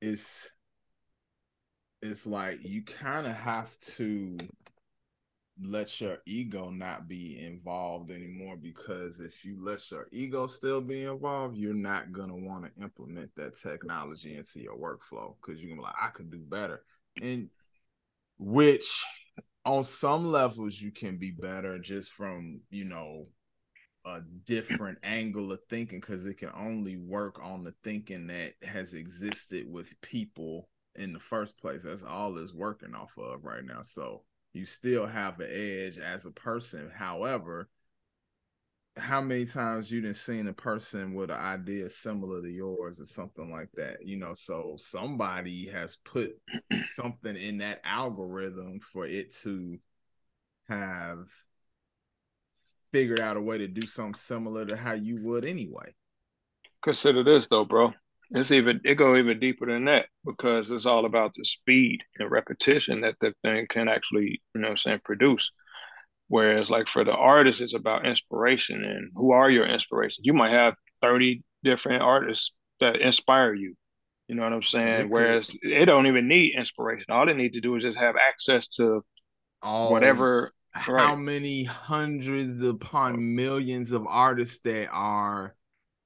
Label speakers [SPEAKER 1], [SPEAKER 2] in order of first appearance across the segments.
[SPEAKER 1] it's it's like you kind of have to let your ego not be involved anymore because if you let your ego still be involved, you're not gonna want to implement that technology into your workflow because you're gonna be like, I could do better. And which on some levels you can be better just from, you know, a different angle of thinking because it can only work on the thinking that has existed with people in the first place. That's all it's working off of right now. So you still have an edge as a person. However, how many times you didn't seen a person with an idea similar to yours or something like that? You know, so somebody has put something in that algorithm for it to have figured out a way to do something similar to how you would anyway.
[SPEAKER 2] Consider this though, bro. It's even it go even deeper than that because it's all about the speed and repetition that the thing can actually, you know I'm saying, produce. Whereas like for the artist, it's about inspiration and who are your inspirations. You might have 30 different artists that inspire you. You know what I'm saying? Whereas it don't even need inspiration. All they need to do is just have access to all whatever
[SPEAKER 1] how many hundreds upon oh. millions of artists that are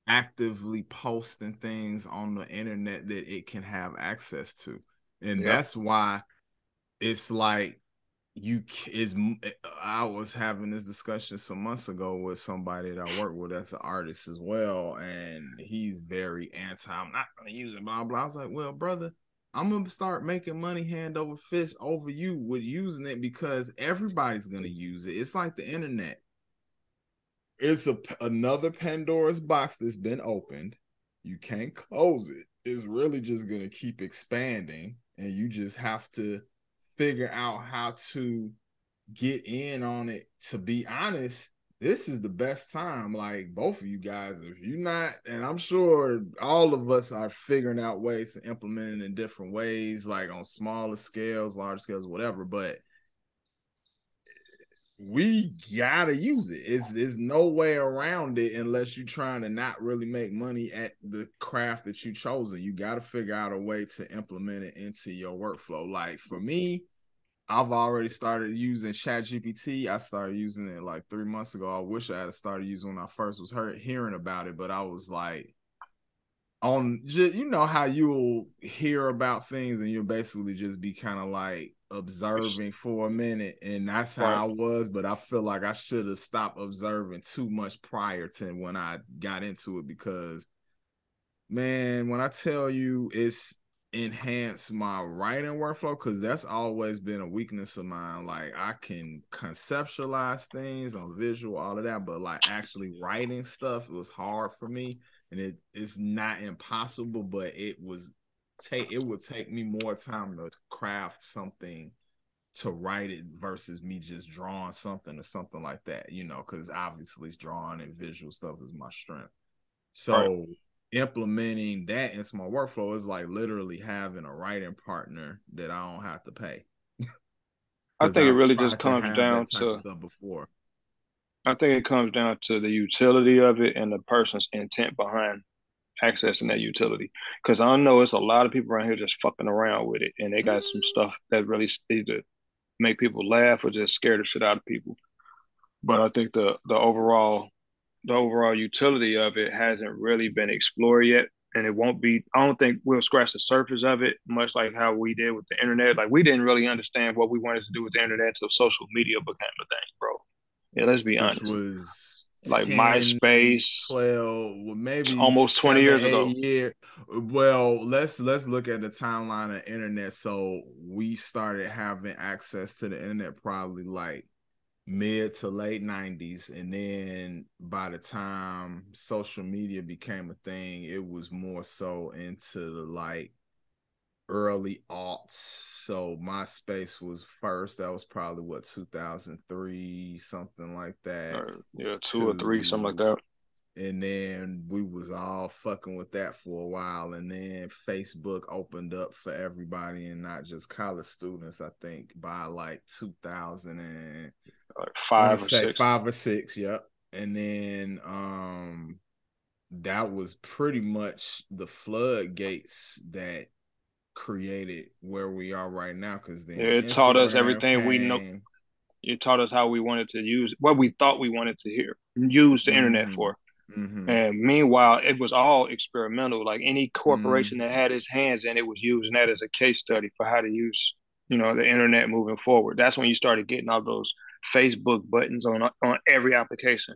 [SPEAKER 1] actively posting things on the internet that it can have access to. And that's why it's like you is eh, I was having this discussion some months ago with somebody that I work with as an artist as well, and he's very anti. I'm not gonna use it, blah blah. I was like, well, brother, I'm gonna start making money hand over fist over you with using it because everybody's gonna use it. It's like the internet it's a another Pandora's box that's been opened. You can't close it. It's really just gonna keep expanding, and you just have to figure out how to get in on it. To be honest, this is the best time. Like both of you guys, if you're not, and I'm sure all of us are figuring out ways to implement it in different ways, like on smaller scales, large scales, whatever. But we gotta use it. It's there's no way around it unless you're trying to not really make money at the craft that you chosen. You gotta figure out a way to implement it into your workflow. Like for me, I've already started using ChatGPT. I started using it like three months ago. I wish I had started using when I first was heard, hearing about it, but I was like on just you know how you'll hear about things and you'll basically just be kind of like observing for a minute and that's how. I was but I feel like I should have stopped observing too much prior to when I got into it because man when I tell you it's enhanced my writing workflow because that's always been a weakness of mine like I can conceptualize things on visual all of that but like actually writing stuff was hard for me and it it's not impossible but it was take it would take me more time to craft something to write it versus me just drawing something or something like that, you know, because obviously drawing and visual stuff is my strength. So right. Implementing that into my workflow is like literally having a writing partner that I don't have to pay.
[SPEAKER 2] I think I've it really just comes down to before. I think it comes down to the utility of it and the person's intent behind accessing that utility. Because I know it's a lot of people around here just fucking around with it, and they got some stuff that really either make people laugh or just scare the shit out of people. But I think the the overall the overall utility of it hasn't really been explored yet. And it won't be, I don't think we'll scratch the surface of it, much like how we did with the internet. Like, we didn't really understand what we wanted to do with the internet until social media became a thing, bro. Yeah, let's be honest. Was like 10, MySpace,
[SPEAKER 1] twelve, well, maybe
[SPEAKER 2] almost twenty years ago. Year.
[SPEAKER 1] Well, let's let's look at the timeline of internet. So we started having access to the internet probably like mid to late 90s and then by the time social media became a thing it was more so into the like early aughts. So MySpace was first. That was probably what 2003, something like that.
[SPEAKER 2] Uh, yeah, two, two or three, something like that.
[SPEAKER 1] And then we was all fucking with that for a while, and then Facebook opened up for everybody and not just college students. I think by like 2000 and
[SPEAKER 2] like five or six,
[SPEAKER 1] five or six. Yep. And then um that was pretty much the floodgates that created where we are right now because then
[SPEAKER 2] it Instagram taught us everything came. we know. It taught us how we wanted to use what we thought we wanted to hear, use the mm-hmm. internet for. Mm-hmm. And meanwhile, it was all experimental. Like any corporation mm-hmm. that had its hands in it was using that as a case study for how to use, you know, the internet moving forward. That's when you started getting all those Facebook buttons on on every application.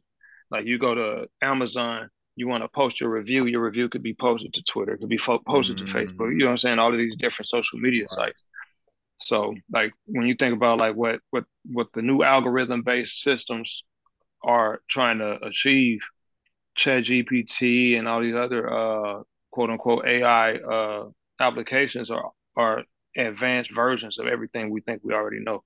[SPEAKER 2] Like you go to Amazon, you want to post your review, your review could be posted to Twitter, it could be fo- posted mm-hmm. to Facebook. You know what I'm saying? All of these different social media right. sites. So like when you think about like what what what the new algorithm based systems are trying to achieve, ChatGPT and all these other uh quote unquote AI uh applications are are advanced versions of everything we think we already know.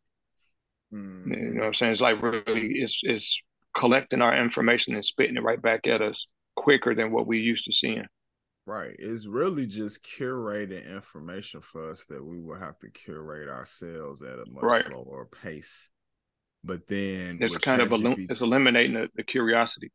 [SPEAKER 2] Mm-hmm. You know what I'm saying? It's like really it's it's collecting our information and spitting it right back at us quicker than what we used to seeing.
[SPEAKER 1] Right. It's really just curating information for us that we will have to curate ourselves at a much right. slower pace. But then
[SPEAKER 2] it's kind of elim- it's eliminating the, the, curiosity.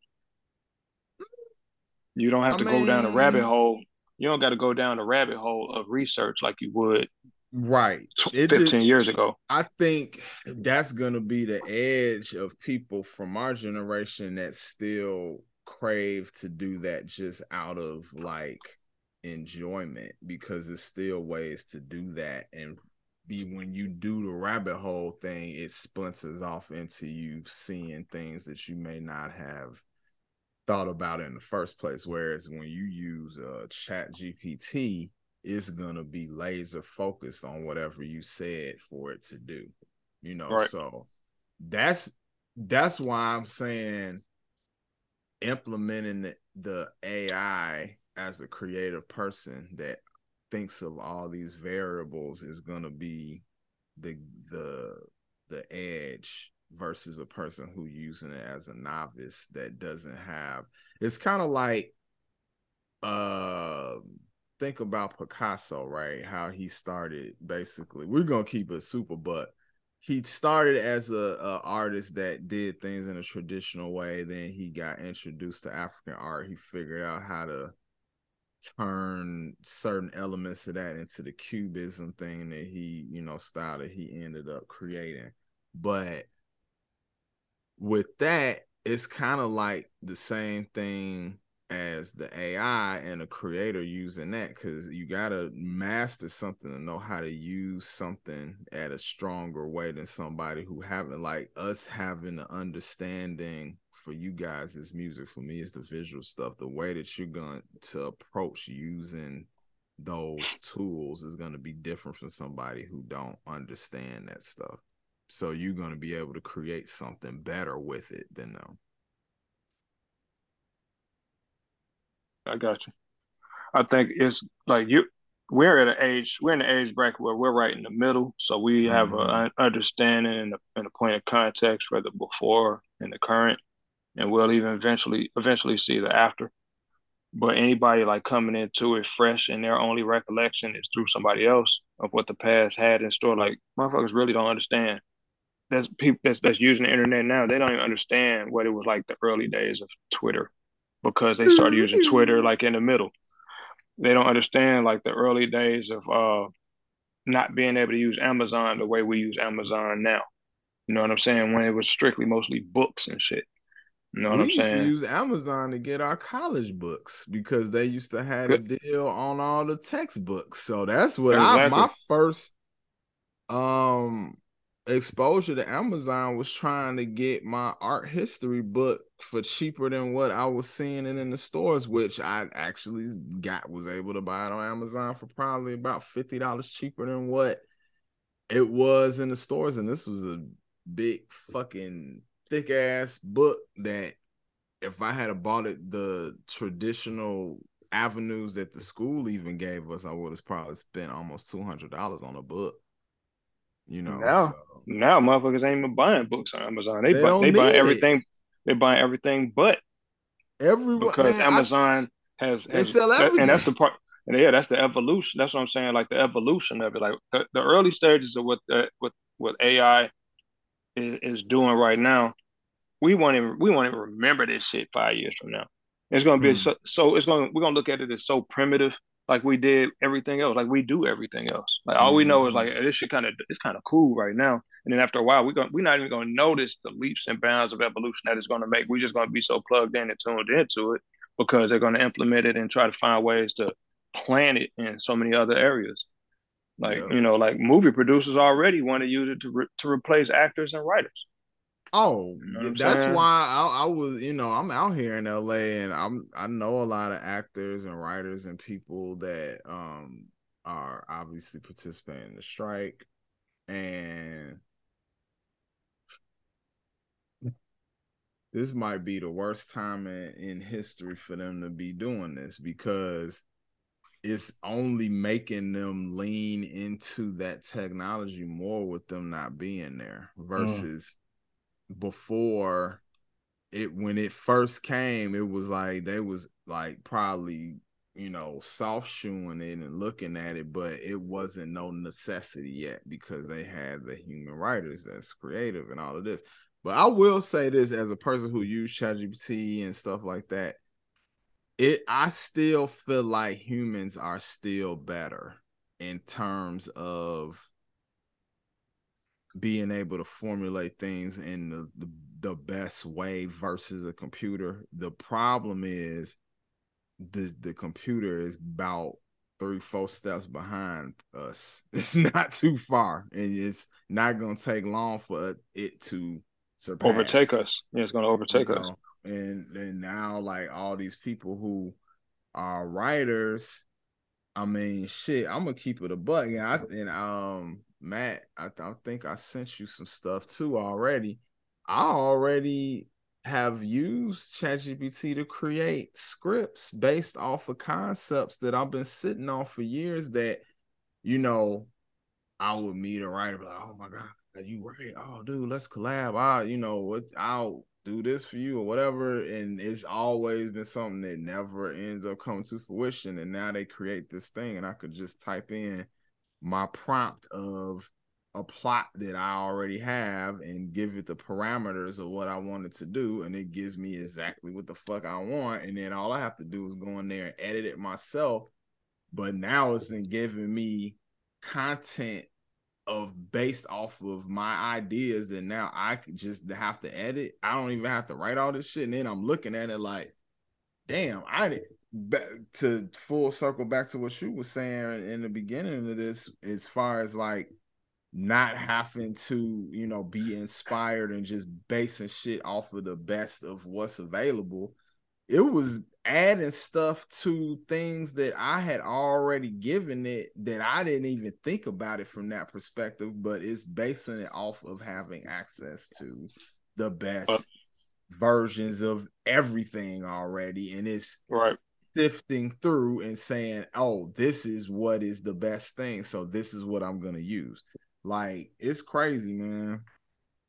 [SPEAKER 2] You don't have I to mean, go down a rabbit hole. You don't got to go down a rabbit hole of research like you would
[SPEAKER 1] right
[SPEAKER 2] 15 just, years ago.
[SPEAKER 1] I think that's going to be the edge of people from our generation that still crave to do that just out of like enjoyment because there's still ways to do that and be when you do the rabbit hole thing it splinters off into you seeing things that you may not have thought about it in the first place whereas when you use uh ChatGPT it's gonna be laser focused on whatever you said for it to do you know right. so that's that's why i'm saying implementing the, the AI as a creative person that thinks of all these variables is going to be the the the edge versus a person who using it as a novice that doesn't have it's kind of like uh think about Picasso right? How he started basically we're to keep it super but he started as a, a, artist that did things in a traditional way then he got introduced to african art. He figured out how to turn certain elements of that into the cubism thing that he you know style that he ended up creating. But with that it's kind of like the same thing as the AI and a creator using that because you got to master something to know how to use something at a stronger way than somebody who haven't like us having the understanding for you guys is music. For me is the visual stuff. The way that you're going to approach using those tools is going to be different from somebody who don't understand that stuff so you're going to be able to create something better with it than them
[SPEAKER 2] I got you. I think it's like you. We're at an age. We're in the age bracket where we're right in the middle, so we have mm-hmm. an understanding and a, and a point of context for the before and the current, and we'll even eventually eventually see the after. But anybody like coming into it fresh and their only recollection is through somebody else of what the past had in store, like motherfuckers really don't understand. That's people that's, that's using the internet now. They don't even understand what it was like the early days of Twitter because they started using Twitter like in the middle. They don't understand like the early days of uh not being able to use Amazon the way we use Amazon now. You know what I'm saying? When it was strictly mostly books and shit. You know what we I'm
[SPEAKER 1] used
[SPEAKER 2] saying?
[SPEAKER 1] to use Amazon to get our college books because they used to have a deal on all the textbooks. So that's what exactly. I my first um exposure to Amazon was trying to get my art history book for cheaper than what I was seeing it in the stores, which I actually got was able to buy it on Amazon for probably about fifty dollars cheaper than what it was in the stores. And this was a big fucking thick ass book that if I had bought it the traditional avenues that the school even gave us, I would have probably spent almost two hundred dollars on a book. You know,
[SPEAKER 2] now, so. now motherfuckers ain't even buying books on Amazon. They, they buy, they buy everything. It. They buy everything, but
[SPEAKER 1] everyone
[SPEAKER 2] because man, Amazon I, has, has
[SPEAKER 1] they sell everything,
[SPEAKER 2] and that's the part. And yeah, that's the evolution. That's what I'm saying. Like the evolution of it, like the, the early stages of what uh, what what AI is, is doing right now. We won't even we won't even remember this shit five years from now. It's gonna be mm. so, so it's gonna we're gonna look at it as so primitive like we did everything else. Like we do everything else. Like all mm-hmm. we know is like mm-hmm. this shit kind of it's kind of cool right now. And then after a while, we're going we're not even gonna notice the leaps and bounds of evolution that it's gonna make. We're just gonna be so plugged in and tuned into it because they're gonna implement it and try to find ways to plant it in so many other areas. Like yeah. you know, like movie producers already want to use it to re- to replace actors and writers.
[SPEAKER 1] Oh, you know that's saying? why I, I, was, you know, I'm out here in LA and I'm I know a lot of actors and writers and people that um are obviously participating in the strike and this might be the worst time in, in history for them to be doing this because it's only making them lean into that technology more with them not being there mm. versus mm. Before it when it first came it was like they was like probably you know soft shoeing it and looking at it but it wasn't no necessity yet because they had the human writers that's creative and all of this. But i will say this as a person who used ChatGPT and stuff like that it I still feel like humans are still better in terms of being able to formulate things in the, the, the best way versus a computer. The problem is the the computer is about three, four steps behind us. It's not too far, and it's not gonna take long for it to surpass.
[SPEAKER 2] overtake us. Yeah, it's gonna overtake you know? us
[SPEAKER 1] and then now like all these people who are writers i mean shit i'm gonna keep it a buck and i and um matt I, I think i sent you some stuff too already i already have used ChatGPT to create scripts based off of concepts that I've been sitting on for years that, you know, I would meet a writer, like, oh my God, are you right? Oh, dude, let's collab. I, you know, what I'll do this for you or whatever and it's always been something that never ends up coming to fruition and now they create this thing and i could just type in my prompt of a plot that i already have and give it the parameters of what i wanted to do and it gives me exactly what the fuck i want and then all i have to do is go in there and edit it myself but now it's in giving me content of based off of my ideas and now I just have to edit. I don't even have to write all this shit. And then I'm looking at it like, damn, I did to full circle back to what you was saying in the beginning of this, as far as like not having to, you know, be inspired and just basing shit off of the best of what's available. It was adding stuff to things that I had already given it that I didn't even think about it from that perspective, but it's basing it off of having access to the best versions of everything already. And it's
[SPEAKER 2] right
[SPEAKER 1] sifting through and saying, oh, this is what is the best thing. So this is what I'm gonna use. Like it's crazy, man.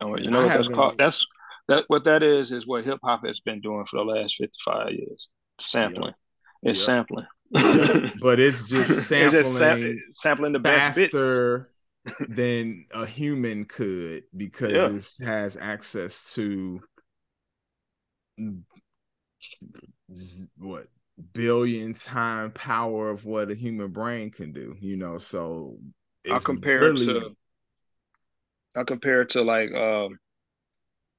[SPEAKER 2] Oh, you know what that's called? That's that what that is is what hip hop has been doing for the last 55 years sampling. Yep. It's yep. sampling.
[SPEAKER 1] but it's just sampling, it's just sam-
[SPEAKER 2] sampling the
[SPEAKER 1] faster than a human could because yeah. it has access to mm, what billion time power of what a human brain can do. You know, so
[SPEAKER 2] I compare it to I compare it to like um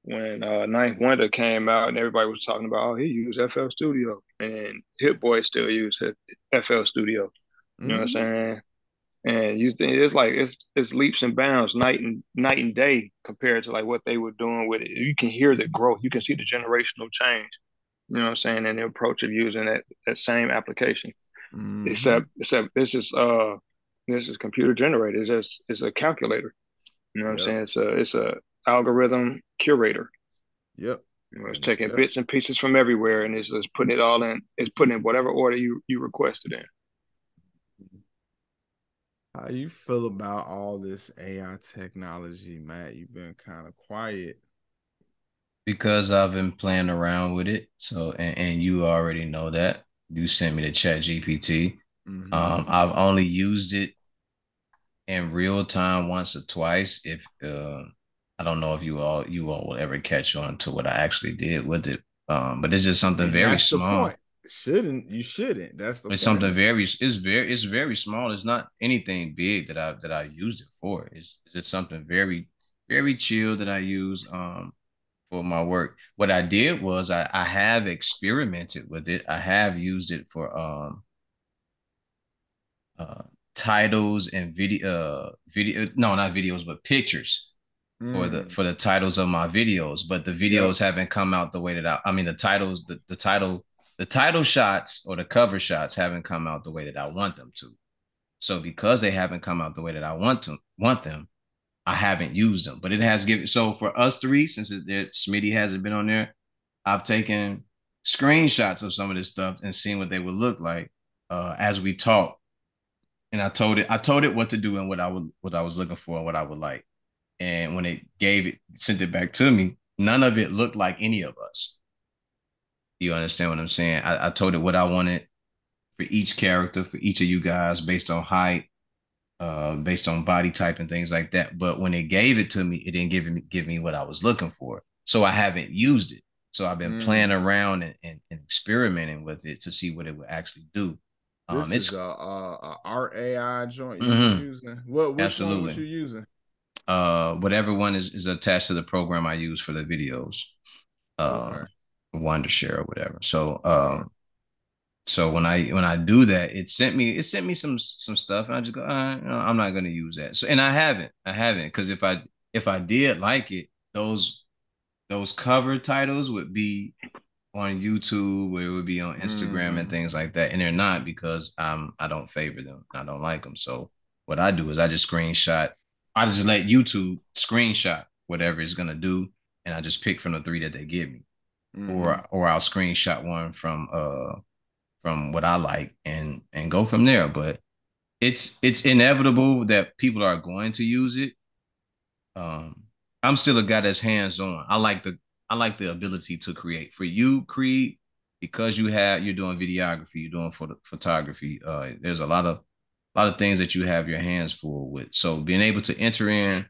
[SPEAKER 2] when uh, 9th Wonder came out and everybody was talking about, oh, he used FL Studio and Hit Boy still use FL Studio. You mm-hmm. know what I'm mm-hmm. saying? And you think it's like it's it's leaps and bounds, night and night and day compared to like what they were doing with it. You can hear the growth, you can see the generational change. You know what I'm saying? And the approach of using that that same application. Mm-hmm. Except except this is uh this is computer generated. It's just it's a calculator. You know what. I'm saying? It's a it's a algorithm curator.
[SPEAKER 1] Yep.
[SPEAKER 2] You know, it's taking yep. bits and pieces from everywhere and it's just putting it all in. It's putting in whatever order you you requested in.
[SPEAKER 1] How you feel about all this AI technology, Matt? You've been kind of quiet.
[SPEAKER 3] Because I've been playing around with it. So and, and you already know that. You sent me the ChatGPT. Mm-hmm. Um, I've only used it in real time once or twice. If uh, I don't know if you all you all will ever catch on to what I actually did with it. Um, but it's just something and very small.
[SPEAKER 1] shouldn't you shouldn't. That's the
[SPEAKER 3] it's point. something very it's very it's very small. It's not anything big that I that I used it for. It's it's just something very very chill that I use um for my work. What I did was I, I have experimented with it. I have used it for um uh titles and video uh video no not videos but pictures mm. for the mm. for the titles of my videos but the videos haven't come out the way that I I mean the titles the, the title the title shots or the cover shots haven't come out the way that I want them to. So because they haven't come out the way that I want to want them, I haven't used them. But it has given so for us three, since there, Smitty hasn't been on there, I've taken screenshots of some of this stuff and seen what they would look like uh, as we talk. And I told it, I told it what to do and what I would what I was looking for and what I would like. And when it gave it, sent it back to me, none of it looked like any of us. You understand what I'm saying? I, I told it what I wanted for each character, for each of you guys, based on height, uh, based on body type and things like that. But when it gave it to me, it didn't give me give me what I was looking for. So I haven't used it. So I've been mm. playing around and, and, and, experimenting with it to see what it would actually do.
[SPEAKER 1] Um, this it's, is a, a, a art AI joint you're mm-hmm. using. What which Absolutely. one was you using?
[SPEAKER 3] Uh, whatever one is, is attached to the program I use for the videos. Uh, okay. Wondershare or whatever. So um so when I when I do that, it sent me it sent me some some stuff, and I just go, uh, no, I'm not gonna use that. So and I haven't, I haven't, because if I if I did like it, those those cover titles would be on YouTube, where it would be on Instagram mm. and things like that, and they're not because um I don't favor them, I don't like them. So what I do is I just screenshot, I just let YouTube screenshot whatever it's gonna do, and I just pick from the three that they give me mm-hmm. or or I'll screenshot one from uh from what I like and and go from there. But it's it's inevitable that people are going to use it. Um, I'm still a guy that's hands on. I like the I like the ability to create. For you, Creed, because you have you're doing videography, you're doing photo, photography. Uh, there's a lot of a lot of things that you have your hands full with. So being able to enter in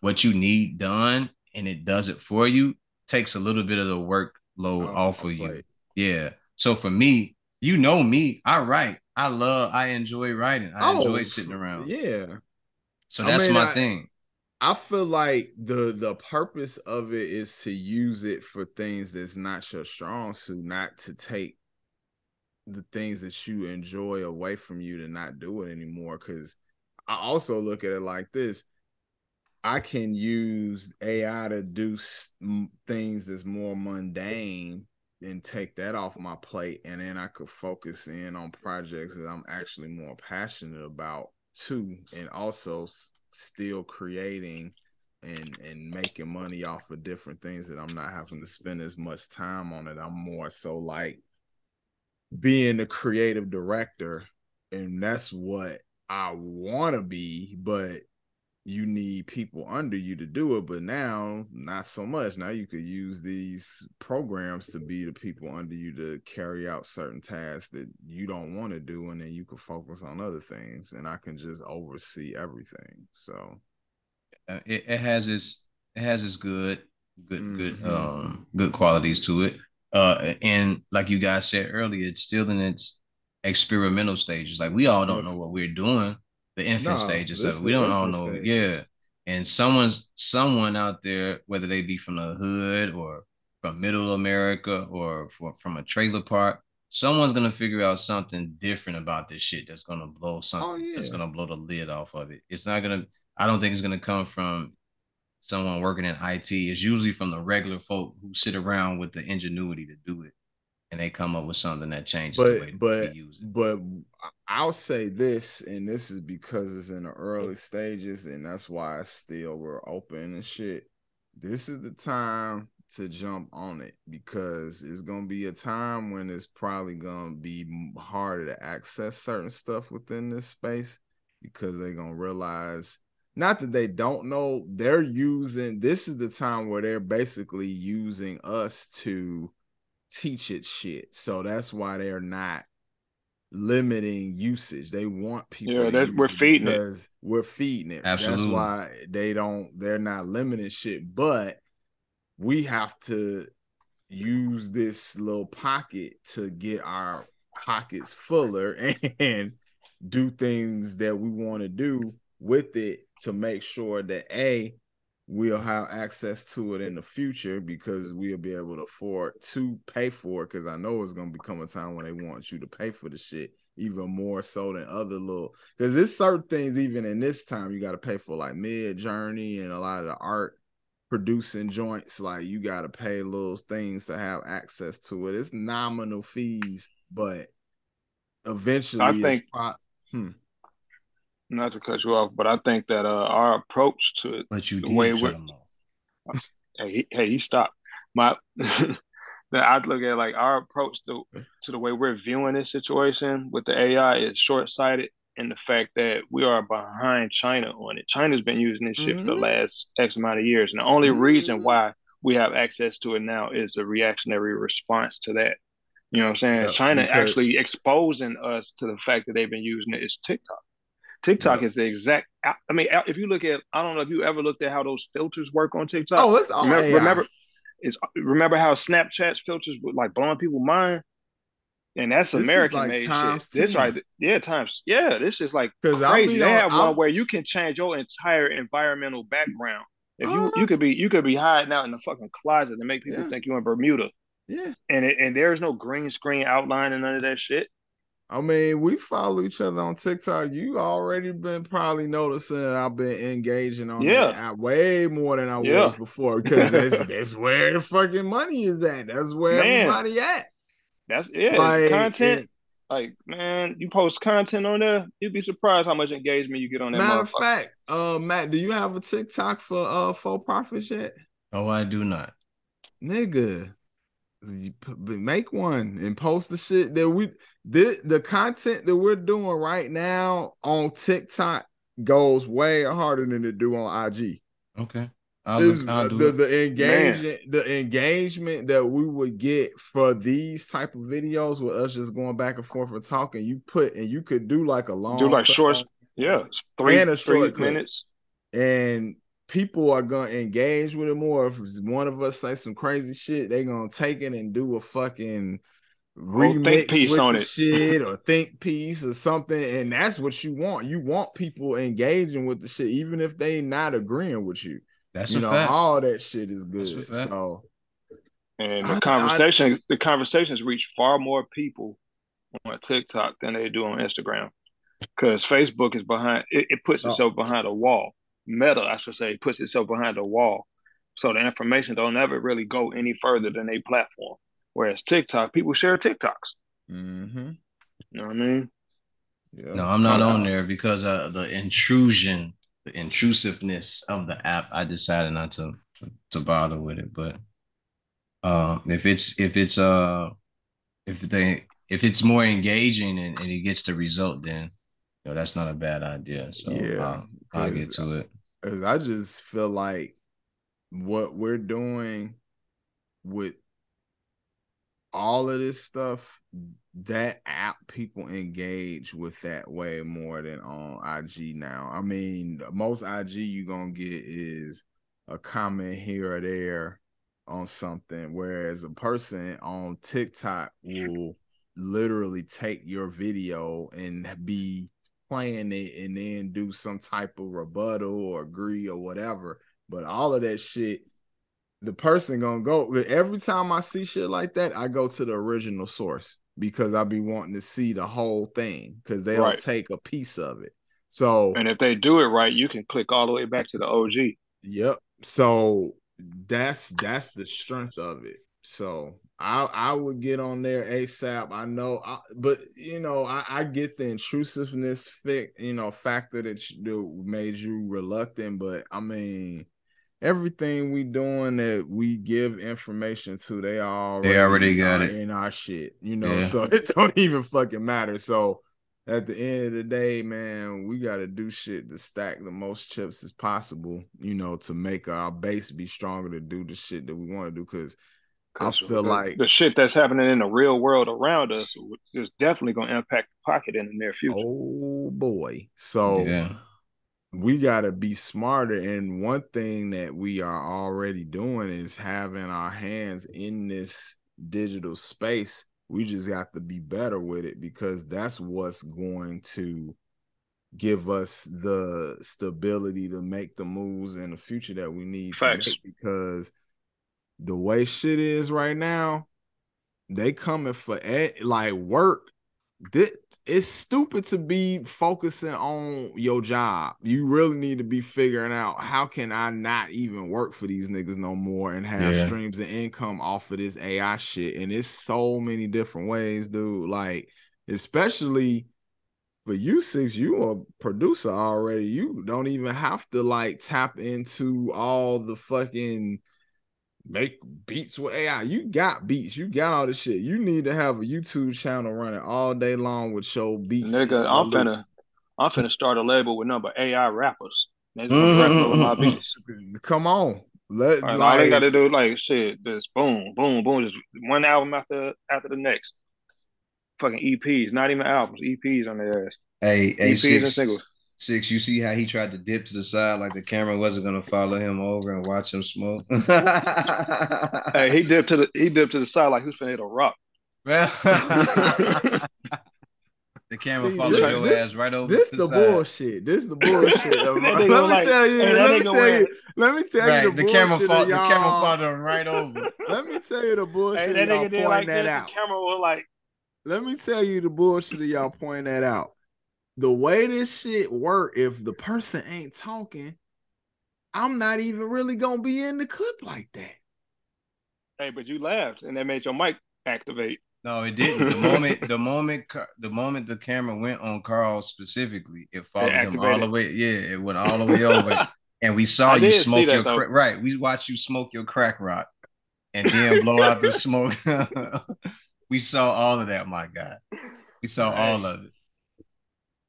[SPEAKER 3] what you need done and it does it for you takes a little bit of the workload oh, off of you. Yeah. So for me, you know me, I write. I love, I enjoy writing. I oh, enjoy sitting around.
[SPEAKER 1] Yeah.
[SPEAKER 3] So that's I mean, my I, thing.
[SPEAKER 1] I feel like the the purpose of it is to use it for things that's not your strong suit, not to take the things that you enjoy away from you to not do it anymore. Cause I also look at it like this. I can use AI to do things that's more mundane and take that off my plate, and then I could focus in on projects that I'm actually more passionate about too, and also still creating and and making money off of different things that I'm not having to spend as much time on it. I'm more so like being the creative director, and that's what I want to be, but you need people under you to do it but now not so much. Now you could use these programs to be the people under you to carry out certain tasks that you don't want to do and then you can focus on other things and i can just oversee everything so.
[SPEAKER 3] Uh, it, it has its it has its good good mm-hmm. good um good qualities to it. Uh and like you guys said earlier it's still in its experimental stages. Like we all don't know what we're doing the infant no, stages of it. We don't all know. Stage. Yeah. And someone's someone out there, whether they be from the hood or from middle America or for, from a trailer park, someone's gonna figure out something different about this shit that's gonna blow something oh, yeah. that's gonna blow the lid off of it. It's not gonna I don't think it's gonna come from someone working in IT. It's usually from the regular folk who sit around with the ingenuity to do it and they come up with something that changes
[SPEAKER 1] but but but i'll say this and this is because it's in the early stages and that's why I still we're open and shit. This is the time to jump on it because it's gonna be a time when it's probably gonna be harder to access certain stuff within this space because they're gonna realize not that they don't know they're using this is the time where they're basically using us to teach it shit. So that's why they're not limiting usage. They want people.
[SPEAKER 2] Yeah, that we're feeding it.
[SPEAKER 1] We're feeding it.
[SPEAKER 3] Absolutely.
[SPEAKER 1] That's why they don't. They're not limiting shit. But we have to use this little pocket to get our pockets fuller and do things that we want to do with it to make sure that a we'll have access to it in the future because we'll be able to afford to pay for it because I know it's gonna become a time when they want you to pay for the shit even more so than other little because there's certain things even in this time you got to pay for like Midjourney and a lot of the art producing joints like you got to pay little things to have access to it it's nominal fees but eventually
[SPEAKER 2] i think pro- hmm. Not to cut you off but i think that uh, our approach to it
[SPEAKER 3] but you the way we
[SPEAKER 2] hey, he, hey he stopped my that I look at like our approach to to the way we're viewing this situation with the AI is short sighted in the fact that we are behind China on it. China's been using this shit mm-hmm. for the mm-hmm. last X amount of years, and the only mm-hmm. reason why we have access to it now is a reactionary response to that. You know what I'm saying? Yep, China because... actually exposing us to the fact that they've been using it is TikTok. TikTok yep. is the exact. I mean, if you look at, I don't know if you ever looked at how those filters work on TikTok.
[SPEAKER 1] Oh, it's all
[SPEAKER 2] remember, remember is remember how Snapchat's filters were like blowing people mind? And that's this American like made shit. This right, yeah, times, yeah. This is like crazy. They have I'll... one where you can change your entire environmental background. If you uh-huh. you could be you could be hiding out in the fucking closet and make people yeah. think you're in Bermuda.
[SPEAKER 1] Yeah,
[SPEAKER 2] and it, and there's no green screen outline and none of that shit.
[SPEAKER 1] I mean, we follow each other on TikTok. You already been probably noticing that I've been engaging on yeah. that way more than I yeah. was before because that's that's where the fucking money is at. That's where man, everybody at.
[SPEAKER 2] That's yeah, like, content. It, like man, you post content on there, you'd be surprised how much engagement you get on that.
[SPEAKER 1] Matter of fact, uh, Matt, do you have a TikTok for uh for profits yet?
[SPEAKER 3] Oh, I do not.
[SPEAKER 1] Nigga, make one and post the shit that we the the content that we're doing right now on TikTok goes way harder than it do on IG.
[SPEAKER 3] Okay.
[SPEAKER 1] Is uh, the, the engagement the engagement that we would get for these type of videos with us just going back and forth and talking, you put and you could do like a long
[SPEAKER 2] do like short, yeah, three and a short minutes,
[SPEAKER 1] and people are gonna engage with it more. If one of us say some crazy shit, they gonna take it and do a fucking remix piece with on the it. shit or think piece or something. And that's what you want. You want people engaging with the shit, even if they not agreeing with you.
[SPEAKER 3] That's
[SPEAKER 1] you know,
[SPEAKER 3] fact.
[SPEAKER 1] all that shit is good. So
[SPEAKER 2] and the I, conversation, I, the conversations reach far more people on TikTok than they do on Instagram. Because Facebook is behind it, it puts oh. itself behind a wall. Meta, I should say, puts itself behind a wall. So the information don't ever really go any further than a platform. Whereas TikTok, people share TikToks.
[SPEAKER 1] Mm-hmm.
[SPEAKER 2] You know what I mean?
[SPEAKER 3] Yeah. No, I'm not on there because of the intrusion, the intrusiveness of the app. I decided not to to, to bother with it. But uh, if it's if it's uh if they if it's more engaging and, and it gets the result, then you know, that's not a bad idea. So yeah, I'll, I'll get to it.
[SPEAKER 1] Cause I just feel like what we're doing with all of this stuff, that app people engage with that way more than on IG now. I mean, most IG you're gonna get is a comment here or there on something, whereas a person on TikTok will literally take your video and be playing it and then do some type of rebuttal or agree or whatever. But all of that shit, the person gonna go every time I see shit like that, I go to the original source because I be wanting to see the whole thing because they'll right. take a piece of it. So
[SPEAKER 2] and if they do it right, you can click all the way back to the OG.
[SPEAKER 1] Yep. So that's that's the strength of it. So I I would get on there ASAP. I know, I, but you know, I, I get the intrusiveness fit, you know, factor that, that made you reluctant. But I mean, everything we doing that we give information to, they already
[SPEAKER 3] they already got it
[SPEAKER 1] in our shit, you know. Yeah. So it don't even fucking matter. So at the end of the day, man, we got to do shit to stack the most chips as possible, you know, to make our base be stronger to do the shit that we want to do. Because I feel
[SPEAKER 2] the,
[SPEAKER 1] like
[SPEAKER 2] the shit that's happening in the real world around us is definitely going to impact the pocket in the near future.
[SPEAKER 1] Oh boy! So
[SPEAKER 3] yeah,
[SPEAKER 1] we got to be smarter. And one thing that we are already doing is having our hands in this digital space. We just got to be better with it because that's what's going to give us the stability to make the moves in the future that we need Facts. to make because the way shit is right now, they coming for ed- like work this, it's stupid to be focusing on your job. You really need to be figuring out how can I not even work for these niggas no more and have yeah. streams of income off of this AI shit. And it's so many different ways, dude. Like, especially for you six, you a producer already. You don't even have to like tap into all the fucking make beats with AI. You got beats. You got all this shit. You need to have a YouTube channel running all day long with show beats.
[SPEAKER 2] Nigga, I'm finna, I'm finna start a label with number AI rappers. Mm-hmm.
[SPEAKER 1] Come on. Let,
[SPEAKER 2] right, like, all they gotta do like shit, just boom, boom, boom, just one album after after the next. Fucking EPs, not even albums, EPs on their ass.
[SPEAKER 3] Hey, hey, EPs six, and singles. Six, you see how he tried to dip to the side like the camera wasn't gonna follow him over and watch him smoke.
[SPEAKER 2] hey, he dipped to the he dipped to the side like who's finna hit a rock. the
[SPEAKER 3] camera see, follows your this, ass right over.
[SPEAKER 1] This the, the bullshit. This is the bullshit. let me like, tell you. Hey, let me tell you. Let me tell right, you the, the camera fall, The camera followed him right over. let me tell you the bullshit. Hey, that y'all pointing like that out.
[SPEAKER 2] The camera was like.
[SPEAKER 1] Let me tell you the bullshit of y'all pointing that out the way this shit work, if the person ain't talking, I'm not even really gonna be in the clip like that.
[SPEAKER 2] Hey, but you laughed and that made your mic activate.
[SPEAKER 3] No, it didn't. The moment, the moment, the moment the camera went on Carl specifically, it followed it him all the way. Yeah, it went all the way over, and we saw you smoke your cra- right. We watched you smoke your crack rock, and then blow out the smoke. we saw all of that, my God. We saw all of it.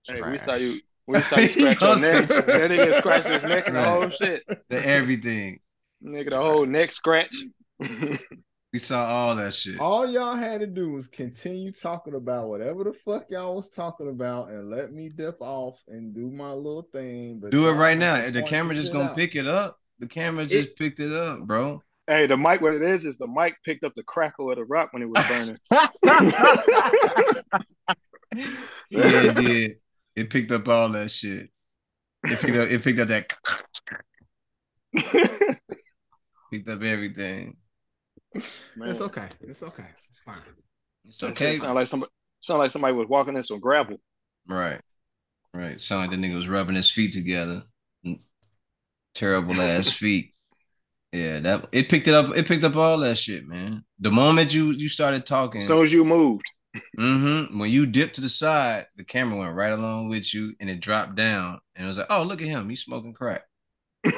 [SPEAKER 2] Hey, we saw you. We saw you scratch your neck. that nigga scratched his neck and the whole shit.
[SPEAKER 3] The everything.
[SPEAKER 2] Nigga, the whole neck scratch.
[SPEAKER 3] we saw all that shit.
[SPEAKER 1] All y'all had to do was continue talking about whatever the fuck y'all was talking about and let me dip off and do my little thing.
[SPEAKER 3] But do it right now. The camera just gonna out. pick it up. The camera just it, picked it up, bro.
[SPEAKER 2] Hey, the mic, what it is, is the mic picked up the crackle of the rock when it was burning.
[SPEAKER 3] yeah, it did. It picked up all that shit. It picked up, it picked up that. picked up everything.
[SPEAKER 1] Man. It's okay. It's okay. It's fine.
[SPEAKER 3] It's okay.
[SPEAKER 2] It sound like somebody. Sound like somebody was walking in some gravel.
[SPEAKER 3] Right. Right. Sound like the nigga was rubbing his feet together. Terrible ass feet. Yeah, that it picked it up. It picked up all that shit, man. The moment you you started talking,
[SPEAKER 2] as soon as you moved,
[SPEAKER 3] Mm-hmm. When you dipped to the side, the camera went right along with you, and it dropped down, and it was like, "Oh, look at him! He's smoking crack." we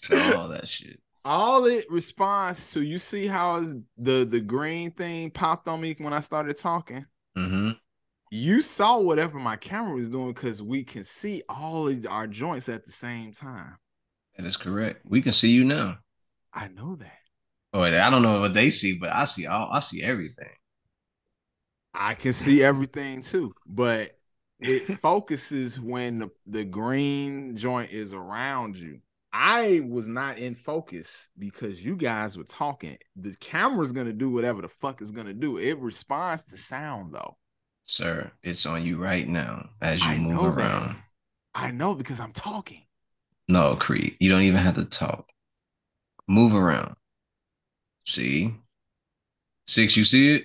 [SPEAKER 3] saw all that shit.
[SPEAKER 1] All it responds to, you see how the the green thing popped on me when I started talking.
[SPEAKER 3] Mm-hmm.
[SPEAKER 1] You saw whatever my camera was doing because we can see all of our joints at the same time.
[SPEAKER 3] That is correct. We can see you now.
[SPEAKER 1] I know that.
[SPEAKER 3] Oh, I don't know what they see, but I see all I see everything.
[SPEAKER 1] I can see everything too, but it focuses when the, the green joint is around you. I was not in focus because you guys were talking. The camera's gonna do whatever the fuck is gonna do. It responds to sound though.
[SPEAKER 3] Sir, it's on you right now as you I move around. That.
[SPEAKER 1] I know because I'm talking.
[SPEAKER 3] No, Creed, you don't even have to talk. Move around. See, six. You see it?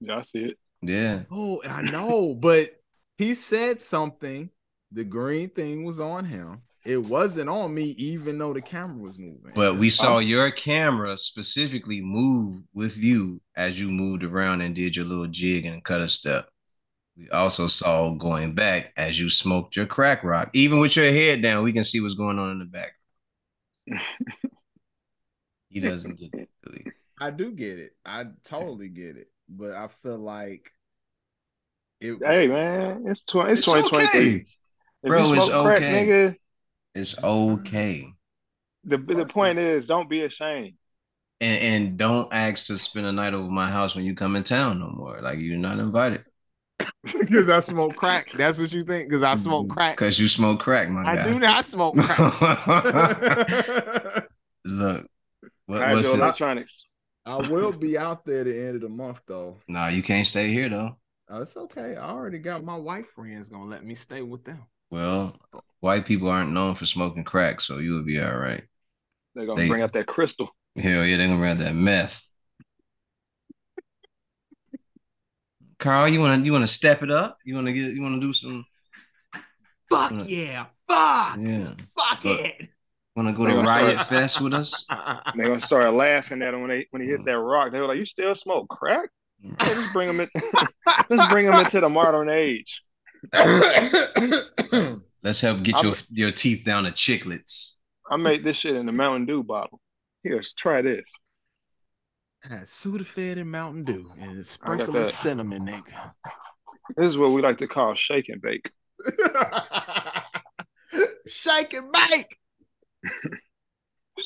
[SPEAKER 2] Yeah, I see it.
[SPEAKER 3] Yeah.
[SPEAKER 1] Oh, I know, but he said something. The green thing was on him. It wasn't on me, even though the camera was moving.
[SPEAKER 3] But we saw um, your camera specifically move with you as you moved around and did your little jig and cut a step. We also saw going back as you smoked your crack rock. Even with your head down, we can see what's going on in the back. he doesn't get it.
[SPEAKER 1] I do get it. I totally get it. But I feel like
[SPEAKER 2] it Hey man, it's 20 it's, it's 2023. Okay.
[SPEAKER 3] Bro, it's okay. Crack, nigga, it's okay.
[SPEAKER 2] The the point is don't be ashamed.
[SPEAKER 3] And and don't ask to spend a night over my house when you come in town no more. Like you're not invited.
[SPEAKER 1] Because I smoke crack. That's what you think? Because I smoke mm-hmm. crack.
[SPEAKER 3] Because you smoke crack, my
[SPEAKER 1] I
[SPEAKER 3] guy.
[SPEAKER 1] do not smoke crack.
[SPEAKER 3] Look,
[SPEAKER 2] what, what's electronics?
[SPEAKER 1] I will be out there at the end of the month though.
[SPEAKER 3] No, nah, you can't stay here though.
[SPEAKER 1] Oh, it's okay. I already got my white friends gonna let me stay with them.
[SPEAKER 3] Well, white people aren't known for smoking crack, so you will be all right.
[SPEAKER 2] They're gonna they, bring out that crystal.
[SPEAKER 3] Hell yeah, they're gonna bring out that meth. Carl, you wanna you wanna step it up? You wanna get you wanna do some
[SPEAKER 1] Fuck wanna, yeah. Fuck.
[SPEAKER 3] Yeah.
[SPEAKER 1] Fuck but, it.
[SPEAKER 3] Want to go to Riot Fest with us?
[SPEAKER 2] They're gonna start laughing at him when they when he hit that rock. They were like, "You still smoke crack? Hey, let's bring him in. let's bring him into the modern age."
[SPEAKER 3] let's help get your your teeth down to chiclets.
[SPEAKER 2] I made this shit in the Mountain Dew bottle. Here, try this.
[SPEAKER 1] Had Sudafed and Mountain Dew and a sprinkle of cinnamon, nigga.
[SPEAKER 2] This is what we like to call shake and bake.
[SPEAKER 1] shake and bake.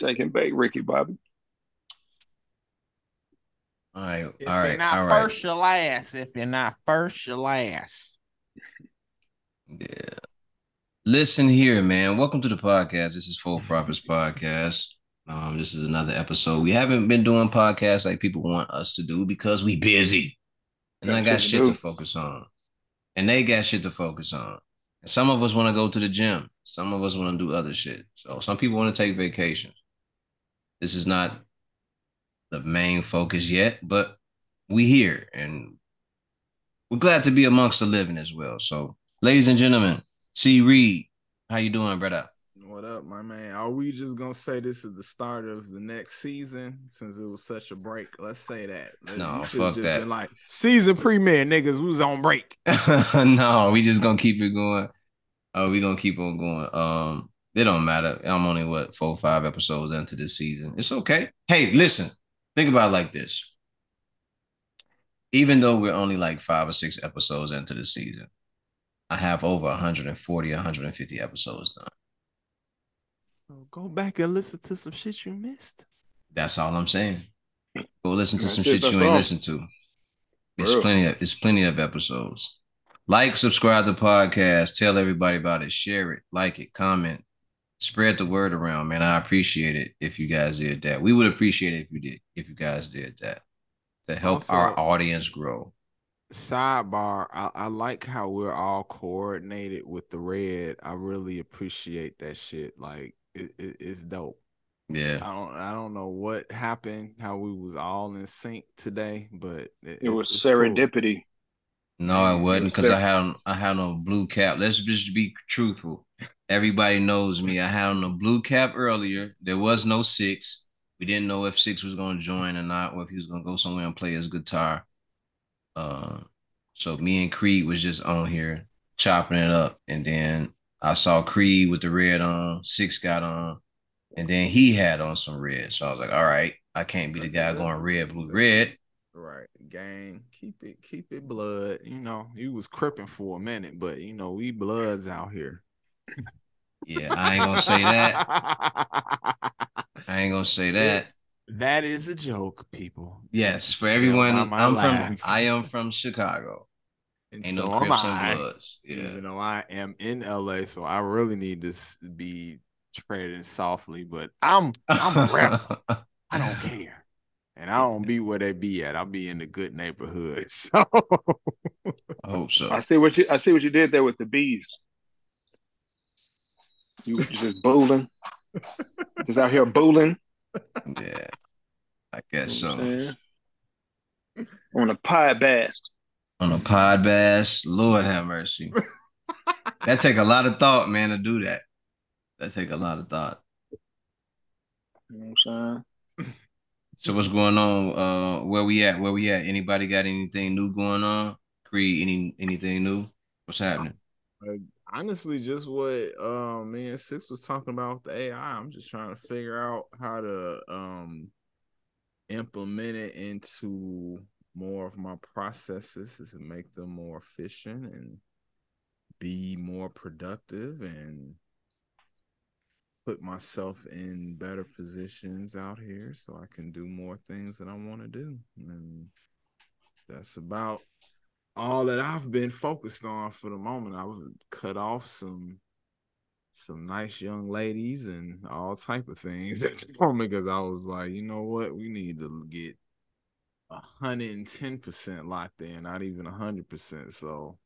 [SPEAKER 2] Shake and bake, Ricky Bobby.
[SPEAKER 3] All right,
[SPEAKER 1] if
[SPEAKER 3] all right,
[SPEAKER 1] you're not
[SPEAKER 3] all
[SPEAKER 1] first, right. you last. If you're not first, you last.
[SPEAKER 3] Yeah. Listen here, man. Welcome to the podcast. This is Full Profits Podcast. Um, this is another episode. We haven't been doing podcasts like people want us to do because we busy. And got I got shit to, to focus on. And they got shit to focus on. Some of us want to go to the gym. Some of us want to do other shit. So some people want to take vacations. This is not the main focus yet, but we here and we're glad to be amongst the living as well. So, ladies and gentlemen, C Reed, how you doing, brother?
[SPEAKER 1] What up, my man? Are we just gonna say this is the start of the next season since it was such a break? Let's say that.
[SPEAKER 3] No, fuck that.
[SPEAKER 1] like season premiere, niggas. We was on break.
[SPEAKER 3] no, we just gonna keep it going. Oh, we gonna keep on going. Um, it don't matter. I'm only what four or five episodes into this season. It's okay. Hey, listen, think about it like this. Even though we're only like five or six episodes into the season, I have over 140, 150 episodes done.
[SPEAKER 1] Oh, go back and listen to some shit you missed.
[SPEAKER 3] That's all I'm saying. Go listen to some shit you ain't listened to. It's plenty of it's plenty of episodes. Like, subscribe to the podcast, tell everybody about it, share it, like it, comment, spread the word around, man. I appreciate it if you guys did that. We would appreciate it if you did, if you guys did that to help also, our audience grow.
[SPEAKER 1] Sidebar, I, I like how we're all coordinated with the red. I really appreciate that shit. Like it, it, it's dope.
[SPEAKER 3] Yeah.
[SPEAKER 1] I don't I don't know what happened, how we was all in sync today, but
[SPEAKER 2] it, it was serendipity. Cool.
[SPEAKER 3] No, it wasn't because I had I had on a blue cap. Let's just be truthful. Everybody knows me. I had on a blue cap earlier. There was no six. We didn't know if six was going to join or not, or if he was going to go somewhere and play his guitar. Uh, so me and Creed was just on here chopping it up, and then I saw Creed with the red on. Six got on, and then he had on some red. So I was like, all right, I can't be the guy going red, blue, red.
[SPEAKER 1] Right, gang. Keep it, keep it blood. You know, he was cripping for a minute, but you know, we bloods out here.
[SPEAKER 3] Yeah, I ain't gonna say that. I ain't gonna say that.
[SPEAKER 1] That is a joke, people.
[SPEAKER 3] Yes, for everyone. I'm from. I am from Chicago.
[SPEAKER 1] And ain't so no Crips and Bloods. Yeah. Even though I am in LA, so I really need to be treading softly. But I'm I'm a rapper. I don't care and I don't be where they be at. I'll be in the good neighborhood. So
[SPEAKER 3] I hope so.
[SPEAKER 2] I see what you I see what you did there with the bees. You just bowling. just out here bowling.
[SPEAKER 3] Yeah. I guess so.
[SPEAKER 2] On a pie bass.
[SPEAKER 3] On a pod bass. Lord have mercy. that take a lot of thought, man, to do that. That take a lot of thought.
[SPEAKER 2] You know what I'm saying?
[SPEAKER 3] So what's going on? Uh, where we at? Where we at? Anybody got anything new going on? Creed, any anything new? What's happening?
[SPEAKER 1] Uh, honestly, just what um me and Six was talking about with the AI. I'm just trying to figure out how to um implement it into more of my processes is to make them more efficient and be more productive and put myself in better positions out here so I can do more things that I want to do. And that's about all that I've been focused on for the moment. I would cut off some some nice young ladies and all type of things at the moment because I was like, you know what, we need to get hundred and ten percent locked in, not even hundred percent. So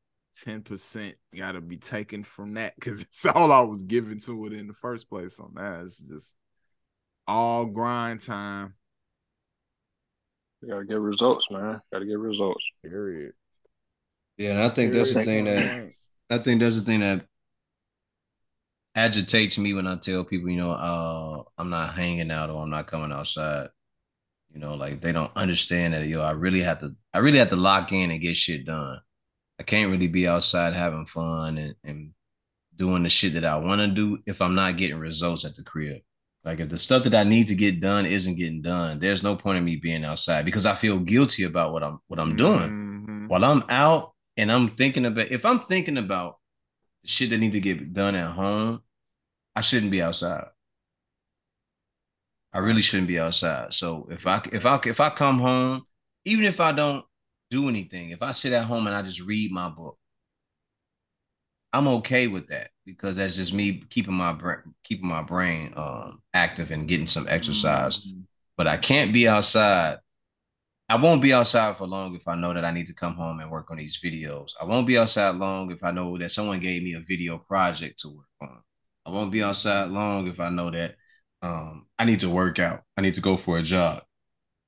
[SPEAKER 1] ten percent got to be taken from that because it's all I was giving to it in the first place. On that, it's just all grind time.
[SPEAKER 2] You gotta get results, man. Gotta get results.
[SPEAKER 1] Period.
[SPEAKER 3] Yeah, and I think Period. that's the thing that I think that's the thing that agitates me when I tell people, you know, uh, I'm not hanging out or I'm not coming outside. You know, like they don't understand that yo, I really have to I really have to lock in and get shit done. I can't really be outside having fun and, and doing the shit that I want to do if I'm not getting results at the crib. Like if the stuff that I need to get done isn't getting done, there's no point in me being outside because I feel guilty about what I'm what I'm doing. Mm-hmm. While I'm out and I'm thinking about if I'm thinking about shit that need to get done at home, I shouldn't be outside. I really shouldn't be outside. So if I if I if I come home, even if I don't do anything, if I sit at home and I just read my book, I'm okay with that because that's just me keeping my brain keeping my brain um, active and getting some exercise. Mm-hmm. But I can't be outside. I won't be outside for long if I know that I need to come home and work on these videos. I won't be outside long if I know that someone gave me a video project to work on. I won't be outside long if I know that um, I need to work out. I need to go for a jog.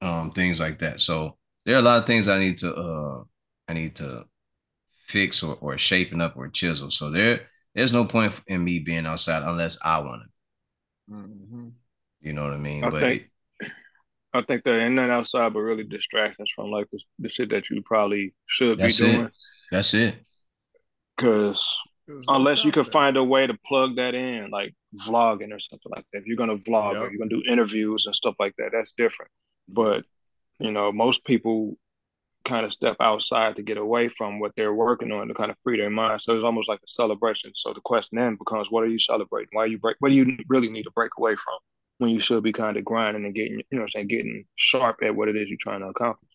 [SPEAKER 3] Um, things like that. So there are a lot of things I need to uh, I need to fix or, or shaping up or chisel. So there there's no point in me being outside unless I want to. Mm-hmm. You know what I mean?
[SPEAKER 2] I
[SPEAKER 3] but
[SPEAKER 2] think I think there ain't nothing outside but really distractions from like the, the shit that you probably should be doing.
[SPEAKER 3] It. That's it.
[SPEAKER 2] Because unless you can find a way to plug that in, like vlogging or something like that. If you're gonna vlog yep. or you're gonna do interviews and stuff like that, that's different. But you know, most people kind of step outside to get away from what they're working on to kind of free their mind. So it's almost like a celebration. So the question then becomes, what are you celebrating? Why are you break? What do you really need to break away from when you should be kind of grinding and getting, you know, I'm saying, getting sharp at what it is you're trying to accomplish?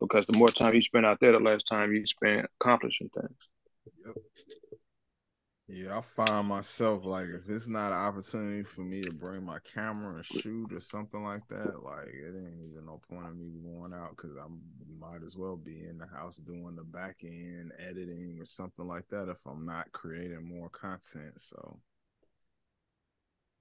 [SPEAKER 2] Because the more time you spend out there, the less time you spend accomplishing things. Yep.
[SPEAKER 1] Yeah, I find myself like if it's not an opportunity for me to bring my camera and shoot or something like that, like it ain't even no point of me going out because I might as well be in the house doing the back end editing or something like that if I'm not creating more content. So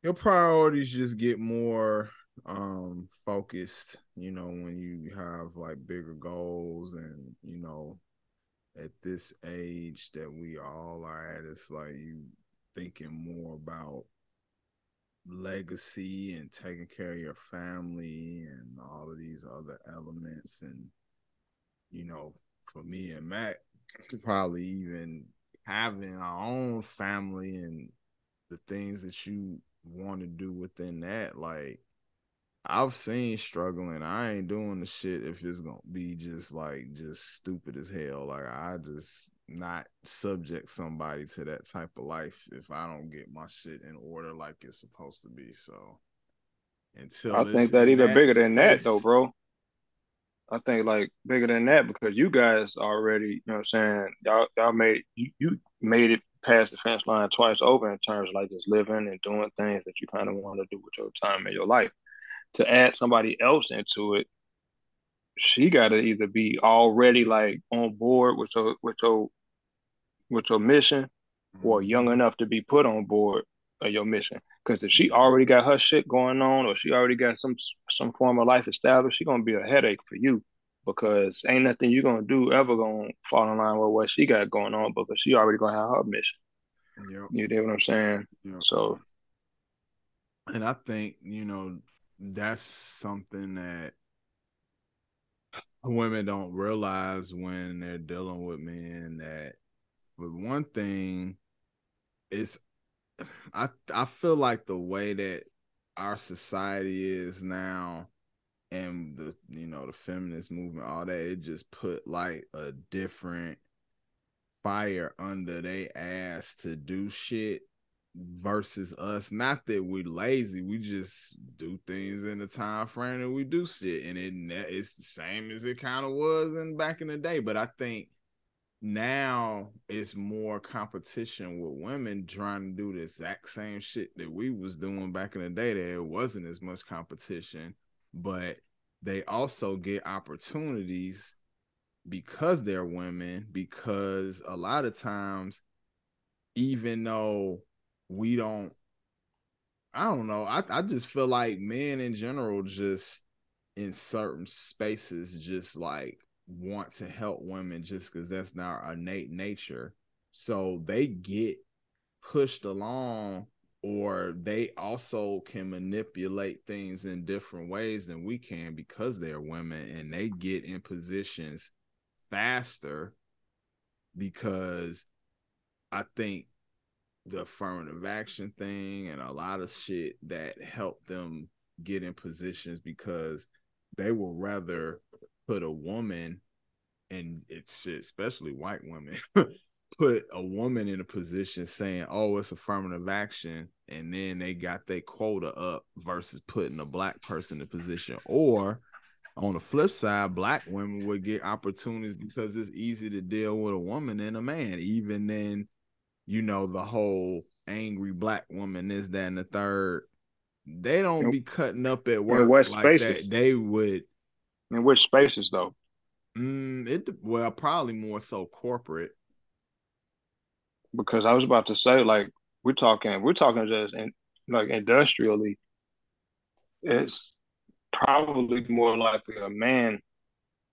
[SPEAKER 1] your priorities just get more um focused, you know, when you have like bigger goals and you know at this age that we all are at, it's like you thinking more about legacy and taking care of your family and all of these other elements. And you know for me and matt probably even having our own family and the things that you want to do within that like I've seen struggling. I ain't doing the shit if it's gonna be just like just stupid as hell. Like I just not subject somebody to that type of life if I don't get my shit in order like it's supposed to be. So
[SPEAKER 2] until I think that even bigger space, than that though, bro. I think like bigger than that because you guys already, you know what I'm saying, y'all y'all made you, you made it past the fence line twice over in terms of like just living and doing things that you kind of want to do with your time in your life to add somebody else into it, she got to either be already like on board with your with your with your mission, or mm-hmm. young enough to be put on board of your mission. Because if she already got her shit going on, or she already got some some form of life established, she gonna be a headache for you. Because ain't nothing you gonna do ever gonna fall in line with what she got going on because she already gonna have her mission. Yep. You know what I'm saying? Yep. So,
[SPEAKER 1] and I think you know that's something that women don't realize when they're dealing with men that for one thing is i i feel like the way that our society is now and the you know the feminist movement all that it just put like a different fire under their ass to do shit versus us. Not that we're lazy, we just do things in the time frame and we do shit, and it it's the same as it kind of was in back in the day. But I think now it's more competition with women trying to do the exact same shit that we was doing back in the day there wasn't as much competition but they also get opportunities because they're women because a lot of times even though we don't I don't know. I, I just feel like men in general just in certain spaces just like want to help women just because that's not our innate nature. So they get pushed along or they also can manipulate things in different ways than we can because they're women and they get in positions faster because I think the affirmative action thing and a lot of shit that helped them get in positions because they will rather put a woman and it's especially white women put a woman in a position saying oh it's affirmative action and then they got their quota up versus putting a black person in position. Or on the flip side black women would get opportunities because it's easy to deal with a woman than a man even then you know, the whole angry black woman is that and the third. They don't nope. be cutting up at work like spaces? that. They would.
[SPEAKER 2] In which spaces though?
[SPEAKER 1] Mm, it well, probably more so corporate.
[SPEAKER 2] Because I was about to say, like, we're talking, we're talking just in like industrially. It's probably more likely a man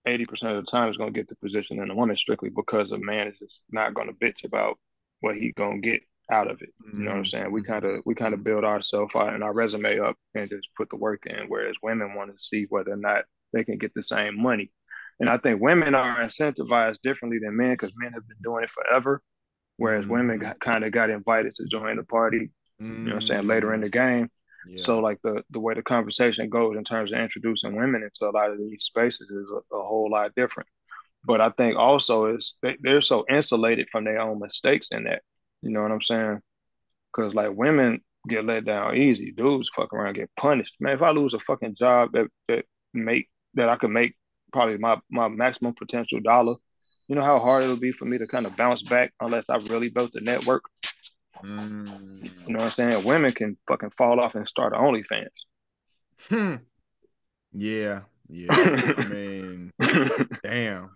[SPEAKER 2] 80% of the time is going to get the position than a woman strictly because a man is just not going to bitch about what he gonna get out of it. You know what I'm mm-hmm. saying? We kind of we kind of build ourselves out and our resume up and just put the work in. Whereas women want to see whether or not they can get the same money. And I think women are incentivized differently than men because men have been doing it forever, whereas mm-hmm. women got, kind of got invited to join the party. Mm-hmm. You know what I'm saying? Later in the game. Yeah. So like the the way the conversation goes in terms of introducing women into a lot of these spaces is a, a whole lot different. But I think also is they, they're so insulated from their own mistakes in that. You know what I'm saying? Because like women get let down easy. Dudes fuck around get punished. Man, if I lose a fucking job that that make that I could make probably my my maximum potential dollar, you know how hard it'll be for me to kind of bounce back unless I really built the network. Mm. You know what I'm saying? Women can fucking fall off and start OnlyFans.
[SPEAKER 1] Hmm. Yeah, yeah. I mean, damn.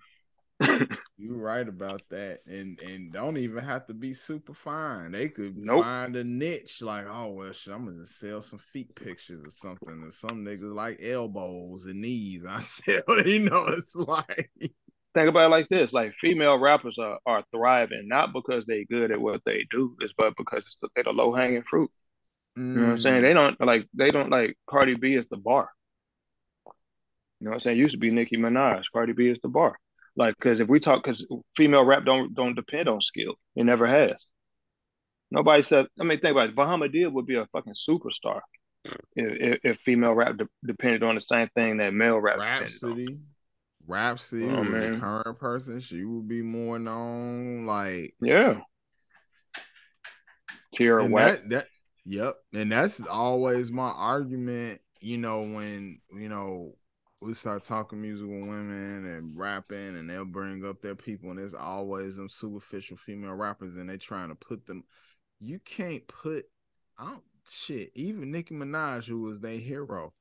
[SPEAKER 1] You're right about that, and and don't even have to be super fine. They could nope. find a niche like, oh well, shit, I'm gonna sell some feet pictures or something, or some niggas like elbows and knees. I sell, you know, it's like.
[SPEAKER 2] Think about it like this: like female rappers are, are thriving not because they good at what they do, it's but because it's the, they're the low hanging fruit. Mm. You know what I'm saying? They don't like they don't like Cardi B is the bar. You know what I'm saying? It used to be Nicki Minaj. Cardi B is the bar. Like, because if we talk, because female rap don't don't depend on skill, it never has. Nobody said. I mean, think about it. Bahamadia would be a fucking superstar if, if, if female rap de- depended on the same thing that male rap.
[SPEAKER 1] Rapsody, Rapsody oh, was man. a current person. She would be more known. Like,
[SPEAKER 2] yeah.
[SPEAKER 1] Tierra Whack. That, that, yep, and that's always my argument. You know, when you know we start talking music with women and rapping, and they'll bring up their people, and there's always them superficial female rappers, and they trying to put them. You can't put, I don't shit. Even Nicki Minaj, who was their hero,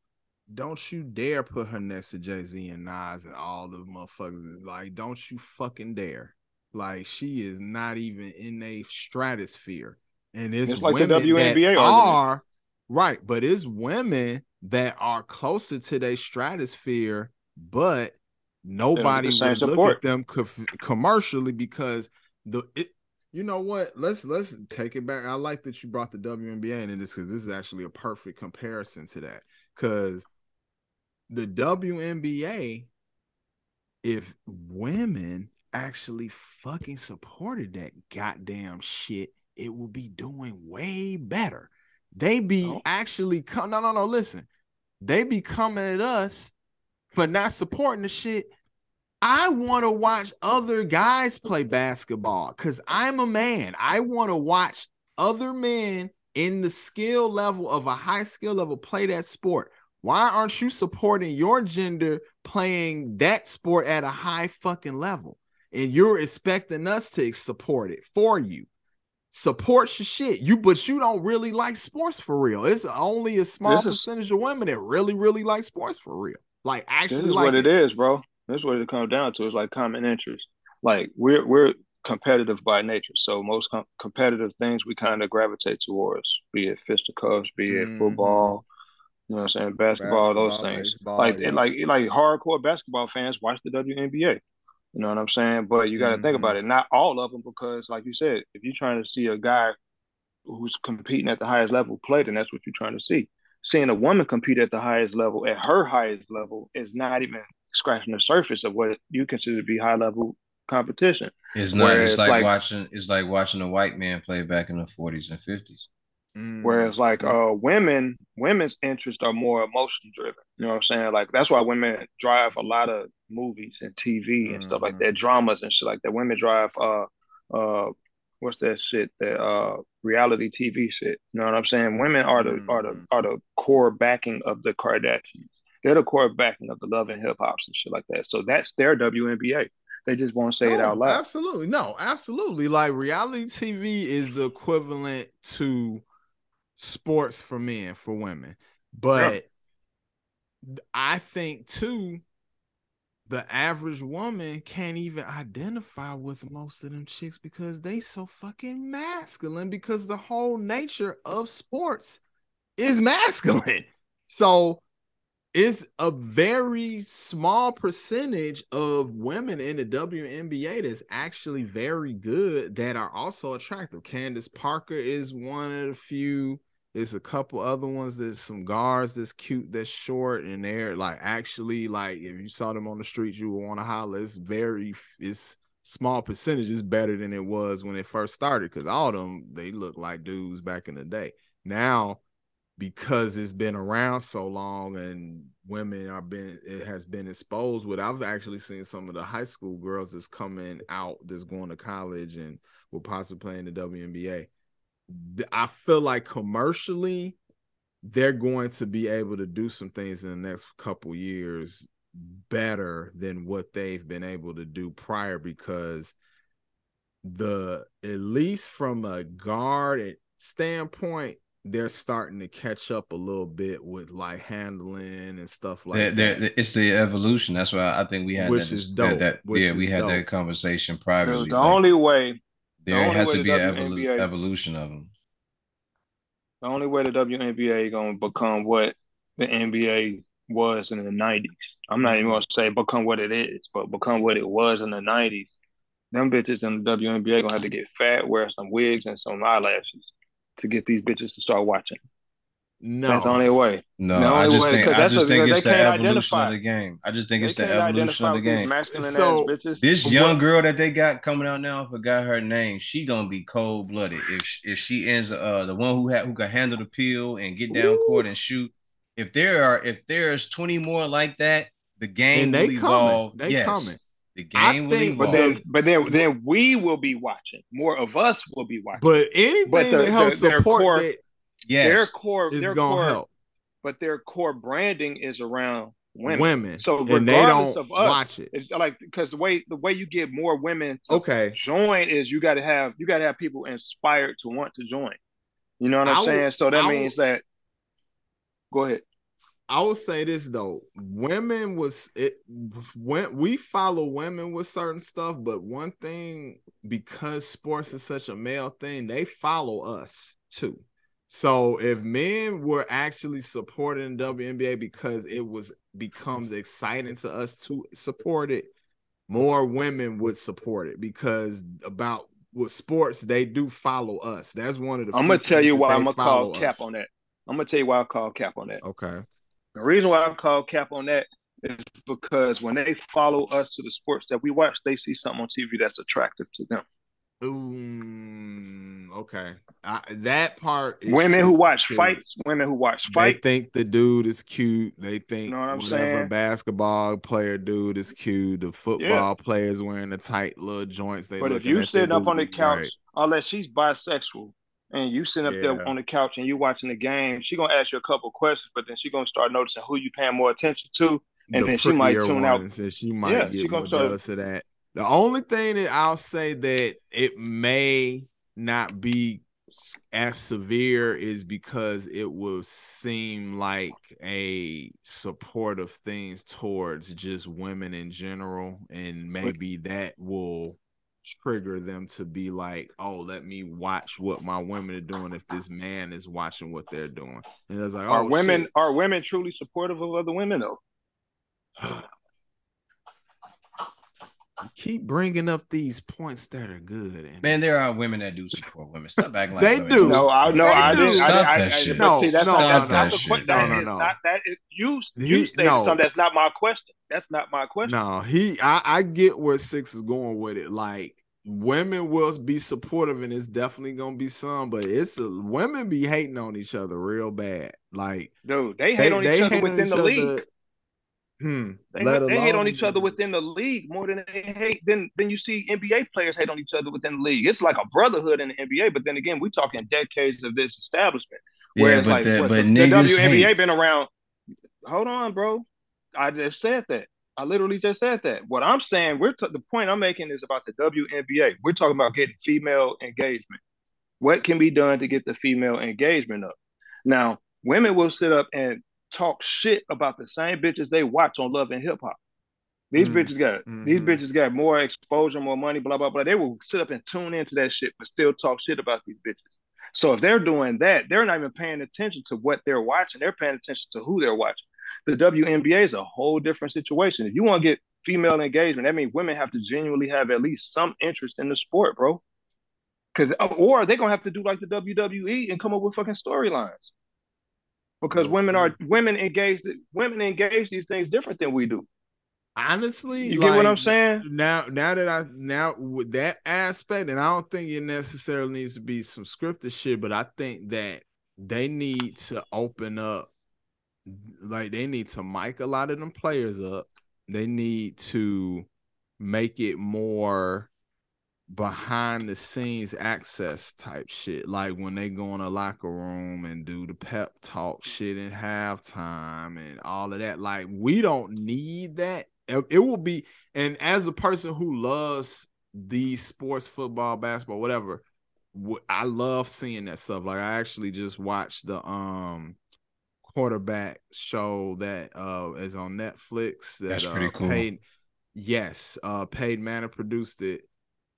[SPEAKER 1] don't you dare put her next to Jay Z and Nas and all the motherfuckers. Like, don't you fucking dare. Like, she is not even in a stratosphere, and it's, it's like women the WNBA that are right, but it's women that are closer to their stratosphere, but nobody would look support. at them co- commercially because the it, you know what? Let's let's take it back. I like that you brought the WNBA in this because this is actually a perfect comparison to that. Because the WNBA, if women actually fucking supported that goddamn shit, it would be doing way better. They be oh. actually come. No, no, no. Listen, they be coming at us for not supporting the shit. I want to watch other guys play basketball because I'm a man. I want to watch other men in the skill level of a high skill level play that sport. Why aren't you supporting your gender playing that sport at a high fucking level? and you're expecting us to support it for you. Support your shit. You but you don't really like sports for real. It's only a small this percentage is, of women that really, really like sports for real. Like actually,
[SPEAKER 2] this is
[SPEAKER 1] like
[SPEAKER 2] what it. it is, bro. That's what it comes down to. It's like common interest. Like we're we're competitive by nature. So most com- competitive things we kind of gravitate towards, be it fisticuffs, be it mm-hmm. football, you know what I'm saying, basketball, basketball those things. Baseball, like yeah. like like hardcore basketball fans watch the WNBA. You know what I'm saying? But you got to mm-hmm. think about it. Not all of them, because like you said, if you're trying to see a guy who's competing at the highest level play, then that's what you're trying to see. Seeing a woman compete at the highest level, at her highest level, is not even scratching the surface of what you consider to be high level competition.
[SPEAKER 3] It's not. Whereas, it's like, like, watching. It's like watching a white man play back in the forties and fifties.
[SPEAKER 2] Mm. Whereas, like uh, women, women's interests are more emotion driven. You know what I'm saying? Like that's why women drive a lot of movies and TV and mm. stuff like mm-hmm. that, dramas and shit like that. Women drive uh uh what's that shit that uh reality TV shit. You know what I'm saying? Women are the mm. are the are the core backing of the Kardashians. They're the core backing of the love and hip hops and shit like that. So that's their WNBA. They just won't say no, it out loud.
[SPEAKER 1] Absolutely. No, absolutely. Like reality TV is the equivalent to sports for men, for women. But. I think too, the average woman can't even identify with most of them chicks because they so fucking masculine because the whole nature of sports is masculine. So it's a very small percentage of women in the WNBA that's actually very good that are also attractive. Candace Parker is one of the few. There's a couple other ones. There's some guards that's cute, that's short, and they're like actually like if you saw them on the streets, you would want to holler. It's very it's small percentage is better than it was when it first started because all of them they look like dudes back in the day. Now because it's been around so long and women are been it has been exposed with i've actually seen some of the high school girls that's coming out that's going to college and will possibly play in the WNBA i feel like commercially they're going to be able to do some things in the next couple years better than what they've been able to do prior because the at least from a guard standpoint they're starting to catch up a little bit with like handling and stuff like they're,
[SPEAKER 3] that. They're, it's the evolution. That's why I think we had
[SPEAKER 1] which
[SPEAKER 3] that,
[SPEAKER 1] is dope.
[SPEAKER 3] That,
[SPEAKER 1] which
[SPEAKER 3] yeah, we had
[SPEAKER 1] dope.
[SPEAKER 3] that conversation privately.
[SPEAKER 2] The like, only way
[SPEAKER 3] there the has to be an evolu- evolution of them.
[SPEAKER 2] The only way the WNBA gonna become what the NBA was in the nineties. I'm not even gonna say become what it is, but become what it was in the nineties. Them bitches in the WNBA gonna have to get fat, wear some wigs and some eyelashes to get these bitches to start watching.
[SPEAKER 1] No,
[SPEAKER 2] that's the only way.
[SPEAKER 3] No, the I just way, think I just think it's the evolution identify. of the game. I just think it's the evolution of the game.
[SPEAKER 2] So
[SPEAKER 3] this young girl that they got coming out now, I forgot her name. She gonna be cold blooded if if she ends uh the one who had who can handle the peel and get down Ooh. court and shoot. If there are if there's twenty more like that, the game and they will evolve.
[SPEAKER 1] They
[SPEAKER 3] yes.
[SPEAKER 1] coming.
[SPEAKER 3] The game think,
[SPEAKER 2] will But then, but then, then we will be watching. More of us will be watching.
[SPEAKER 1] But anything but the, that helps the, support core, that,
[SPEAKER 2] yes, their core
[SPEAKER 1] is
[SPEAKER 2] their
[SPEAKER 1] gonna
[SPEAKER 2] core,
[SPEAKER 1] help.
[SPEAKER 2] But their core branding is around women.
[SPEAKER 1] Women.
[SPEAKER 2] So
[SPEAKER 1] and they don't of us, watch it.
[SPEAKER 2] It's like because the way the way you get more women
[SPEAKER 1] okay
[SPEAKER 2] join is you got to have you got to have people inspired to want to join. You know what I'm saying? so that means that. Go ahead.
[SPEAKER 1] I will say this though, women was it when we follow women with certain stuff, but one thing because sports is such a male thing, they follow us too. So if men were actually supporting WNBA because it was becomes exciting to us to support it, more women would support it because about with sports they do follow us. That's one of the.
[SPEAKER 2] I'm gonna tell you why I'm gonna call us. cap on that. I'm gonna tell you why I call cap on that.
[SPEAKER 1] Okay.
[SPEAKER 2] The reason why I call cap on that is because when they follow us to the sports that we watch, they see something on TV that's attractive to them.
[SPEAKER 1] Ooh, okay. I, that part.
[SPEAKER 2] women who watch too. fights, women who watch fights,
[SPEAKER 1] they think the dude is cute. They think you know what whatever saying? basketball player dude is cute. The football yeah. players wearing the tight little joints. They
[SPEAKER 2] but if you sitting up on the couch, right. unless she's bisexual, and you sitting up yeah. there on the couch and you watching the game, she gonna ask you a couple questions, but then she gonna start noticing who you paying more attention to, and the then she might tune out.
[SPEAKER 1] And she might yeah, get she more start, jealous of that. The only thing that I'll say that it may not be as severe is because it will seem like a support of things towards just women in general and maybe that will trigger them to be like oh let me watch what my women are doing if this man is watching what they're doing and it's like oh,
[SPEAKER 2] are women shit. are women truly supportive of other women though
[SPEAKER 1] keep bringing up these points that are good.
[SPEAKER 3] Man, there are women that do support women. Stop acting like
[SPEAKER 1] they do.
[SPEAKER 2] No, I no, I do.
[SPEAKER 3] Stop I, that I, shit.
[SPEAKER 1] No, no, no,
[SPEAKER 2] no, shit. no, no, no. Not that is, you you say no. something that's not my question. That's not my question.
[SPEAKER 1] No, he. I, I get where six is going with it. Like women will be supportive, and it's definitely gonna be some, but it's a, women be hating on each other real bad. Like,
[SPEAKER 2] dude, they hate they, on each other within the league.
[SPEAKER 1] Hmm.
[SPEAKER 2] They, they hate on each other within the league more than they hate Then then you see NBA players hate on each other within the league. It's like a brotherhood in the NBA, but then again, we're talking decades of this establishment. Whereas
[SPEAKER 3] yeah, but
[SPEAKER 2] like
[SPEAKER 3] the,
[SPEAKER 2] what,
[SPEAKER 3] but
[SPEAKER 2] the, the WNBA
[SPEAKER 3] hate.
[SPEAKER 2] been around. Hold on, bro. I just said that. I literally just said that. What I'm saying, we're t- the point I'm making is about the WNBA. We're talking about getting female engagement. What can be done to get the female engagement up? Now, women will sit up and talk shit about the same bitches they watch on Love and Hip Hop. These mm bitches got mm-hmm. these bitches got more exposure, more money, blah blah blah. They will sit up and tune into that shit, but still talk shit about these bitches. So if they're doing that, they're not even paying attention to what they're watching. They're paying attention to who they're watching. The WNBA is a whole different situation. If you want to get female engagement, that means women have to genuinely have at least some interest in the sport, bro. Because or they're gonna have to do like the WWE and come up with fucking storylines because women are women engage women engage these things different than we do.
[SPEAKER 1] Honestly,
[SPEAKER 2] you like, get what I'm saying?
[SPEAKER 1] Now, now that I now with that aspect, and I don't think it necessarily needs to be some scripted shit, but I think that they need to open up, like they need to mic a lot of them players up. They need to make it more behind the scenes access type shit. Like when they go in a locker room and do the pep talk shit in halftime and all of that. Like we don't need that. It, will be, and as a person who loves these sports, football, basketball, whatever, I love seeing that stuff. Like I actually just watched the um quarterback show that uh is on Netflix. That,
[SPEAKER 3] That's pretty
[SPEAKER 1] uh,
[SPEAKER 3] cool.
[SPEAKER 1] Paid, yes, uh Peyton Manning produced it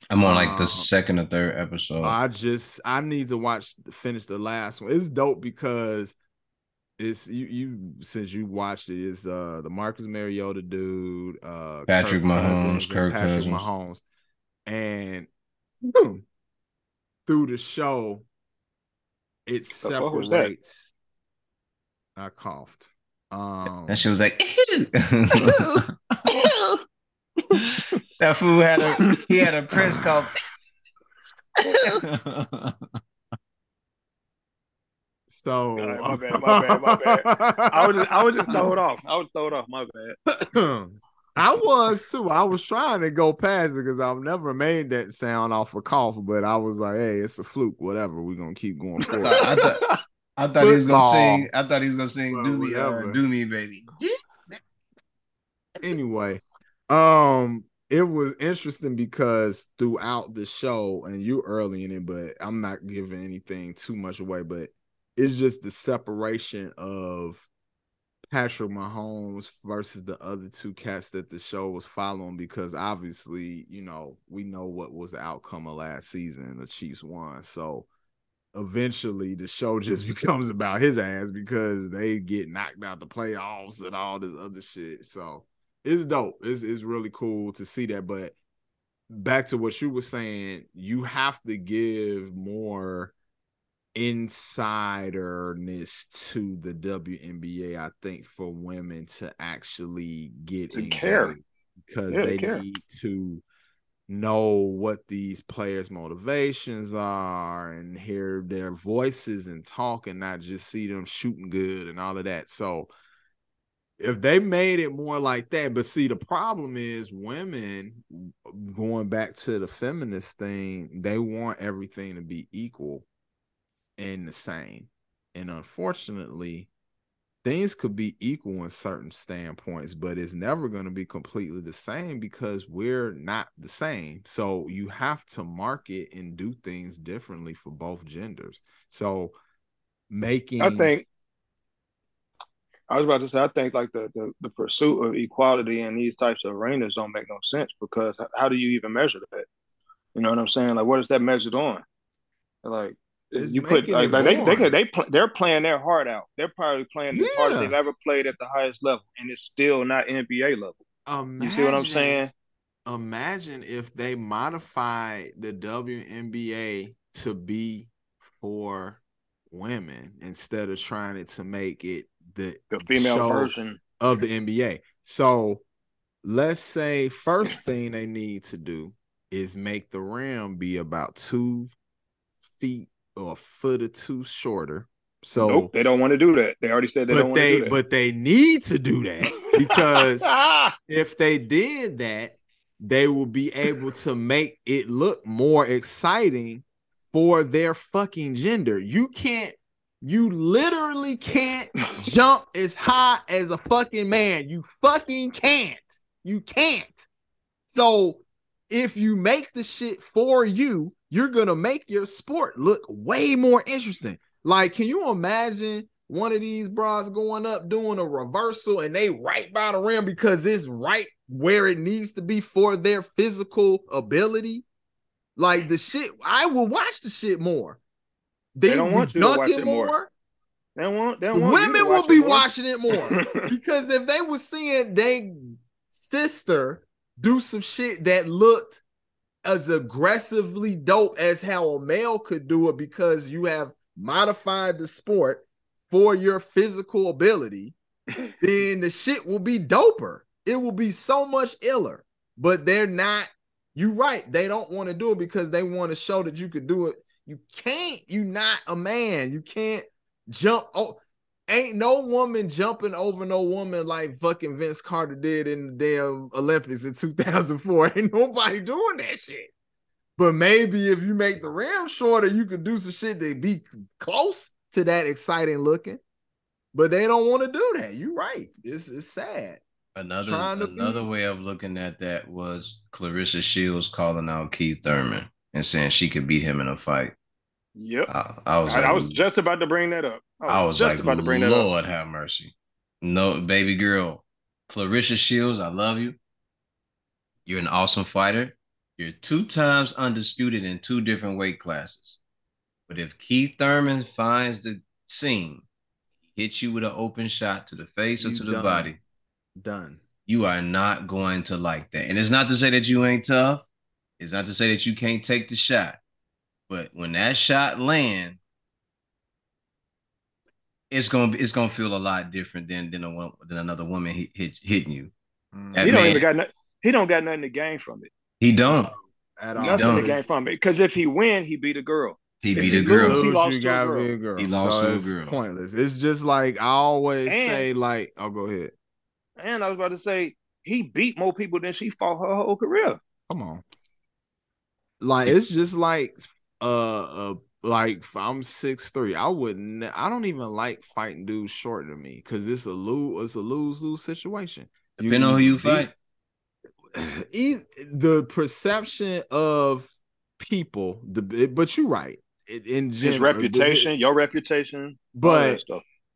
[SPEAKER 3] I'm on like the um, second or third episode.
[SPEAKER 1] I just I need to watch finish the last one. It's dope because it's you you since you watched it, it's uh the Marcus Mariota dude, uh
[SPEAKER 3] Patrick Kirk Mahomes, Kirk
[SPEAKER 1] Patrick
[SPEAKER 3] Cousins.
[SPEAKER 1] Mahomes. And through the show, it separates. I coughed. Um
[SPEAKER 3] and she was like that fool had a he had a prince called.
[SPEAKER 1] so
[SPEAKER 2] right, my bad, my bad, my bad. I was just, I was just throw it off. I was throw it off. My bad.
[SPEAKER 1] I was too. I was trying to go past it because I've never made that sound off a cough, but I was like, "Hey, it's a fluke. Whatever. We're gonna keep going forward."
[SPEAKER 3] I thought, I thought he was gonna sing. I thought he was gonna sing well, "Do Me, uh, Do Me, Baby."
[SPEAKER 1] anyway, um, it was interesting because throughout the show, and you early in it, but I'm not giving anything too much away, but it's just the separation of Patrick Mahomes versus the other two cats that the show was following because obviously, you know, we know what was the outcome of last season. The Chiefs won. So eventually the show just becomes about his ass because they get knocked out the playoffs and all this other shit. So it's dope. It's it's really cool to see that. But back to what you were saying, you have to give more insiderness to the WNBA, I think, for women to actually get
[SPEAKER 2] to care
[SPEAKER 1] because yeah, they need to know what these players' motivations are and hear their voices and talk and not just see them shooting good and all of that. So if they made it more like that, but see, the problem is women going back to the feminist thing, they want everything to be equal and the same. And unfortunately, things could be equal in certain standpoints, but it's never going to be completely the same because we're not the same. So you have to market and do things differently for both genders. So making
[SPEAKER 2] I think I was about to say I think like the, the the pursuit of equality in these types of arenas don't make no sense because how do you even measure that? You know what I'm saying? Like, what is that measured on? Like, it's you put like, like they they they they're playing their heart out. They're probably playing the yeah. hard as they've ever played at the highest level, and it's still not NBA level. Imagine, you see what I'm saying?
[SPEAKER 1] Imagine if they modify the WNBA to be for women instead of trying it to make it the,
[SPEAKER 2] the female version
[SPEAKER 1] of the NBA. So let's say first thing they need to do is make the rim be about two feet or a foot or two shorter. So nope,
[SPEAKER 2] they don't want to do that. They already said they but don't
[SPEAKER 1] they,
[SPEAKER 2] do
[SPEAKER 1] But they need to do that because if they did that, they will be able to make it look more exciting for their fucking gender. You can't, you literally can't jump as high as a fucking man. You fucking can't. You can't. So if you make the shit for you, you're gonna make your sport look way more interesting. Like, can you imagine one of these bras going up doing a reversal and they right by the rim because it's right where it needs to be for their physical ability? Like the shit, I will watch the shit more.
[SPEAKER 2] They, they don't want you to watch it more. more. They want, they want
[SPEAKER 1] women will be watching it more because if they were seeing they sister do some shit that looked as aggressively dope as how a male could do it because you have modified the sport for your physical ability, then the shit will be doper. It will be so much iller. But they're not, you're right. They don't want to do it because they want to show that you could do it. You can't, you not a man. You can't jump. Oh, ain't no woman jumping over no woman like fucking Vince Carter did in the damn Olympics in 2004. Ain't nobody doing that shit. But maybe if you make the rim shorter, you could do some shit that be close to that exciting looking. But they don't want to do that. You're right. It's, it's sad.
[SPEAKER 3] Another another be... way of looking at that was Claressa Shields calling out Keith Thurman and saying she could beat him in a fight.
[SPEAKER 2] Yep. I, I was I, like, I, was just about to bring that up.
[SPEAKER 3] I was, I was just like, about to bring Lord have mercy. No, baby girl, Claressa Shields, I love you. You're an awesome fighter. You're two times undisputed in two different weight classes. But if Keith Thurman finds the seam, hits you with an open shot to the face you or to done. the body,
[SPEAKER 1] done.
[SPEAKER 3] You are not going to like that. And it's not to say that you ain't tough. It's not to say that you can't take the shot. But when that shot land, it's gonna it's gonna feel a lot different than than a than another woman hit, hit hitting you.
[SPEAKER 2] Mm. He don't man, even got no, he don't got nothing to gain from it.
[SPEAKER 3] He don't
[SPEAKER 2] at all. Nothing to gain from it because if he win, he beat a girl.
[SPEAKER 3] He beat a girl.
[SPEAKER 1] Lose, he lost you gotta be a girl.
[SPEAKER 3] He lost so
[SPEAKER 1] to
[SPEAKER 3] a girl.
[SPEAKER 1] Pointless. It's just like I always and, say. Like, I'll oh, go ahead.
[SPEAKER 2] And I was about to say he beat more people than she fought her whole career.
[SPEAKER 1] Come on. Like it's just like uh, uh like I'm six three, I wouldn't. I don't even like fighting dudes shorter than me because it's a lose. It's a lose lose situation.
[SPEAKER 3] Depending on who you fight.
[SPEAKER 1] The perception of people, the but you're right. In
[SPEAKER 2] general, his reputation, your reputation,
[SPEAKER 1] but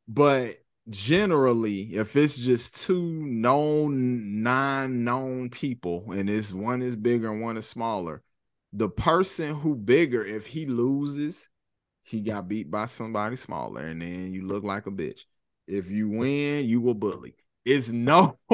[SPEAKER 1] but generally, if it's just two known, non known people, and it's one is bigger and one is smaller, the person who bigger, if he loses, he got beat by somebody smaller, and then you look like a bitch. If you win, you will bully. It's no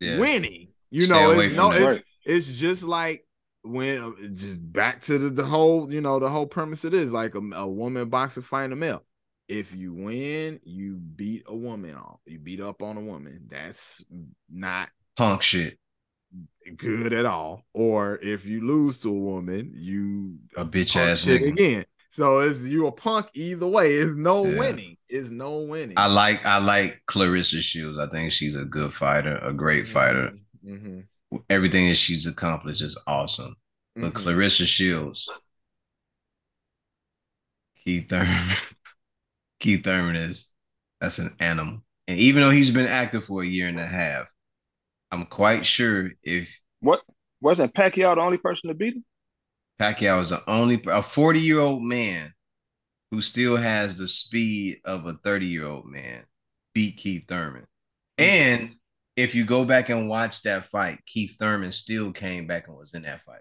[SPEAKER 1] yeah. winning. You Stay know, it's no, it's, it's, just like when uh, just back to the, the whole, you know, the whole premise it is like a, a woman boxer fighting a male. If you win, you beat a woman on. You beat up on a woman. That's not
[SPEAKER 3] punk shit
[SPEAKER 1] good at all. Or if you lose to a woman, you
[SPEAKER 3] a bitch ass nigga
[SPEAKER 1] again. So it's you a punk either way. It's no yeah. winning. It's no winning.
[SPEAKER 3] I like I like Claressa Shields. I think she's a good fighter, a great mm-hmm. fighter. Mm-hmm. Everything that she's accomplished is awesome. But mm-hmm. Claressa Shields, Keith Thurman, Keith Thurman is That's an animal. And even though he's been active for a year and a half, I'm quite sure if
[SPEAKER 2] what wasn't Pacquiao the only person to beat him?
[SPEAKER 3] Pacquiao is the only a 40 year old man who still has the speed of a 30 year old man beat Keith Thurman. And if you go back and watch that fight, Keith Thurman still came back and was in that fight.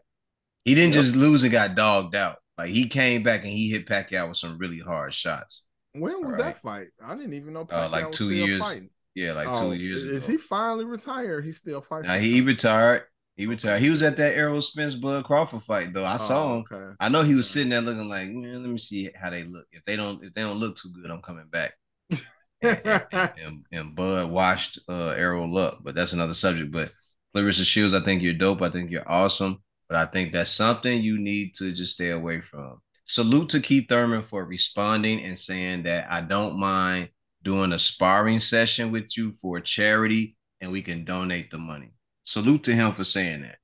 [SPEAKER 3] He didn't yep. just lose and got dogged out. Like he came back and he hit Pacquiao with some really hard shots.
[SPEAKER 1] When was right. that fight? I didn't even know Pacquiao uh,
[SPEAKER 3] like two years. Fighting. Yeah, like oh, two years.
[SPEAKER 1] Is ago. he finally retired? He still fights.
[SPEAKER 3] Now, he retired. He retired. He was at that Errol Spence Bud Crawford fight though. I oh, saw him. Okay. I know he was sitting there looking like, let me see how they look. If they don't, if they don't look too good, I'm coming back. and, and, and, Bud washed uh, Errol up, but that's another subject. But Claressa Shields, I think you're dope. I think you're awesome. But I think that's something you need to just stay away from. Salute to Keith Thurman for responding and saying that I don't mind doing a sparring session with you for charity and we can donate the money. Salute to him for saying that.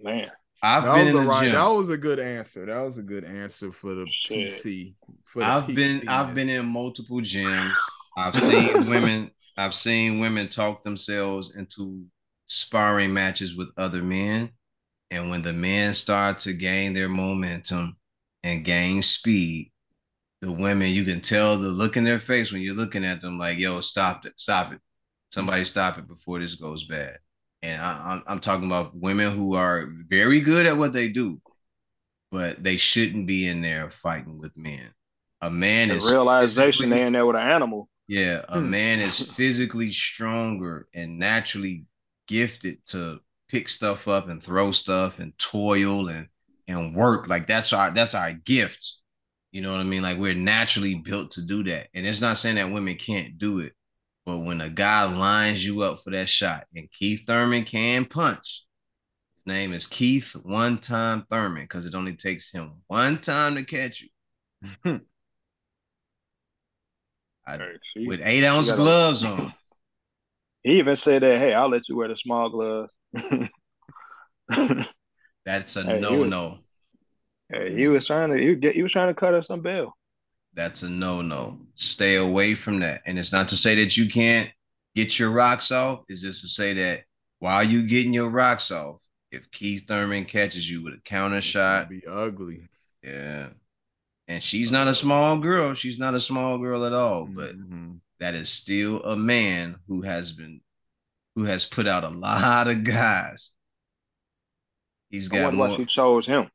[SPEAKER 2] Man.
[SPEAKER 1] I've that been in the right, gym. That was a good answer. That was a good answer for the Shit. PC.
[SPEAKER 3] For the I've been I've been in multiple gyms. I've seen women I've seen women talk themselves into sparring matches with other men. And when the men start to gain their momentum and gain speed, the women, you can tell the look in their face when you're looking at them like, yo, stop it, stop it. Somebody stop it before this goes bad. And I, am I'm talking about women who are very good at what they do, but they shouldn't be in there fighting with men. A man the is
[SPEAKER 2] realization they in there with an animal.
[SPEAKER 3] Yeah, a hmm. man is physically stronger and naturally gifted to pick stuff up and throw stuff and toil and and work. Like that's our that's our gift. You know what I mean? Like we're naturally built to do that. And it's not saying that women can't do it, but when a guy lines you up for that shot, and Keith Thurman can punch. His name is Keith One Time Thurman because it only takes him one time to catch you. I, with eight ounce gloves on.
[SPEAKER 2] He even said that, hey, I'll let you wear the small gloves.
[SPEAKER 3] That's a hey, no no.
[SPEAKER 2] Hey, he was trying to he, get, he was trying to cut us some bill.
[SPEAKER 3] That's a no no. Stay away from that. And it's not to say that you can't get your rocks off. It's just to say that while you getting your rocks off, if Keith Thurman catches you with a counter shot,
[SPEAKER 1] be ugly.
[SPEAKER 3] Yeah. And she's not a small girl. She's not a small girl at all. But mm-hmm. that is still a man who has been who has put out a lot of guys He's got
[SPEAKER 2] more. What you chose him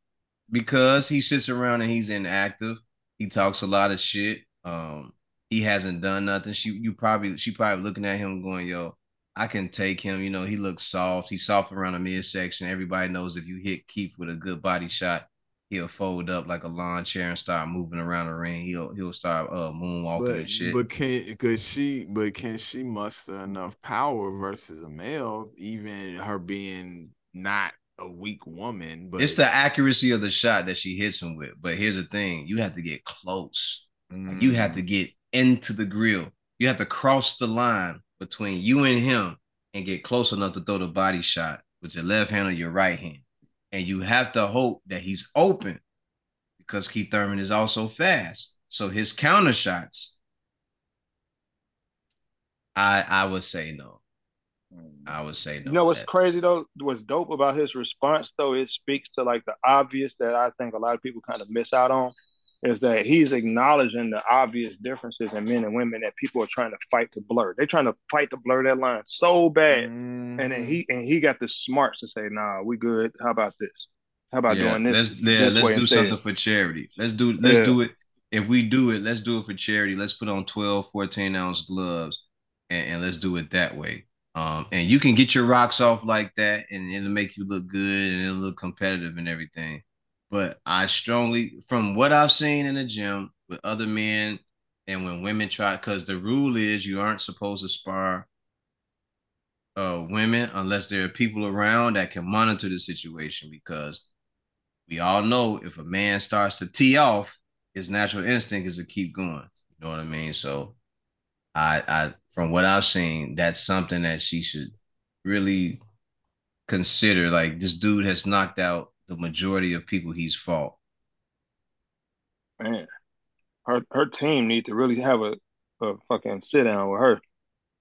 [SPEAKER 3] because he sits around and he's inactive. He talks a lot of shit. Um, he hasn't done nothing. She, you probably, she probably looking at him going, "Yo, I can take him." You know, he looks soft. He's soft around the midsection. Everybody knows if you hit Keith with a good body shot, he'll fold up like a lawn chair and start moving around the ring. He'll he'll start uh moonwalking
[SPEAKER 1] but,
[SPEAKER 3] and shit.
[SPEAKER 1] But can could she but can she muster enough power versus a male, even her being not a weak woman, but
[SPEAKER 3] it's the accuracy of the shot that she hits him with. But here's the thing: you have to get close. Mm. you have to mm. get into the grill. You have to cross the line between you and him and get close enough to throw the body shot with your left hand or your right hand. And you have to hope that he's open because Keith Thurman is also fast. So his counter shots, I I would say no. I would say no.
[SPEAKER 2] You know what's that. crazy though? What's dope about his response though? It speaks to like the obvious that I think a lot of people kind of miss out on. Is that he's acknowledging the obvious differences in men and women that people are trying to fight to blur. They're trying to fight to blur that line so bad, mm. and then he and he got the smarts to say, "Nah, we good. How about this? How about yeah, doing this?
[SPEAKER 3] Let's yeah, this let's do something for charity. Let's do let's yeah. do it. If we do it, let's do it for charity. Let's put on 12, 14 ounce gloves, and, and let's do it that way um, and you can get your rocks off like that, and it'll make you look good and it'll look competitive and everything. But I strongly, from what I've seen in the gym with other men, and when women try, because the rule is you aren't supposed to spar uh, women unless there are people around that can monitor the situation. Because we all know if a man starts to tee off, his natural instinct is to keep going. You know what I mean? So I I from what I've seen, that's something that she should really consider. Like this dude has knocked out the majority of people he's fought.
[SPEAKER 2] Man, her her team need to really have a a fucking sit down with her.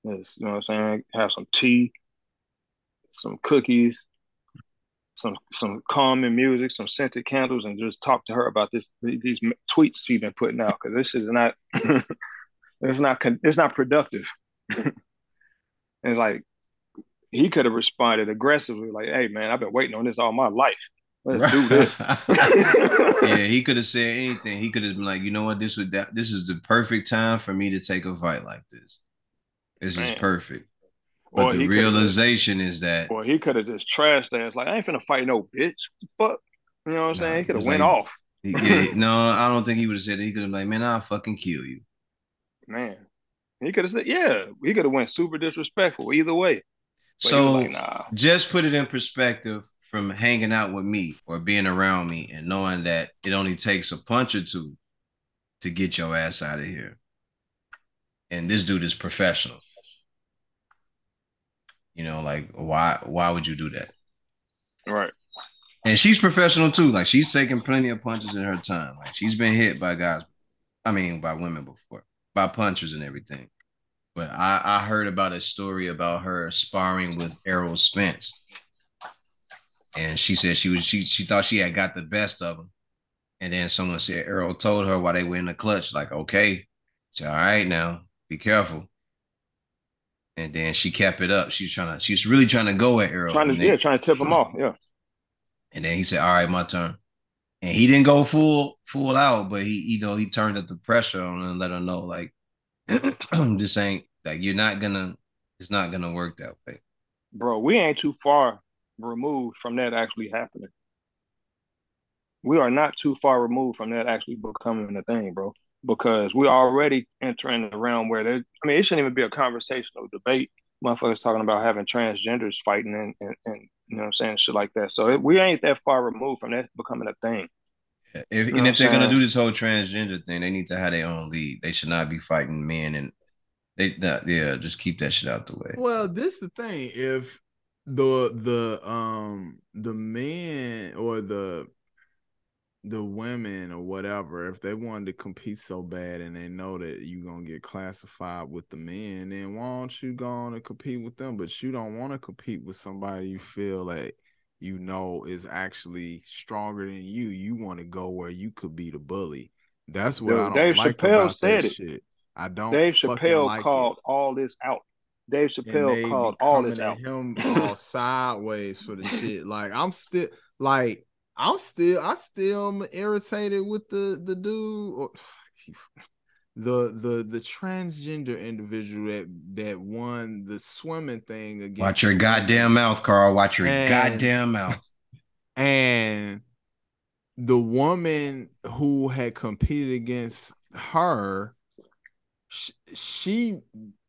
[SPEAKER 2] you know what I'm saying? Have some tea, some cookies, some some calming music, some scented candles, and just talk to her about this these tweets she's been putting out because this is not it's not it's not productive. and like he could have responded aggressively, like, "Hey man, I've been waiting on this all my life. Let's do this."
[SPEAKER 3] yeah, he could have said anything. He could have been like, "You know what? This would that this is the perfect time for me to take a fight like this. This man. is perfect." But or the realization is that,
[SPEAKER 2] or he could have just trashed ass like I ain't finna fight no bitch. Fuck, you know what I'm saying? He could have went like, off.
[SPEAKER 3] yeah, no, I don't think he would have said it. He could have been like, man, I'll fucking kill you.
[SPEAKER 2] Man, he could have said, yeah, he could have went super disrespectful either way.
[SPEAKER 3] But so like, nah. just put it in perspective from hanging out with me or being around me and knowing that it only takes a punch or two to get your ass out of here. And this dude is professional. You know, like why why would you do that?
[SPEAKER 2] Right.
[SPEAKER 3] And she's professional too. Like she's taken plenty of punches in her time. Like she's been hit by guys, I mean by women before, by punchers and everything. But I, I heard about a story about her sparring with Errol Spence. And she said she was she she thought she had got the best of him. And then someone said Errol told her while they were in the clutch, like, okay, it's all right now, be careful and then she kept it up. She's trying to, she's really trying to go at Errol.
[SPEAKER 2] Trying to, yeah, trying to tip him off. Yeah.
[SPEAKER 3] And then he said, "All right, my turn." And he didn't go full full out, but he, you know, he turned up the pressure on and let her know, like, this ain't like you're not gonna, it's not gonna work that way.
[SPEAKER 2] Bro, we ain't too far removed from that actually happening. We are not too far removed from that actually becoming a thing, bro because we're already entering the realm where there. I mean, it shouldn't even be a conversational debate. Motherfuckers talking about having transgenders fighting and, and, and you know what I'm saying, shit like that. So it, we ain't that far removed from that becoming a thing.
[SPEAKER 3] If, you know and if they're gonna do this whole transgender thing, they need to have their own league. They should not be fighting men and they not, yeah, just keep that shit out the way.
[SPEAKER 1] Well, this is the thing. If the the um the men or the the women or whatever, if they wanted to compete so bad and they know that you're gonna get classified with the men, then why don't you go on and compete with them? But you don't want to compete with somebody you feel like you know is actually stronger than you. You want to go where you could be the bully. That's what Dude, I don't Dave like Chappelle about said that it. shit. I don't.
[SPEAKER 2] Dave Chappelle like called it. all this out. Dave Chappelle called all this out.
[SPEAKER 1] Him all sideways for the shit. Like I'm still like I'm still I still am irritated with the the dude or the the the transgender individual that that won the swimming thing against
[SPEAKER 3] Watch your goddamn mouth, Carl. Watch your and, goddamn mouth.
[SPEAKER 1] And the woman who had competed against her, she, she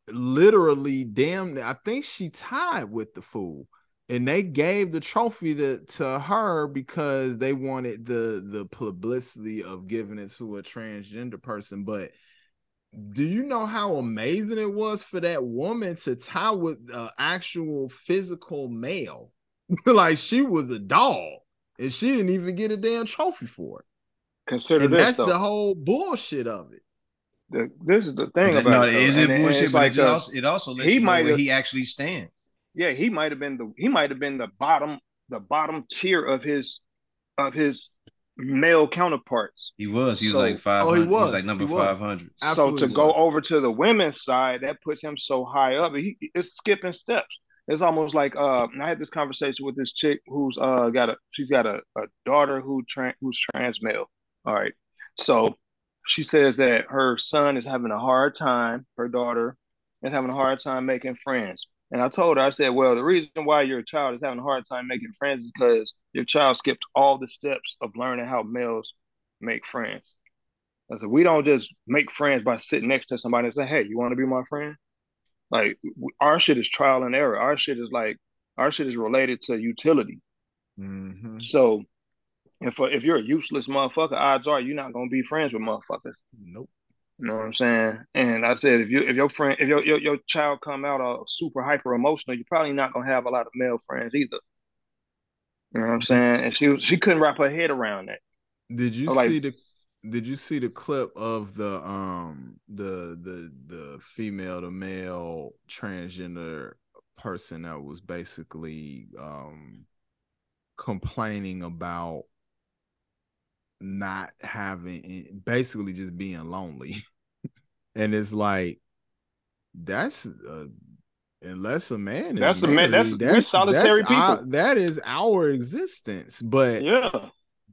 [SPEAKER 1] literally damn I think she tied with the fool and they gave the trophy to, to her because they wanted the the publicity of giving it to a transgender person but do you know how amazing it was for that woman to tie with an actual physical male like she was a doll and she didn't even get a damn trophy for it
[SPEAKER 2] consider
[SPEAKER 1] and
[SPEAKER 2] this,
[SPEAKER 1] that's
[SPEAKER 2] though.
[SPEAKER 1] the whole bullshit of it
[SPEAKER 2] the, this is the thing about no,
[SPEAKER 3] it. Is it bullshit? but like it, also, it also lets he you know where he actually stands
[SPEAKER 2] yeah, he might have been the he might have been the bottom the bottom tier of his of his male counterparts.
[SPEAKER 3] He was. He was like five. Oh, he was. he was like number five hundred.
[SPEAKER 2] So to go over to the women's side, that puts him so high up. He, it's skipping steps. It's almost like uh, I had this conversation with this chick who's uh got a she's got a, a daughter who tra- who's trans male. All right, so she says that her son is having a hard time. Her daughter is having a hard time making friends. And I told her, I said, well, the reason why your child is having a hard time making friends is because your child skipped all the steps of learning how males make friends. I said, we don't just make friends by sitting next to somebody and say, hey, you want to be my friend? Like, our shit is trial and error. Our shit is like, our shit is related to utility. Mm-hmm. So, if if you're a useless motherfucker, odds are you're not gonna be friends with motherfuckers.
[SPEAKER 1] Nope.
[SPEAKER 2] You know what I'm saying? And I said, if you if your friend if your your, your child come out uh, super hyper emotional, you're probably not gonna have a lot of male friends either. You know what I'm saying? And she she couldn't wrap her head around that.
[SPEAKER 1] Did you like, see the did you see the clip of the um the the the female to male transgender person that was basically um complaining about not having basically just being lonely. And it's like that's uh, unless a man that's a man that's, that's solitary that's people. our, that is our existence. But
[SPEAKER 2] yeah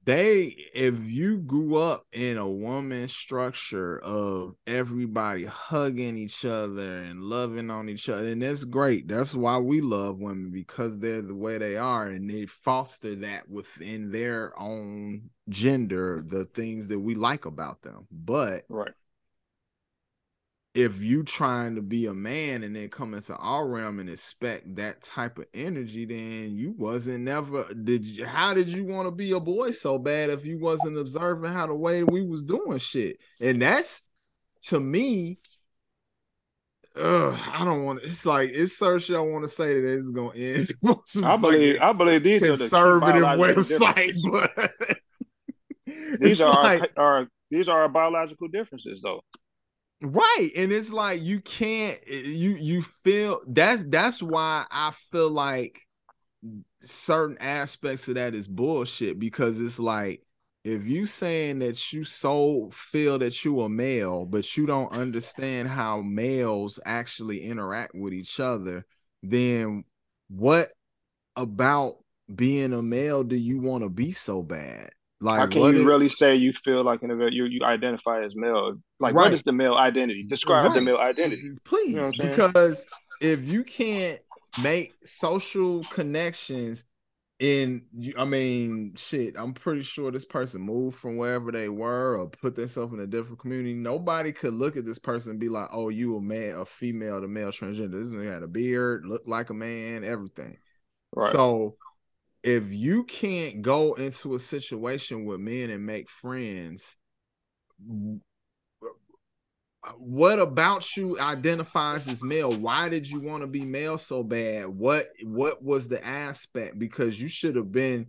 [SPEAKER 1] they if you grew up in a woman structure of everybody hugging each other and loving on each other and that's great. That's why we love women because they're the way they are and they foster that within their own gender the things that we like about them. But
[SPEAKER 2] right
[SPEAKER 1] if you trying to be a man and then come into our realm and expect that type of energy, then you wasn't never did you how did you want to be a boy so bad if you wasn't observing how the way we was doing shit? And that's to me, uh, I don't want it's like it's search I want to say that it's gonna end.
[SPEAKER 2] I believe I believe these
[SPEAKER 1] conservative are the website, but
[SPEAKER 2] these are like, our, our these are our biological differences though.
[SPEAKER 1] Right. And it's like you can't eh, you you feel that's that's why I feel like certain aspects of that is bullshit because it's like if you saying that you so feel that you a male but you don't understand how males actually interact with each other then what about being a male do you want to be so bad
[SPEAKER 2] like, how can you really say you feel like an you you identify as male? Like, right. what is the male identity? Describe right. the male identity,
[SPEAKER 1] please. You know because if you can't make social connections in I mean, shit, I'm pretty sure this person moved from wherever they were or put themselves in a different community. Nobody could look at this person and be like, oh, you a man, a female to male transgender. This nigga had a beard, looked like a man, everything. Right. So if you can't go into a situation with men and make friends, what about you identifies as male? Why did you want to be male so bad? What what was the aspect? Because you should have been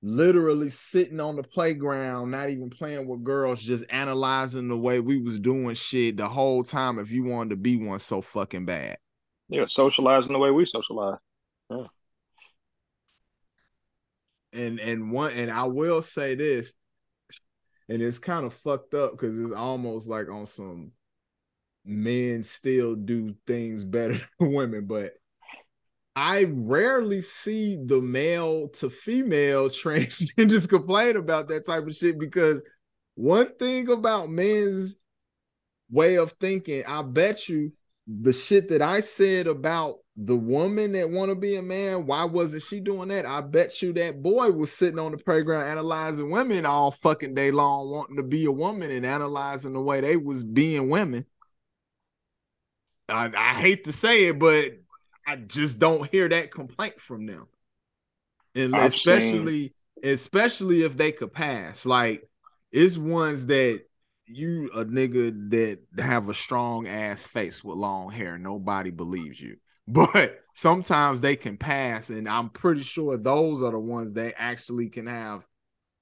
[SPEAKER 1] literally sitting on the playground, not even playing with girls, just analyzing the way we was doing shit the whole time if you wanted to be one so fucking bad.
[SPEAKER 2] Yeah, socializing the way we socialize. Yeah
[SPEAKER 1] and and one and I will say this, and it's kind of fucked up because it's almost like on some men still do things better than women, but I rarely see the male to female transgenders complain about that type of shit because one thing about men's way of thinking, I bet you the shit that I said about the woman that want to be a man, why wasn't she doing that? I bet you that boy was sitting on the playground analyzing women all fucking day long, wanting to be a woman and analyzing the way they was being women. I, I hate to say it, but I just don't hear that complaint from them. And I've especially, seen... especially if they could pass. Like it's ones that you a nigga that have a strong ass face with long hair. Nobody believes you. But sometimes they can pass, and I'm pretty sure those are the ones that actually can have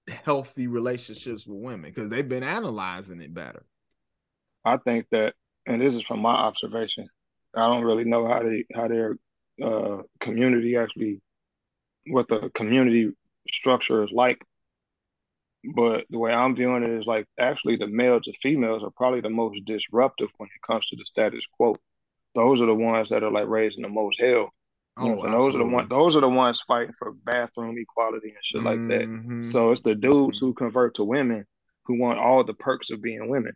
[SPEAKER 1] healthy relationships with women because they've been analyzing it better.
[SPEAKER 2] I think that, and this is from my observation. I don't really know how they how their uh, community actually, what the community structure is like but the way I'm viewing it is like actually the males and females are probably the most disruptive when it comes to the status quo. Those are the ones that are like raising the most hell. You oh, those are the ones. Those are the ones fighting for bathroom equality and shit like that. Mm-hmm. So it's the dudes who convert to women who want all the perks of being women.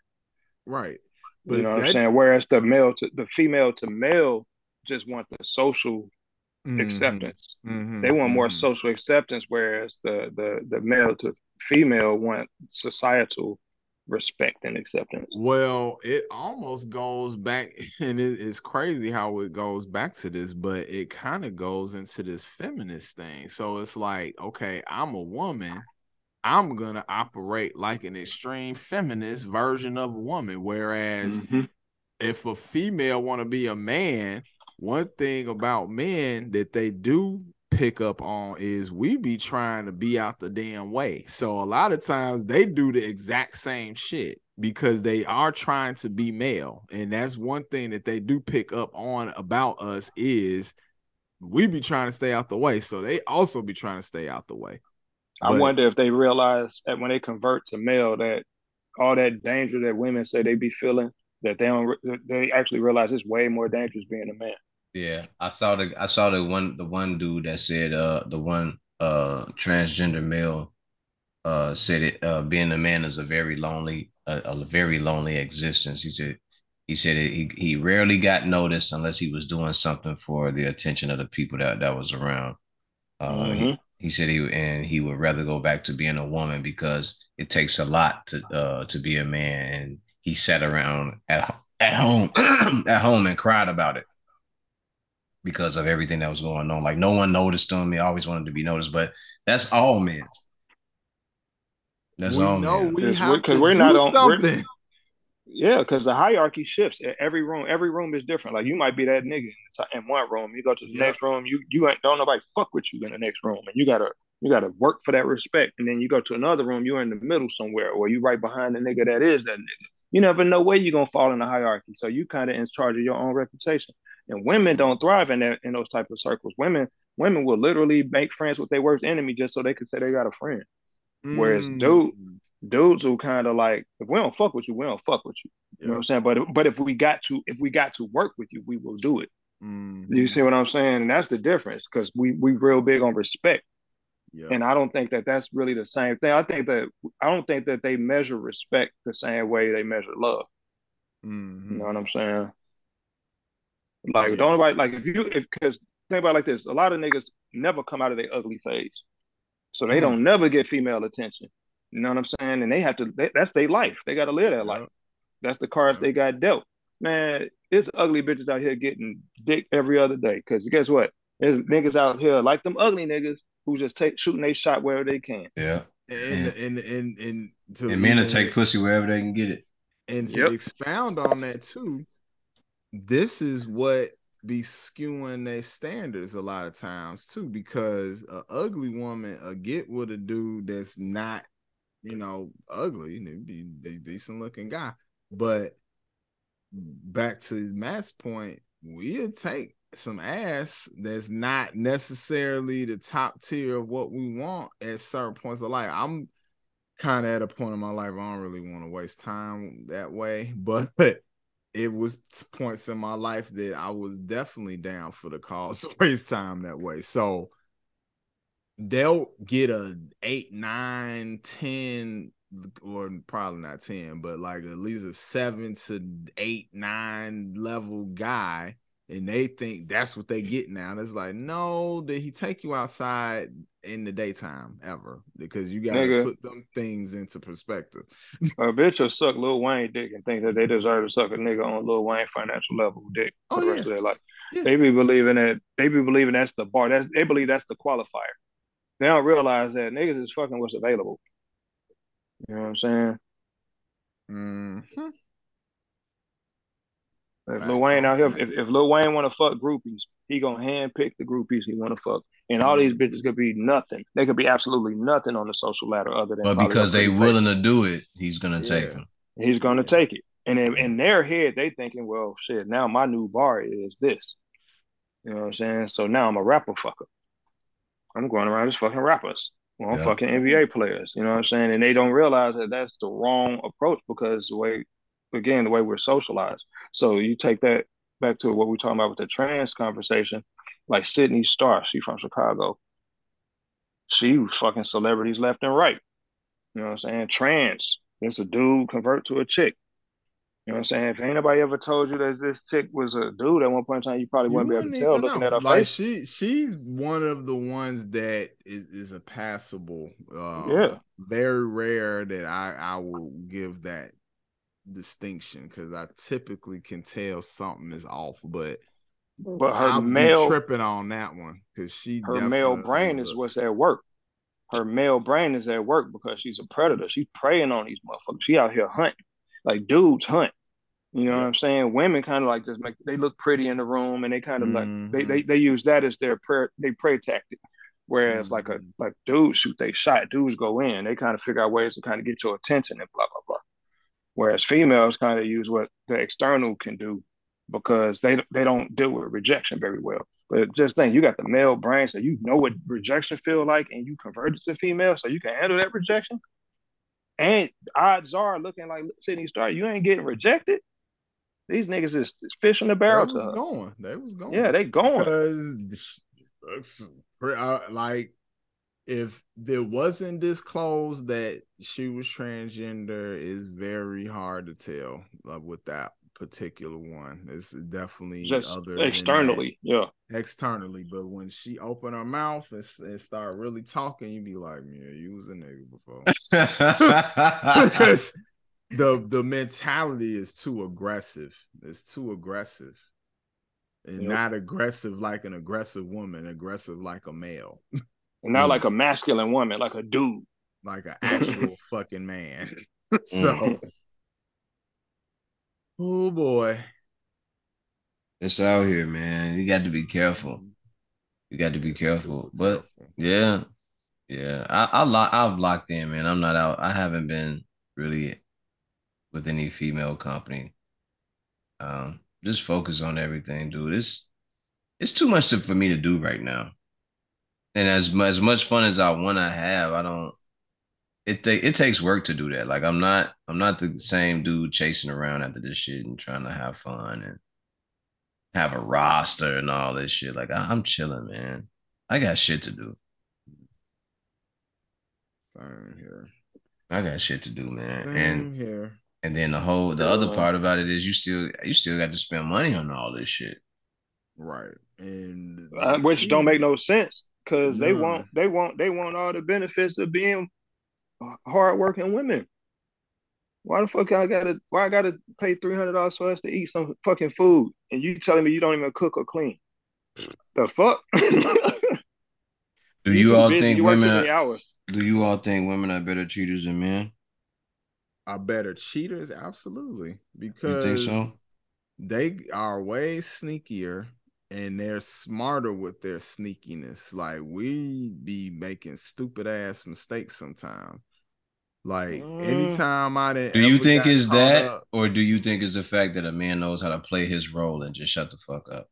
[SPEAKER 1] Right.
[SPEAKER 2] But you know that... what I'm saying? Whereas the male to the female to male just want the social mm-hmm. acceptance. Mm-hmm. They want more mm-hmm. social acceptance, whereas the the the male to female want societal respect and acceptance.
[SPEAKER 1] Well, it almost goes back, and it, it's crazy how it goes back to this, but it kind of goes into this feminist thing. So it's like, okay, I'm a woman. I'm gonna operate like an extreme feminist version of a woman. Whereas mm-hmm. if a female want to be a man, one thing about men that they do pick up on is we be trying to be out the damn way. So a lot of times they do the exact same shit because they are trying to be male. And that's one thing that they do pick up on about us is we be trying to stay out the way. So they also be trying to stay out the way.
[SPEAKER 2] I but, wonder if they realize that when they convert to male that all that danger that women say they be feeling that they don't they actually realize it's way more dangerous being a man.
[SPEAKER 3] Yeah, I saw the I saw the one the one dude that said uh the one uh transgender male uh said it uh being a man is a very lonely a, a very lonely existence. He said he said it, he he rarely got noticed unless he was doing something for the attention of the people that that was around. Uh, mm-hmm. he, he said he and he would rather go back to being a woman because it takes a lot to uh to be a man and he sat around at at home at home and cried about it because of everything that was going on. Like no one noticed him. He always wanted to be noticed, but that's all men.
[SPEAKER 1] That's we all know men. we have because we're, we're not on. Something.
[SPEAKER 2] Yeah, because the hierarchy shifts. Every room, every room is different. Like you might be that nigga in one room. You go to the yeah. next room. You you ain't don't nobody fuck with you in the next room, and you gotta you gotta work for that respect. And then you go to another room. You're in the middle somewhere, or you right behind the nigga that is that nigga you never know where you're gonna fall in the hierarchy. So you kind of in charge of your own reputation. And women don't thrive in that in those type of circles. Women women will literally make friends with their worst enemy just so they can say they got a friend. Mm. Whereas dude dudes who kind of like if we don't fuck with you, we don't fuck with you. You know what I'm saying? But but if we got to if we got to work with you, we will do it. Mm. You see what I'm saying? And that's the difference because we we real big on respect. And I don't think that that's really the same thing. I think that I don't think that they measure respect the same way they measure love. Mm-hmm. You know what I'm saying? Like, yeah. don't nobody like if you if because think about like this, a lot of niggas never come out of their ugly phase, so they mm-hmm. don't never get female attention. You know what I'm saying? And they have to. They, that's their life. They got to live that life. That's the cards they got dealt. Man, it's ugly bitches out here getting dick every other day. Because guess what? There's niggas out here like them ugly niggas who just take shooting a shot wherever they can.
[SPEAKER 3] Yeah.
[SPEAKER 1] And and and and,
[SPEAKER 3] to and men to take pussy wherever they can get it.
[SPEAKER 1] And to yep. expound on that too, this is what be skewing their standards a lot of times too, because a ugly woman a get with a dude that's not, you know, ugly, be a decent looking guy. But back to Matt's point, we'll take some ass that's not necessarily the top tier of what we want at certain points of life. I'm kind of at a point in my life I don't really want to waste time that way, but it was points in my life that I was definitely down for the cause waste time that way. So they'll get a eight, nine, ten, or probably not ten, but like at least a seven to eight, nine level guy and they think that's what they get now. And it's like, no, did he take you outside in the daytime ever? Because you got to put them things into perspective.
[SPEAKER 2] a bitch will suck Lil Wayne dick and think that they deserve to suck a nigga on Lil Wayne financial level dick oh, for the yeah. rest of their life. Yeah. They be believing that they be believing that's the bar. That's, they believe that's the qualifier. They don't realize that niggas is fucking what's available. You know what I'm saying? Mm-hmm. If Lil Wayne out here, if, if Lil Wayne want to fuck groupies, he gonna handpick the groupies he want to fuck, and all these bitches could be nothing. They could be absolutely nothing on the social ladder other than.
[SPEAKER 3] But because they willing to do it, he's gonna yeah. take them.
[SPEAKER 2] He's gonna take it, and in, in their head, they thinking, well, shit. Now my new bar is this. You know what I'm saying? So now I'm a rapper fucker. I'm going around just fucking rappers. Well, I'm yeah. fucking NBA players. You know what I'm saying? And they don't realize that that's the wrong approach because the way again the way we're socialized. So you take that back to what we're talking about with the trans conversation, like Sidney Starr, she from Chicago. She was fucking celebrities left and right. You know what I'm saying? Trans. It's a dude convert to a chick. You know what I'm saying? If anybody ever told you that this chick was a dude at one point in time, you probably you wouldn't, wouldn't be able to tell looking know. at her
[SPEAKER 1] like
[SPEAKER 2] face.
[SPEAKER 1] She she's one of the ones that is, is a passable. Um,
[SPEAKER 2] yeah.
[SPEAKER 1] Very rare that I I will give that distinction because I typically can tell something is off, but
[SPEAKER 2] but her I'll male
[SPEAKER 1] tripping on that one because she
[SPEAKER 2] her male brain looks. is what's at work. Her male brain is at work because she's a predator. She's preying on these motherfuckers. She out here hunting like dudes hunt. You know yeah. what I'm saying? Women kind of like just make they look pretty in the room and they kind of mm-hmm. like they, they they use that as their prayer they prey tactic. Whereas mm-hmm. like a mm-hmm. like dudes shoot they shot, dudes go in, they kind of figure out ways to kind of get your attention and blah blah blah. Whereas females kind of use what the external can do because they they don't deal with rejection very well. But just think, you got the male brain, so you know what rejection feel like, and you convert it to female, so you can handle that rejection. And odds are, looking like Sidney Starr, you ain't getting rejected. These niggas is, is fish in the barrel.
[SPEAKER 1] They was going. They was going.
[SPEAKER 2] Yeah, they going.
[SPEAKER 1] Because uh, like if there wasn't disclosed that she was transgender, is very hard to tell like, with that particular one. It's definitely
[SPEAKER 2] Just other externally, yeah,
[SPEAKER 1] externally. But when she opened her mouth and, and start really talking, you'd be like, "Yeah, you was a nigga before." because the the mentality is too aggressive. It's too aggressive, and yep. not aggressive like an aggressive woman. Aggressive like a male.
[SPEAKER 2] And not like a masculine woman, like a dude.
[SPEAKER 1] Like an actual fucking man. so mm-hmm. Oh boy.
[SPEAKER 3] It's out here, man. You got to be careful. You got to be careful. But yeah, yeah. I I lock I've locked in, man. I'm not out. I haven't been really with any female company. Um, just focus on everything, dude. It's it's too much to, for me to do right now. And as as much fun as I want to have, I don't it it takes work to do that. Like I'm not I'm not the same dude chasing around after this shit and trying to have fun and have a roster and all this shit. Like I, am chilling, man. I got shit to do.
[SPEAKER 1] Same here.
[SPEAKER 3] I got shit to do, man.
[SPEAKER 1] Same
[SPEAKER 3] and
[SPEAKER 1] here.
[SPEAKER 3] And then the whole the uh, other part about it is you still you still got to spend money on all this shit.
[SPEAKER 1] Right. And
[SPEAKER 2] uh, which don't make no sense because they want they want they want all the benefits of being hardworking women. Why the fuck I gotta why I gotta pay three hundred dollars for us to eat some fucking food and you telling me you don't even cook or clean? The fuck?
[SPEAKER 3] do you, all think women are, hours. do you all think women are better cheaters than men?
[SPEAKER 1] Are better cheaters? Absolutely. Because so? they are way sneakier and they're smarter with their sneakiness. Like we be making stupid ass mistakes sometimes. Like mm. anytime I didn't.
[SPEAKER 3] Do you think is that, up, or do you think is the fact that a man knows how to play his role and just shut the fuck up?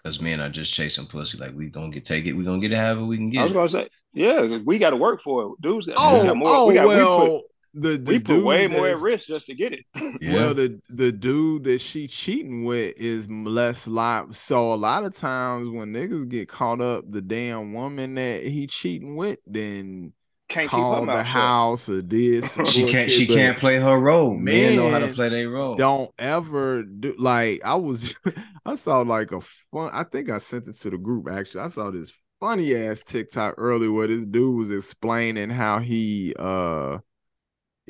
[SPEAKER 3] Because men are just chasing pussy. Like we gonna get take it, we gonna get it however we can get. I
[SPEAKER 2] was gonna say, yeah, we got to work for it, dudes.
[SPEAKER 1] Oh, we got more, oh, we got, well. We put, the, the
[SPEAKER 2] we put way more at risk just to get it.
[SPEAKER 1] yeah. Well, the the dude that she cheating with is less live. So a lot of times when niggas get caught up, the damn woman that he cheating with, then can't call the house or this.
[SPEAKER 3] she can't. She can't play her role. Men, know how to play their role.
[SPEAKER 1] Don't ever do like I was. I saw like a fun. I think I sent it to the group. Actually, I saw this funny ass TikTok earlier where this dude was explaining how he uh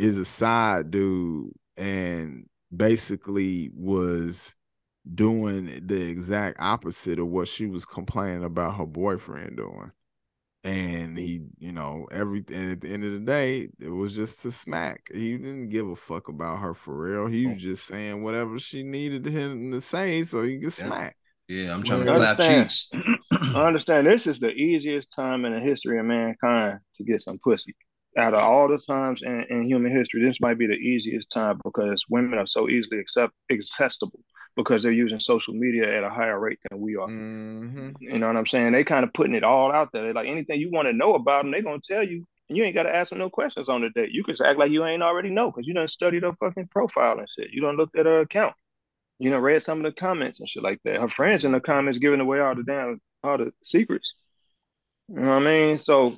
[SPEAKER 1] is a side dude and basically was doing the exact opposite of what she was complaining about her boyfriend doing and he, you know, everything at the end of the day, it was just to smack. He didn't give a fuck about her for real. He was oh. just saying whatever she needed him to say so he could yeah. smack.
[SPEAKER 3] Yeah, I'm trying to clap cheeks.
[SPEAKER 2] I understand this is the easiest time in the history of mankind to get some pussy. Out of all the times in, in human history, this might be the easiest time because women are so easily accept, accessible because they're using social media at a higher rate than we are. Mm-hmm. You know what I'm saying? They kind of putting it all out there. They're like anything you want to know about them, they're gonna tell you, and you ain't got to ask them no questions on the date. You can act like you ain't already know because you done studied her fucking profile and shit. You don't look at her account. You know, read some of the comments and shit like that. Her friends in the comments giving away all the damn all the secrets. You know what I mean? So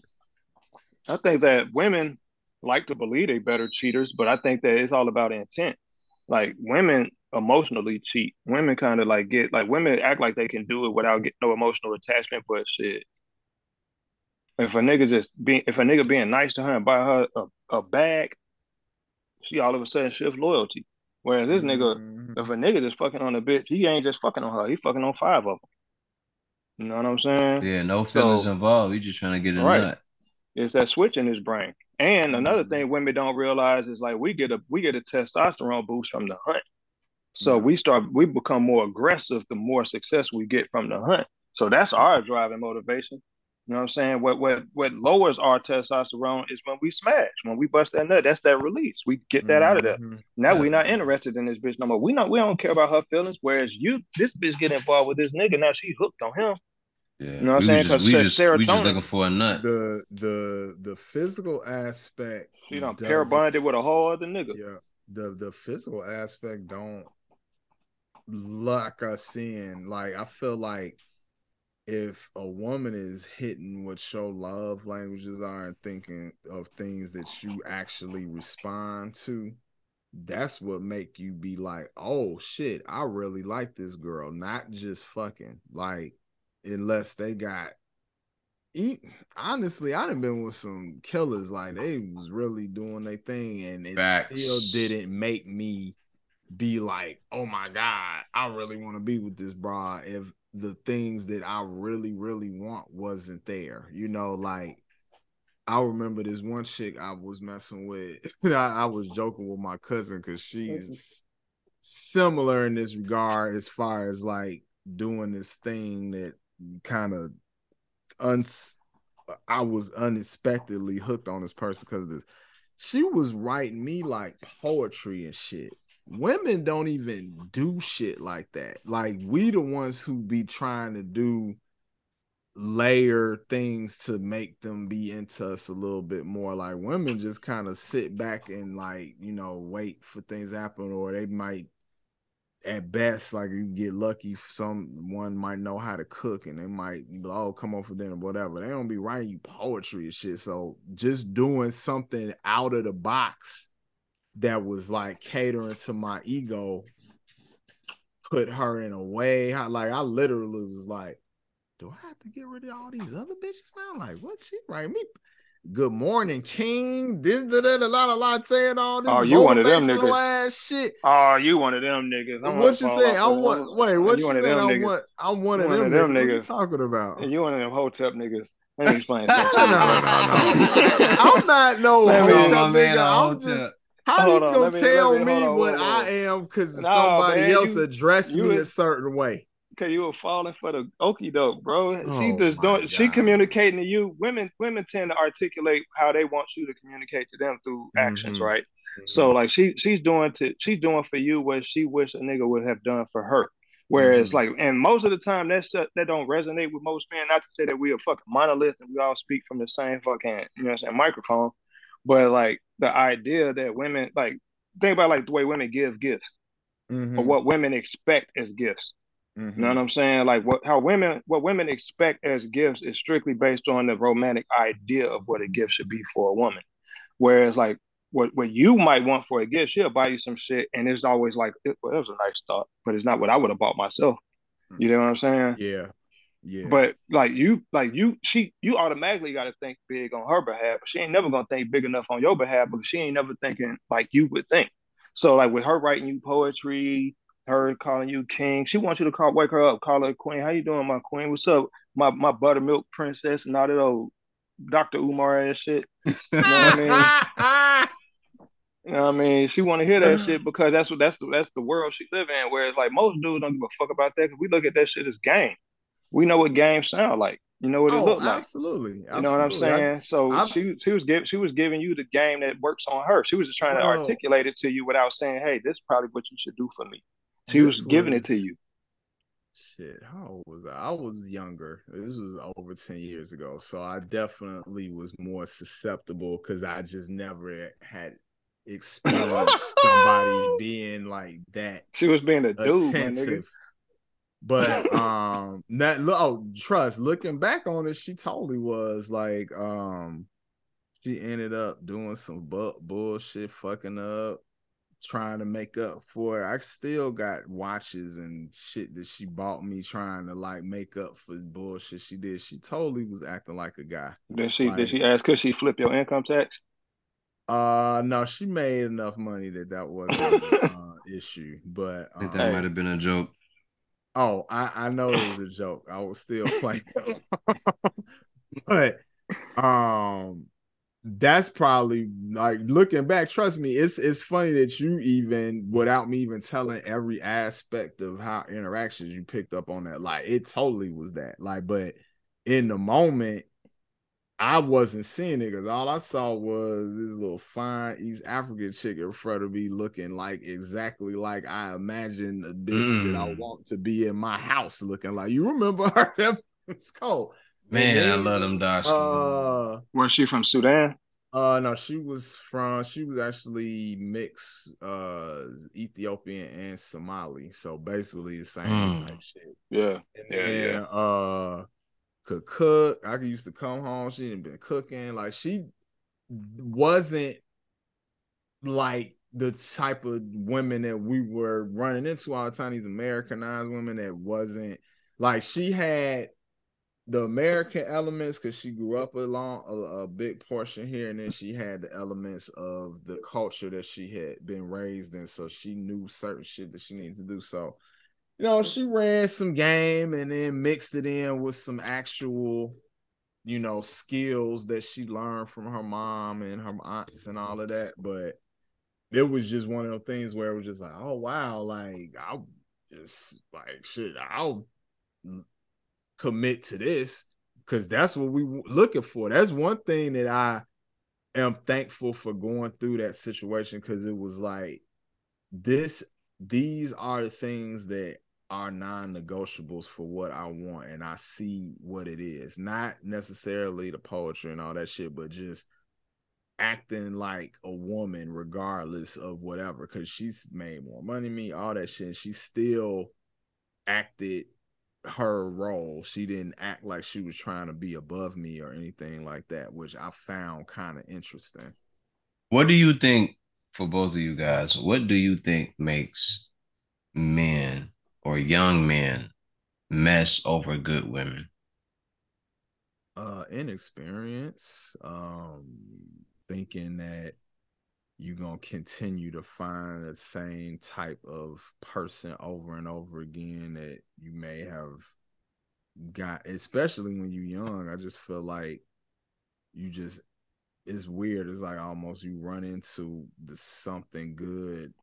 [SPEAKER 2] I think that women like to believe they better cheaters, but I think that it's all about intent. Like women emotionally cheat. Women kind of like get like women act like they can do it without getting no emotional attachment, but shit. If a nigga just being if a nigga being nice to her and buy her a, a bag, she all of a sudden shifts loyalty. Whereas this nigga, mm-hmm. if a nigga just fucking on a bitch, he ain't just fucking on her. He fucking on five of them. You know what I'm saying?
[SPEAKER 3] Yeah, no feelings so, involved. You just trying to get a right. nut.
[SPEAKER 2] It's that switch in his brain. And another thing women don't realize is like we get a we get a testosterone boost from the hunt. So yeah. we start we become more aggressive the more success we get from the hunt. So that's our driving motivation. You know what I'm saying? What what what lowers our testosterone is when we smash, when we bust that nut. That's that release. We get that mm-hmm. out of there. Mm-hmm. Now yeah. we're not interested in this bitch no more. We not we don't care about her feelings. Whereas you, this bitch get involved with this nigga. Now she hooked on him.
[SPEAKER 3] Yeah. You know what I'm saying? Because we, just, we just looking for a nut.
[SPEAKER 1] The the the physical aspect.
[SPEAKER 2] She don't pair bonded with a whole other nigga.
[SPEAKER 1] Yeah. The the physical aspect don't lock us in. Like I feel like if a woman is hitting what your love languages are and thinking of things that you actually respond to, that's what make you be like, oh shit, I really like this girl, not just fucking like unless they got eat honestly I'd have been with some killers like they was really doing their thing and it Facts. still didn't make me be like oh my god i really want to be with this bra if the things that i really really want wasn't there you know like i remember this one chick i was messing with I, I was joking with my cousin because she's mm-hmm. similar in this regard as far as like doing this thing that kind of uns I was unexpectedly hooked on this person because this she was writing me like poetry and shit. Women don't even do shit like that. Like we the ones who be trying to do layer things to make them be into us a little bit more. Like women just kind of sit back and like, you know, wait for things happen or they might at best, like you get lucky, someone might know how to cook and they might oh come over for dinner, whatever. They don't be writing you poetry and shit. So just doing something out of the box that was like catering to my ego put her in a way. Like I literally was like, do I have to get rid of all these other bitches now? Like, what she write me? Good morning, King. This, da, da, da, lot, a lot saying all this.
[SPEAKER 2] Oh, you one of them niggas.
[SPEAKER 1] Ass shit.
[SPEAKER 2] Oh, you one of them niggas.
[SPEAKER 1] I'm what you saying? I want. Wait, oh, what you, you saying? I want. I'm one, of, them, of them niggas. niggas. What you talking about?
[SPEAKER 2] And you one of them hotep niggas. Let me explain.
[SPEAKER 1] no, no, no, I'm not no hotep nigga. I'm just. How hold you gonna tell me, me what I am because somebody man, else you, addressed you me a certain way?
[SPEAKER 2] Because you were falling for the okie doke, bro. Oh she just don't. God. She communicating to you. Women, women tend to articulate how they want you to communicate to them through actions, mm-hmm. right? Mm-hmm. So like she, she's doing to, she's doing for you what she wish a nigga would have done for her. Whereas mm-hmm. like, and most of the time that's uh, that don't resonate with most men. Not to say that we are fucking monolith and we all speak from the same fucking, you know, what I'm saying microphone, but like the idea that women like think about like the way women give gifts or mm-hmm. what women expect as gifts. Mm-hmm. You know what I'm saying? Like what how women what women expect as gifts is strictly based on the romantic idea of what a gift should be for a woman. Whereas like what what you might want for a gift, she'll buy you some shit, and it's always like, well, that was a nice thought, but it's not what I would have bought myself. You know what I'm saying?
[SPEAKER 1] Yeah. Yeah.
[SPEAKER 2] But like you, like you, she, you automatically got to think big on her behalf. But she ain't never gonna think big enough on your behalf because she ain't never thinking like you would think. So like with her writing you poetry, her calling you king. She wants you to call, wake her up, call her queen. How you doing, my queen? What's up, my my buttermilk princess and all that old Dr. Umar ass shit. You know what I mean? You know what I mean? She want to hear that shit because that's what that's the, that's the world she live in. Whereas like most dudes don't give a fuck about that because we look at that shit as game. We know what games sound like. You know what it oh, like.
[SPEAKER 1] Absolutely.
[SPEAKER 2] You know what I'm saying? I, so I've, she she was giving she was giving you the game that works on her. She was just trying to articulate it to you without saying, "Hey, this is probably what you should do for me." She was giving was, it to you.
[SPEAKER 1] Shit, how old was I? I was younger. This was over 10 years ago. So I definitely was more susceptible because I just never had experienced somebody being like that.
[SPEAKER 2] She was being a dude.
[SPEAKER 1] But um that oh trust, looking back on it, she totally was like um she ended up doing some bu- bullshit, fucking up trying to make up for it. I still got watches and shit that she bought me trying to like make up for bullshit she did. She totally was acting like a guy.
[SPEAKER 2] Did she
[SPEAKER 1] like,
[SPEAKER 2] did she ask could she flip your income tax?
[SPEAKER 1] Uh no, she made enough money that that wasn't uh, issue. But
[SPEAKER 3] um, I think that might have been a joke.
[SPEAKER 1] Oh, I I know it was a joke. I was still playing, but um that's probably like looking back trust me it's it's funny that you even without me even telling every aspect of how interactions you picked up on that like it totally was that like but in the moment I wasn't seeing it because all I saw was this little fine East African chick in front of me looking like exactly like I imagine a bitch mm. that I want to be in my house looking like. You remember her? it's cold.
[SPEAKER 3] Man, then, I love them dark
[SPEAKER 2] Uh, Where's she from Sudan?
[SPEAKER 1] Uh no, she was from she was actually mixed uh Ethiopian and Somali. So basically the same mm. type shit.
[SPEAKER 2] Yeah.
[SPEAKER 1] And
[SPEAKER 2] yeah,
[SPEAKER 1] then, yeah. uh could cook. I used to come home. She didn't been cooking. Like she wasn't like the type of women that we were running into all the time. These Americanized women that wasn't like she had the American elements because she grew up along a, a, big portion here, and then she had the elements of the culture that she had been raised in. So she knew certain shit that she needed to do. So you know, she ran some game and then mixed it in with some actual, you know, skills that she learned from her mom and her aunts and all of that. But it was just one of those things where it was just like, oh wow, like I'll just like shit, I'll commit to this because that's what we looking for. That's one thing that I am thankful for going through that situation because it was like this these are the things that are non-negotiables for what I want and I see what it is. Not necessarily the poetry and all that shit, but just acting like a woman regardless of whatever cuz she's made more money me, all that shit. She still acted her role. She didn't act like she was trying to be above me or anything like that, which I found kind of interesting.
[SPEAKER 3] What do you think for both of you guys? What do you think makes men or young men mess over good women?
[SPEAKER 1] Uh, inexperience, um, thinking that you're gonna continue to find the same type of person over and over again that you may have got, especially when you're young. I just feel like you just it's weird. It's like almost you run into the something good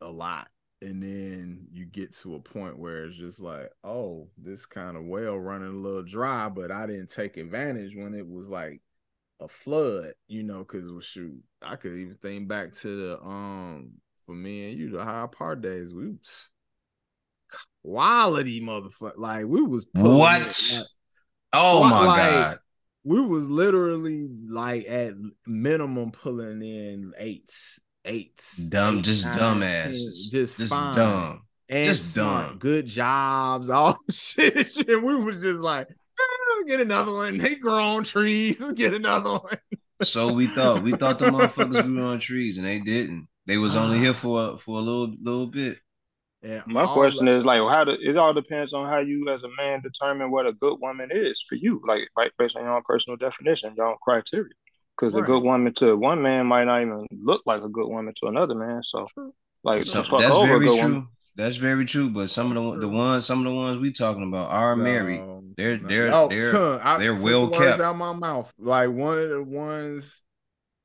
[SPEAKER 1] a lot and then you get to a point where it's just like, oh, this kind of well running a little dry, but I didn't take advantage when it was like a flood, you know, because well, shoot, I could even think back to the um for me and you the high part days. We was quality motherfucker, like we was
[SPEAKER 3] what? Like, oh my like, god.
[SPEAKER 1] We was literally like at minimum pulling in eights eights.
[SPEAKER 3] Dumb, eight, just dumbasses.
[SPEAKER 1] Just,
[SPEAKER 3] just
[SPEAKER 1] fine.
[SPEAKER 3] dumb.
[SPEAKER 1] And
[SPEAKER 3] just
[SPEAKER 1] smart, dumb. Good jobs, all shit. shit. We was just like, get another one. They grow on trees. get another one.
[SPEAKER 3] so we thought. We thought the motherfuckers grew on trees, and they didn't. They was only here for for a little little bit.
[SPEAKER 2] Yeah, My question is like, how do it all depends on how you as a man determine what a good woman is for you, like right based on your own personal definition, your own criteria. Because right. a good woman to one man might not even look like a good woman to another man. So, like, so,
[SPEAKER 3] that's very true. Woman. That's very true. But some of the the ones, some of the ones we talking about are no, married. They're they're no, they're son, they're well the kept.
[SPEAKER 1] Out my mouth, like one of the ones.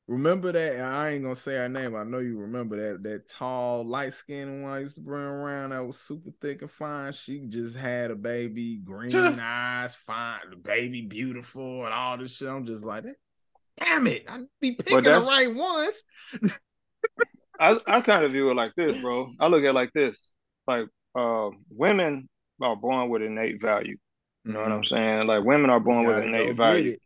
[SPEAKER 1] Remember that? I ain't gonna say her name. I know you remember that that tall, light skinned one I used to bring around that was super thick and fine. She just had a baby, green eyes, fine, the baby beautiful, and all this shit. I'm just like, damn it, I'd be picking the right ones.
[SPEAKER 2] I, I kind of view it like this, bro. I look at it like this. Like uh, women are born with innate value. You know mm-hmm. what I'm mm-hmm. saying? Like women are born with innate value.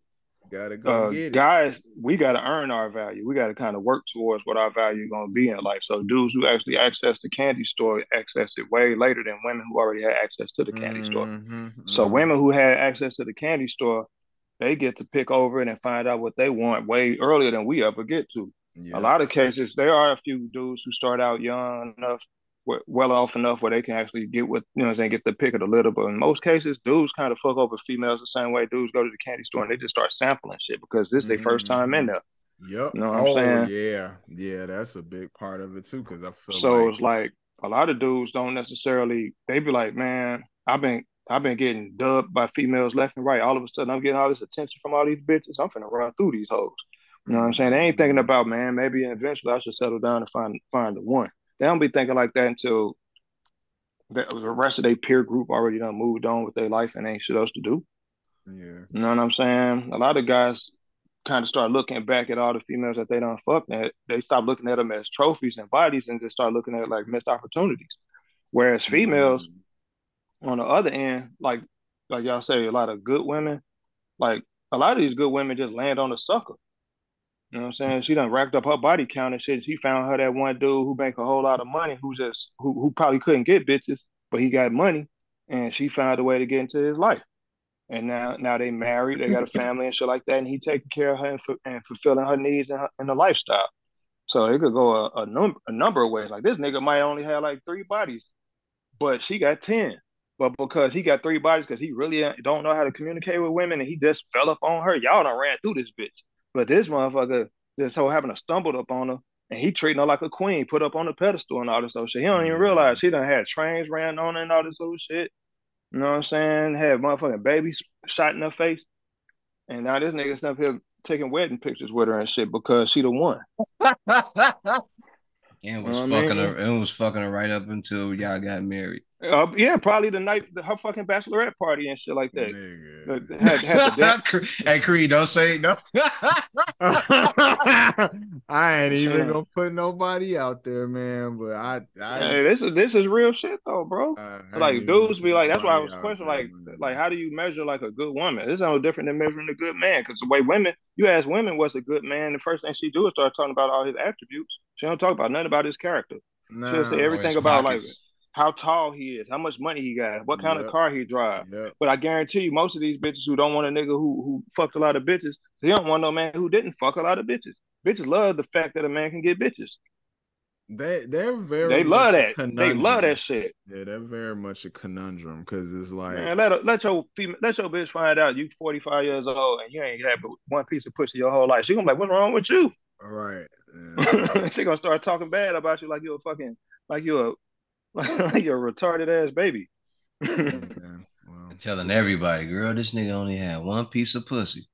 [SPEAKER 1] Gotta go uh, get
[SPEAKER 2] it. Guys, we gotta earn our value. We gotta kind of work towards what our value is gonna be in life. So dudes who actually access the candy store access it way later than women who already had access to the candy mm-hmm. store. Mm-hmm. So women who had access to the candy store they get to pick over it and find out what they want way earlier than we ever get to. Yeah. A lot of cases, there are a few dudes who start out young enough, well off enough where they can actually get with, you know, saying get the pick of the litter. But in most cases, dudes kind of fuck over females the same way dudes go to the candy store and they just start sampling shit because this is mm-hmm. their first time in there.
[SPEAKER 1] Yep. You know what oh, I'm saying? Yeah. Yeah, that's a big part of it too. Cause I feel
[SPEAKER 2] so
[SPEAKER 1] like...
[SPEAKER 2] it's like a lot of dudes don't necessarily they be like, man, I've been I've been getting dubbed by females left and right. All of a sudden, I'm getting all this attention from all these bitches. I'm finna run through these hoes. You know what I'm saying? They ain't thinking about, man, maybe eventually I should settle down and find find the one. They don't be thinking like that until the, the rest of their peer group already done moved on with their life and ain't shit else to do. Yeah. You know what I'm saying? A lot of guys kind of start looking back at all the females that they don't fuck at. They stop looking at them as trophies and bodies and just start looking at like missed opportunities. Whereas females, mm-hmm. on the other end, like like y'all say, a lot of good women, like a lot of these good women just land on a sucker. You know what I'm saying? She done racked up her body count and shit. She found her that one dude who make a whole lot of money, who just who who probably couldn't get bitches, but he got money, and she found a way to get into his life. And now now they married, they got a family and shit like that, and he taking care of her and, and fulfilling her needs and, her, and the lifestyle. So it could go a, a number a number of ways. Like this nigga might only have like three bodies, but she got ten. But because he got three bodies, because he really uh, don't know how to communicate with women, and he just fell up on her, y'all done ran through this bitch. But this motherfucker just so happened to stumbled up on her, and he treating her like a queen, put up on the pedestal and all this other shit. He don't even mm-hmm. realize she done had trains ran on her and all this other shit. You know what I'm saying? Had motherfucking babies shot in her face. And now this nigga's up here taking wedding pictures with her and shit because she the one.
[SPEAKER 3] and was you know fucking I mean? her. It was fucking her right up until y'all got married.
[SPEAKER 2] Uh, yeah, probably the night the, her fucking bachelorette party and shit like that.
[SPEAKER 3] Had, had hey Creed, don't say no.
[SPEAKER 1] I ain't even gonna put nobody out there, man. But I, I
[SPEAKER 2] hey, this is this is real shit though, bro. like dudes be like, that's why I was questioning, like, there, like how do you measure like a good woman? This is no different than measuring a good man. Because the way women, you ask women what's a good man, the first thing she do is start talking about all his attributes. She don't talk about nothing about his character. Nah, She'll say everything about pockets. like how tall he is, how much money he got, what kind yep. of car he drive. Yep. But I guarantee you, most of these bitches who don't want a nigga who who fucked a lot of bitches, they don't want no man who didn't fuck a lot of bitches. Bitches love the fact that a man can get bitches.
[SPEAKER 1] They they're very
[SPEAKER 2] they love that they love that shit.
[SPEAKER 1] Yeah, they're very much a conundrum because it's like
[SPEAKER 2] man, let let your female, let your bitch find out you 45 years old and you ain't had but one piece of pussy your whole life. She gonna be like, what's wrong with you?
[SPEAKER 1] All right.
[SPEAKER 2] Yeah. she gonna start talking bad about you like you're a fucking like you're a like you're a retarded ass baby.
[SPEAKER 3] well, telling everybody, girl, this nigga only had one piece of pussy.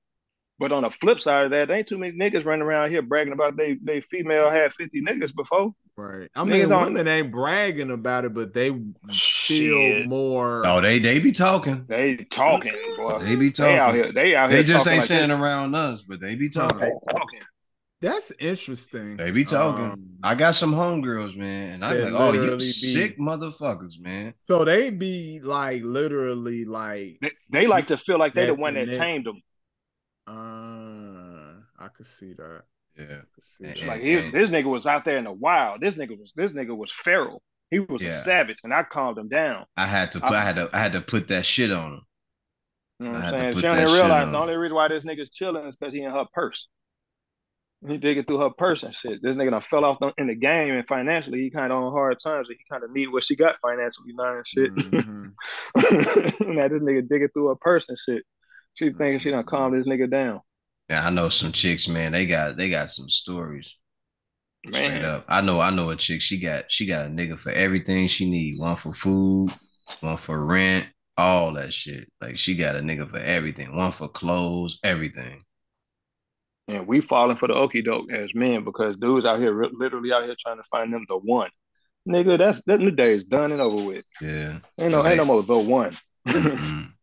[SPEAKER 2] But on the flip side of that, there ain't too many niggas running around here bragging about they they female had 50 niggas before.
[SPEAKER 1] Right. I mean, niggas women ain't bragging about it, but they feel Shit. more.
[SPEAKER 3] Oh, they they be talking.
[SPEAKER 2] They talking, boy.
[SPEAKER 3] They be talking.
[SPEAKER 2] They out here. They out
[SPEAKER 3] here.
[SPEAKER 2] They
[SPEAKER 3] just ain't like sitting around us, but they be talking. They talking.
[SPEAKER 1] That's interesting.
[SPEAKER 3] They be talking. Um, I got some homegirls, man, and I'm like, oh, you be, sick motherfuckers, man.
[SPEAKER 1] So they be like literally like
[SPEAKER 2] they, they like to feel like they the one that tamed them.
[SPEAKER 1] Uh, I could see that.
[SPEAKER 3] Yeah,
[SPEAKER 2] see and, like he, and, this nigga was out there in the wild. This nigga was this nigga was feral. He was yeah. a savage, and I calmed him down.
[SPEAKER 3] I had to put, I, I, had to I had to put that shit on him.
[SPEAKER 2] You know what I'm saying? She only realized the only reason why this nigga's chilling is because he in her purse. He digging through her purse and shit. This nigga done fell off in the game and financially he kind of on hard times and he kind of need what she got financially now and shit. Mm-hmm. now this nigga digging through her purse and shit. She thinking she done calm this nigga down.
[SPEAKER 3] Yeah, I know some chicks, man. They got they got some stories. Man. Straight up. I know I know a chick. She got she got a nigga for everything she need. One for food, one for rent, all that shit. Like she got a nigga for everything. One for clothes, everything
[SPEAKER 2] and we falling for the okey doke as men because dudes out here literally out here trying to find them the one. Nigga, that's that new day is done and over with.
[SPEAKER 3] Yeah,
[SPEAKER 2] ain't no ain't no more the one.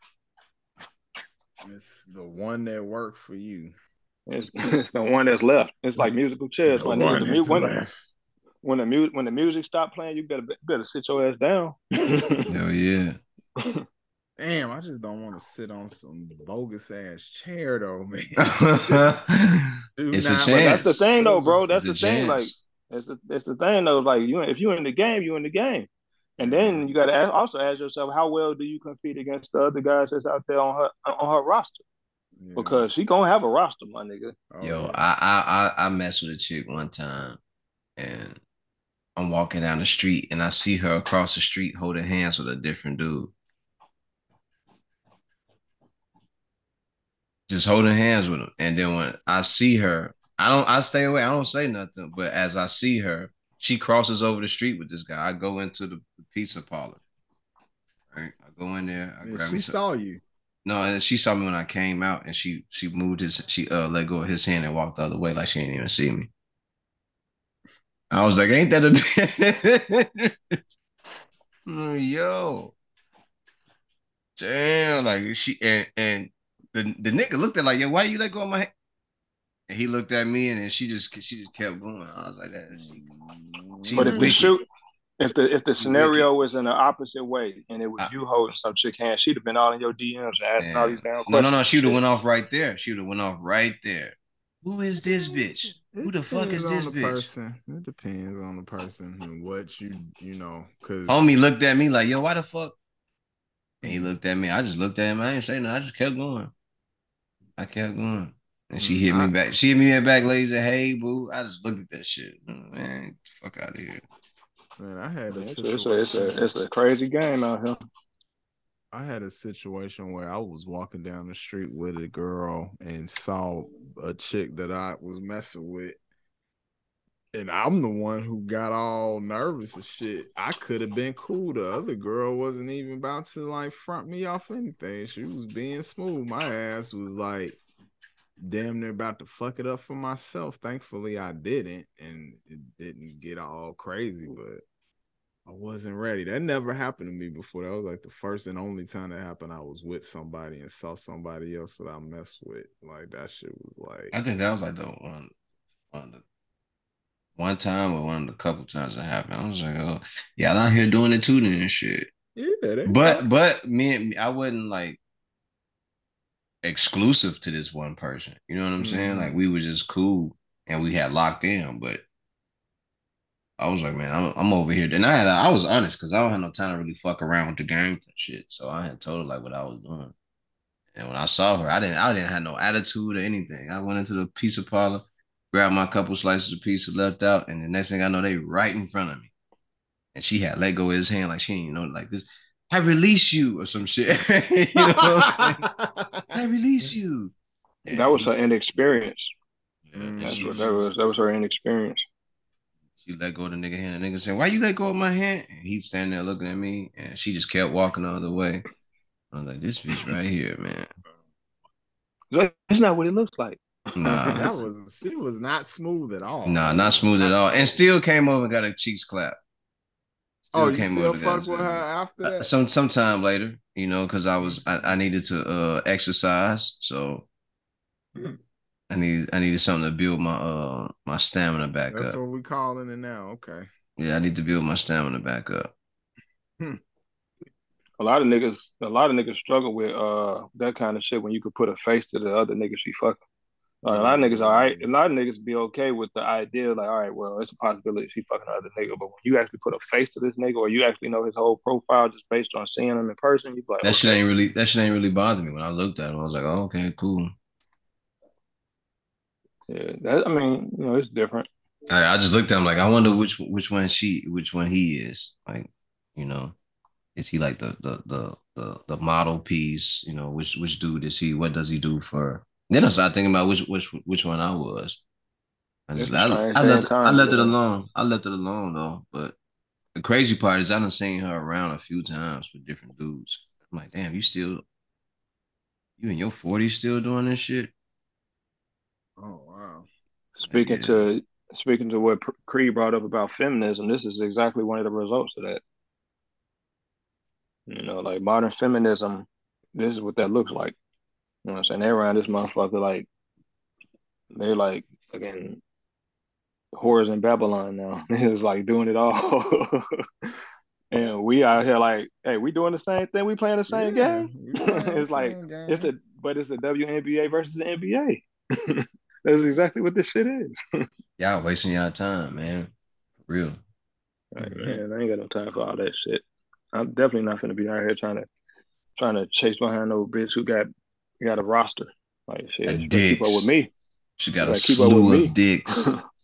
[SPEAKER 1] It's the one that worked for you.
[SPEAKER 2] It's, it's the one that's left. It's like musical chairs. The when, the, when, when the music when the music stop playing, you better better sit your ass down.
[SPEAKER 3] Hell yeah.
[SPEAKER 1] Damn, I just don't want to sit on some bogus ass chair though, man.
[SPEAKER 3] it's a chance. That's
[SPEAKER 2] the thing though, bro. That's it's the thing. Like it's the, it's the thing though. Like you, if you're in the game, you're in the game. And then you got to also ask yourself, how well do you compete against the other guys that's out there on her on her roster? Yeah. Because she gonna have a roster, my nigga.
[SPEAKER 3] Oh, Yo, I I I messed with a chick one time, and I'm walking down the street, and I see her across the street holding hands with a different dude. Just holding hands with him. And then when I see her, I don't I stay away. I don't say nothing. But as I see her, she crosses over the street with this guy. I go into the pizza parlor. Right. I go in there. I
[SPEAKER 1] grab she saw you.
[SPEAKER 3] No, and she saw me when I came out and she she moved his she uh let go of his hand and walked the other way like she didn't even see me. I was like, ain't that a Yo. Damn, like she and and the the nigga looked at like, yo, why you let go of my hand? And he looked at me, and then she just she just kept going. I was like, that.
[SPEAKER 2] She, but if the shoot, if the if the scenario wicked. was in the opposite way, and it was I, you holding some chick hand, she'd have been all in your DMs asking man. all these damn questions.
[SPEAKER 3] No, no, no. She would have went off right there. She would have went off right there. Who is this bitch? Who the fuck is this bitch?
[SPEAKER 1] Person. It depends on the person and what you you know. Cause
[SPEAKER 3] homie looked at me like, yo, why the fuck? And he looked at me. I just looked at him. I didn't say nothing. I just kept going. I kept going. And she mm, hit me back. She hit me back, ladies. Said, "Hey, boo." I just looked at that shit. Mm, man, fuck out of here.
[SPEAKER 1] Man, I had a
[SPEAKER 2] it's, situation. It's a, it's a, it's a crazy game out here.
[SPEAKER 1] I had a situation where I was walking down the street with a girl and saw a chick that I was messing with. And I'm the one who got all nervous and shit. I could have been cool. The other girl wasn't even about to like front me off anything. She was being smooth. My ass was like damn near about to fuck it up for myself. Thankfully, I didn't, and it didn't get all crazy, but I wasn't ready. That never happened to me before. That was like the first and only time that happened. I was with somebody and saw somebody else that I messed with. Like that shit was like.
[SPEAKER 3] I think that was like the one, the, one time or one of the couple times it happened. I was like, oh, yeah, I'm out here doing it too, then shit.
[SPEAKER 1] Yeah,
[SPEAKER 3] but but me and I wasn't like exclusive to this one person. You know what I'm mm-hmm. saying? Like we were just cool and we had locked in, but I was like, man, I'm, I'm over here. And I had, I was honest because I don't have no time to really fuck around with the games and shit. So I had told her like what I was doing. And when I saw her, I didn't, I didn't have no attitude or anything. I went into the pizza parlor, grabbed my couple slices of pizza left out, and the next thing I know, they right in front of me. And she had let go of his hand like she didn't know like this. I release you or some shit. you know what I'm saying? I release you.
[SPEAKER 2] And that was her inexperience. Yeah, That's she, what that was. That was her inexperience.
[SPEAKER 3] She let go of the nigga hand. The nigga saying, "Why you let go of my hand?" And he's standing there looking at me, and she just kept walking the other way. I was like, "This bitch right here, man."
[SPEAKER 2] That's not what it looks like.
[SPEAKER 3] Nah,
[SPEAKER 1] that was she was not smooth at all.
[SPEAKER 3] Nah, not smooth not at all, and still came over and got a cheeks clap.
[SPEAKER 1] Still oh, you still fuck with her after uh, that?
[SPEAKER 3] Some sometime later, you know, because I was I, I needed to uh exercise, so. I need I needed something to build my uh my stamina back
[SPEAKER 1] That's
[SPEAKER 3] up.
[SPEAKER 1] That's what we calling it now. Okay.
[SPEAKER 3] Yeah, I need to build my stamina back up.
[SPEAKER 2] Hmm. A lot of niggas, a lot of niggas struggle with uh that kind of shit when you could put a face to the other niggas she fucking. Uh, a lot of niggas, all right. A lot of niggas be okay with the idea, like, all right, well, it's a possibility she fucking another nigga. But when you actually put a face to this nigga, or you actually know his whole profile just based on seeing him in person, you like,
[SPEAKER 3] that
[SPEAKER 2] okay.
[SPEAKER 3] shit ain't really, that shit ain't really bothered me. When I looked at him, I was like, oh, okay, cool.
[SPEAKER 2] Yeah, that, I mean, you know, it's different.
[SPEAKER 3] I, I just looked at him like I wonder which which one she which one he is. Like, you know, is he like the the the the, the model piece? You know, which which dude is he? What does he do for? Then I started thinking about which which which one I was. I just I, I, left I left it alone. I left it alone though. But the crazy part is I done seen her around a few times with different dudes. I'm like, damn, you still you in your 40s still doing this shit?
[SPEAKER 1] Oh wow.
[SPEAKER 2] Speaking yeah. to speaking to what Cree brought up about feminism, this is exactly one of the results of that. You know, like modern feminism, this is what that looks like. You know what I'm saying? They're around this motherfucker like they're like again whores in Babylon now. It's like doing it all. and we out here like, hey, we doing the same thing. We playing the same yeah, game. it's like game. it's the but it's the WNBA versus the NBA. That's exactly what this shit is.
[SPEAKER 3] y'all wasting y'all time, man. For real.
[SPEAKER 2] Like, man, I ain't got no time for all that shit. I'm definitely not gonna be out here trying to trying to chase behind no bitch who got got a roster. Like shit, she keep up with me.
[SPEAKER 3] She got a keep slew of me. dicks.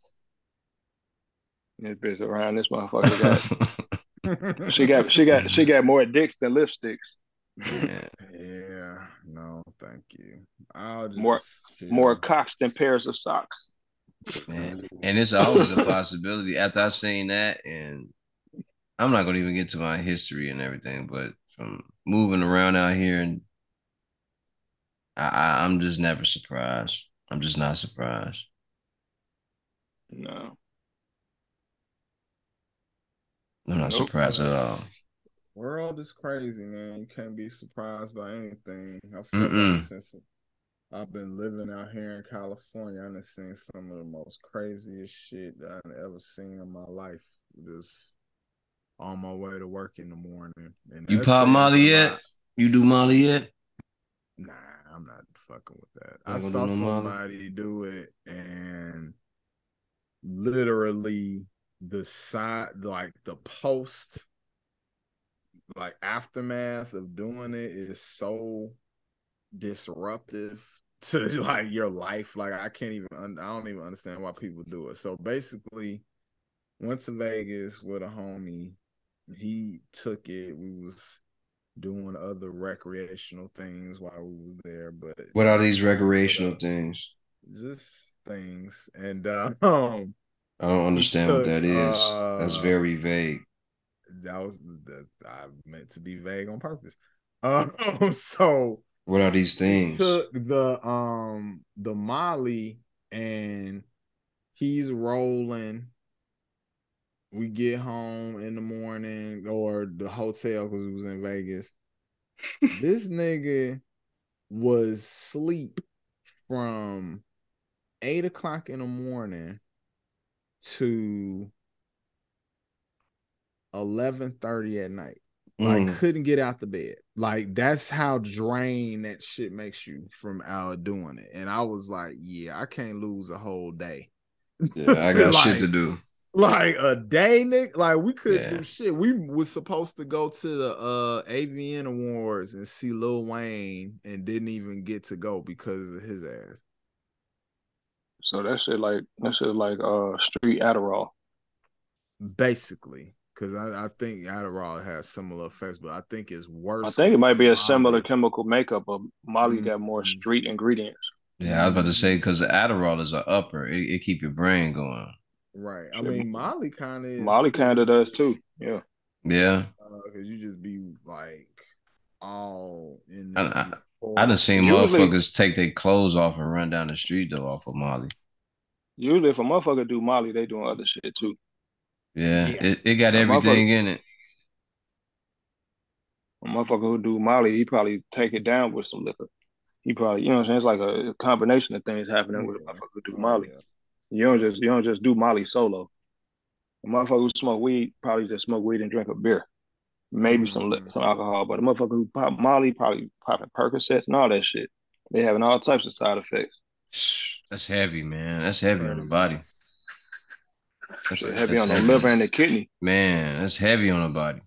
[SPEAKER 2] this bitch around this motherfucker got. she got she got she got more dicks than lipsticks.
[SPEAKER 1] Yeah. yeah. No, thank you. I'll just,
[SPEAKER 2] more more cocks than pairs of socks.
[SPEAKER 3] Man. And it's always a possibility. After I seen that, and I'm not gonna even get to my history and everything, but from moving around out here, and I, I'm just never surprised. I'm just not surprised.
[SPEAKER 2] No.
[SPEAKER 3] I'm not nope. surprised at all
[SPEAKER 1] world is crazy, man. You can't be surprised by anything. I feel like since I've been living out here in California. I've seen some of the most craziest shit I've ever seen in my life. Just on my way to work in the morning.
[SPEAKER 3] And you pop Molly yet? You do Molly yet?
[SPEAKER 1] Nah, I'm not fucking with that. I saw somebody do it and literally the side like the post like aftermath of doing it is so disruptive to like your life. Like i can't even i don't even understand why people do it. So basically went to vegas with a homie. He took it. We was doing other recreational things while we was there but
[SPEAKER 3] what are these recreational things?
[SPEAKER 1] Just things. And uh, um
[SPEAKER 3] i don't understand what that is. Uh, that's very vague.
[SPEAKER 1] that was that i meant to be vague on purpose. Um so
[SPEAKER 3] what are these things?
[SPEAKER 1] took the um the Molly and he's rolling. We get home in the morning or the hotel because it was in Vegas. this nigga was sleep from eight o'clock in the morning to eleven thirty at night. Like mm. couldn't get out the bed. Like that's how drained that shit makes you from out doing it. And I was like, yeah, I can't lose a whole day.
[SPEAKER 3] Yeah, I got like, shit to do.
[SPEAKER 1] Like a day, Nick. Like we couldn't yeah. do shit. We was supposed to go to the uh AVN Awards and see Lil Wayne and didn't even get to go because of his ass.
[SPEAKER 2] So that shit like that shit like uh street Adderall.
[SPEAKER 1] Basically because I, I, think Adderall has similar effects, but I think it's worse.
[SPEAKER 2] I think it might be a similar chemical makeup, but Molly mm-hmm. got more street ingredients.
[SPEAKER 3] Yeah, I was about to say because Adderall is an upper; it, it keep your brain going.
[SPEAKER 1] Right. I mean, Molly kind of
[SPEAKER 2] Molly kind of does too. Yeah.
[SPEAKER 3] Yeah.
[SPEAKER 1] Because uh, you just be like all in.
[SPEAKER 3] This I, I, I done seen usually, motherfuckers take their clothes off and run down the street though off of Molly.
[SPEAKER 2] Usually, if a motherfucker do Molly, they doing other shit too.
[SPEAKER 3] Yeah, yeah. It, it got everything in it.
[SPEAKER 2] A motherfucker who do Molly, he probably take it down with some liquor. He probably, you know what I'm saying? It's like a combination of things happening yeah. with a motherfucker who do Molly. Yeah. You don't just you don't just do Molly solo. A motherfucker who smoke weed probably just smoke weed and drink a beer, maybe mm-hmm. some some alcohol. But a motherfucker who pop Molly probably popping Percocets and all that shit. They having all types of side effects.
[SPEAKER 3] That's heavy, man. That's heavy on the body.
[SPEAKER 2] That's, heavy that's on heavy. the liver and the kidney.
[SPEAKER 3] Man, that's heavy on the body.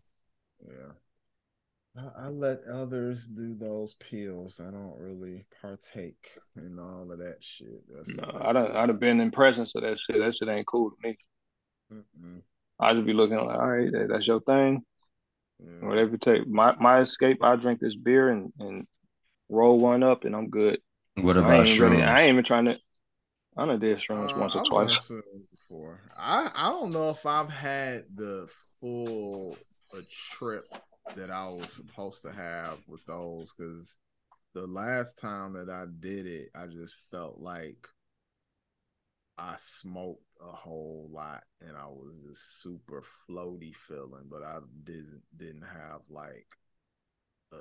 [SPEAKER 1] Yeah. I, I let others do those pills. I don't really partake in all of that shit.
[SPEAKER 2] That's no, I don't. I'd have been in presence of that shit. That shit ain't cool to me. Mm-mm. I just be looking like, all right, that's your thing. Yeah. Whatever you take. My my escape. I drink this beer and and roll one up, and I'm good.
[SPEAKER 3] What about I
[SPEAKER 2] ain't really, I ain't even trying to. I done did shrooms uh, once or I've twice.
[SPEAKER 1] Before. I I don't know if I've had the full a trip that I was supposed to have with those because the last time that I did it, I just felt like I smoked a whole lot and I was just super floaty feeling, but I didn't didn't have like a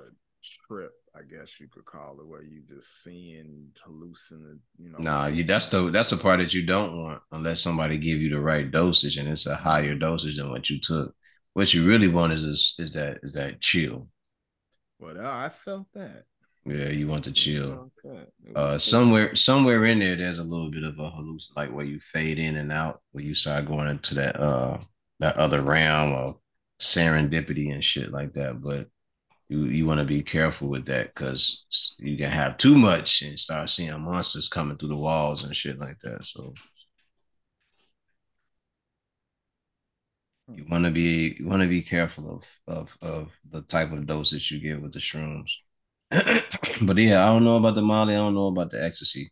[SPEAKER 1] trip, I guess you could call it, where you just seeing hallucinating, you know.
[SPEAKER 3] Nah, you that's the that's the part that you don't want unless somebody give you the right dosage and it's a higher dosage than what you took. What you really want is is, is that is that chill.
[SPEAKER 1] Well, I felt that.
[SPEAKER 3] Yeah, you want to chill. Uh, somewhere somewhere in there, there's a little bit of a hallucination, like where you fade in and out, where you start going into that uh that other realm of serendipity and shit like that. But you you want to be careful with that because you can have too much and start seeing monsters coming through the walls and shit like that. So you want to be you want to be careful of of of the type of dosage you get with the shrooms. but yeah, I don't know about the Molly. I don't know about the ecstasy,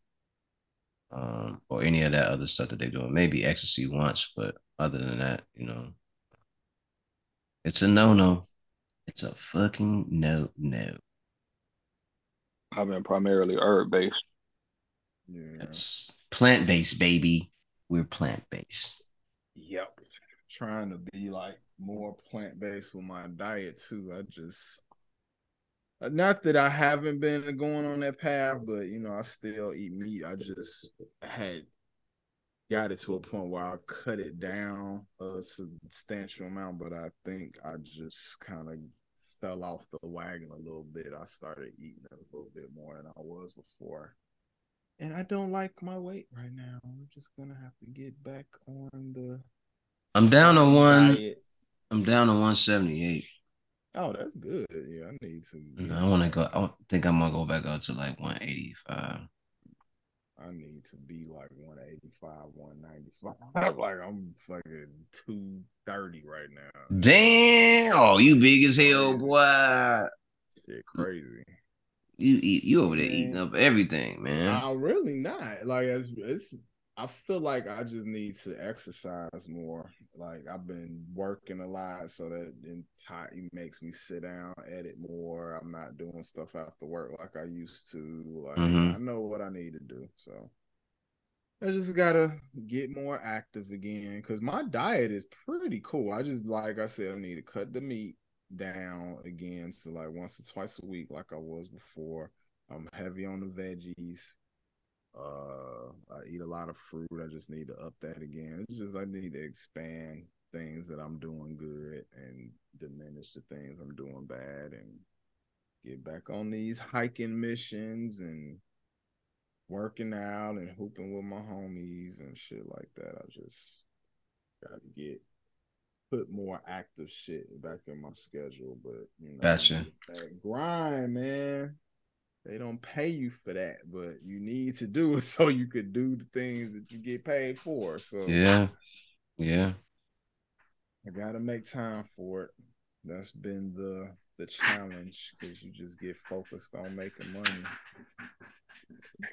[SPEAKER 3] um, or any of that other stuff that they're doing. Maybe ecstasy once, but other than that, you know, it's a no no. It's a fucking no no.
[SPEAKER 2] I've been primarily herb based.
[SPEAKER 3] Yeah. It's plant based, baby. We're plant based.
[SPEAKER 1] Yep. Trying to be like more plant based with my diet too. I just uh, not that I haven't been going on that path, but you know, I still eat meat. I just had got it to a point where I cut it down a substantial amount, but I think I just kind of fell off the wagon a little bit. I started eating a little bit more than I was before. And I don't like my weight right now. I'm just gonna have to get back on the
[SPEAKER 3] I'm down to one. I'm down to 178.
[SPEAKER 1] Oh, that's good. Yeah, I need to.
[SPEAKER 3] I want to go. I think I'm gonna go back up to like 185.
[SPEAKER 1] I need to be like 185, 195. like I'm fucking 230 right now.
[SPEAKER 3] Damn! Oh, you big as hell, boy.
[SPEAKER 1] Shit, crazy.
[SPEAKER 3] You eat you over there eating up everything, man.
[SPEAKER 1] I'm really not. Like it's, it's I feel like I just need to exercise more. Like I've been working a lot, so that it makes me sit down, edit more. I'm not doing stuff after work like I used to. Like mm-hmm. I know what I need to do, so I just gotta get more active again. Because my diet is pretty cool. I just like I said, I need to cut the meat down again to like once or twice a week, like I was before. I'm heavy on the veggies. Uh, I eat a lot of fruit. I just need to up that again. It's just I need to expand things that I'm doing good and diminish the things I'm doing bad and get back on these hiking missions and working out and hooping with my homies and shit like that. I just gotta get put more active shit back in my schedule. But you know,
[SPEAKER 3] gotcha.
[SPEAKER 1] That grind, man they don't pay you for that, but you need to do it so you could do the things that you get paid for. So
[SPEAKER 3] yeah, yeah,
[SPEAKER 1] I gotta make time for it. That's been the the challenge because you just get focused on making money.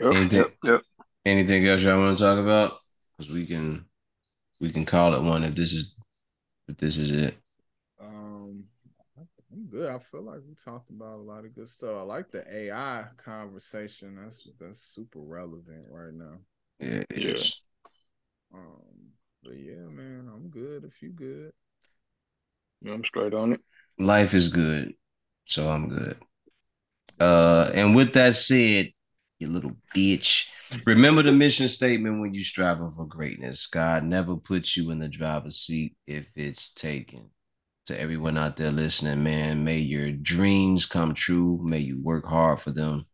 [SPEAKER 3] Yep, anything, yep, yep. anything else y'all want to talk about? Because we can we can call it one if this is if this is it
[SPEAKER 1] good. I feel like we talked about a lot of good stuff. I like the AI conversation. That's that's super relevant right now.
[SPEAKER 3] Yeah, it yeah.
[SPEAKER 1] Um, but yeah, man, I'm good. If you good,
[SPEAKER 2] yeah, I'm straight on it.
[SPEAKER 3] Life is good, so I'm good. Uh, and with that said, you little bitch. Remember the mission statement when you striving for greatness. God never puts you in the driver's seat if it's taken to everyone out there listening, man. May your dreams come true. May you work hard for them.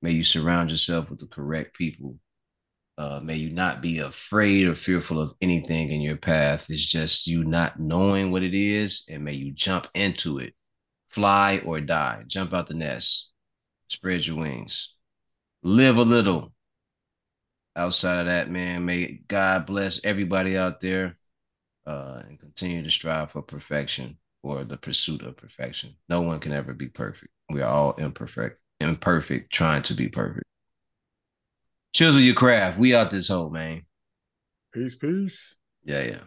[SPEAKER 3] May you surround yourself with the correct people. Uh, may you not be afraid or fearful of anything in your path. It's just you not knowing what it is, and may you jump into it. Fly or die. Jump out the nest. Spread your wings. Live a little. Outside of that, man, may God bless everybody out there uh, and continue to strive for perfection or the pursuit of perfection. No one can ever be perfect. We are all imperfect, imperfect, trying to be perfect. Choose with your craft. We out this hole, man.
[SPEAKER 1] Peace, peace.
[SPEAKER 3] Yeah, yeah.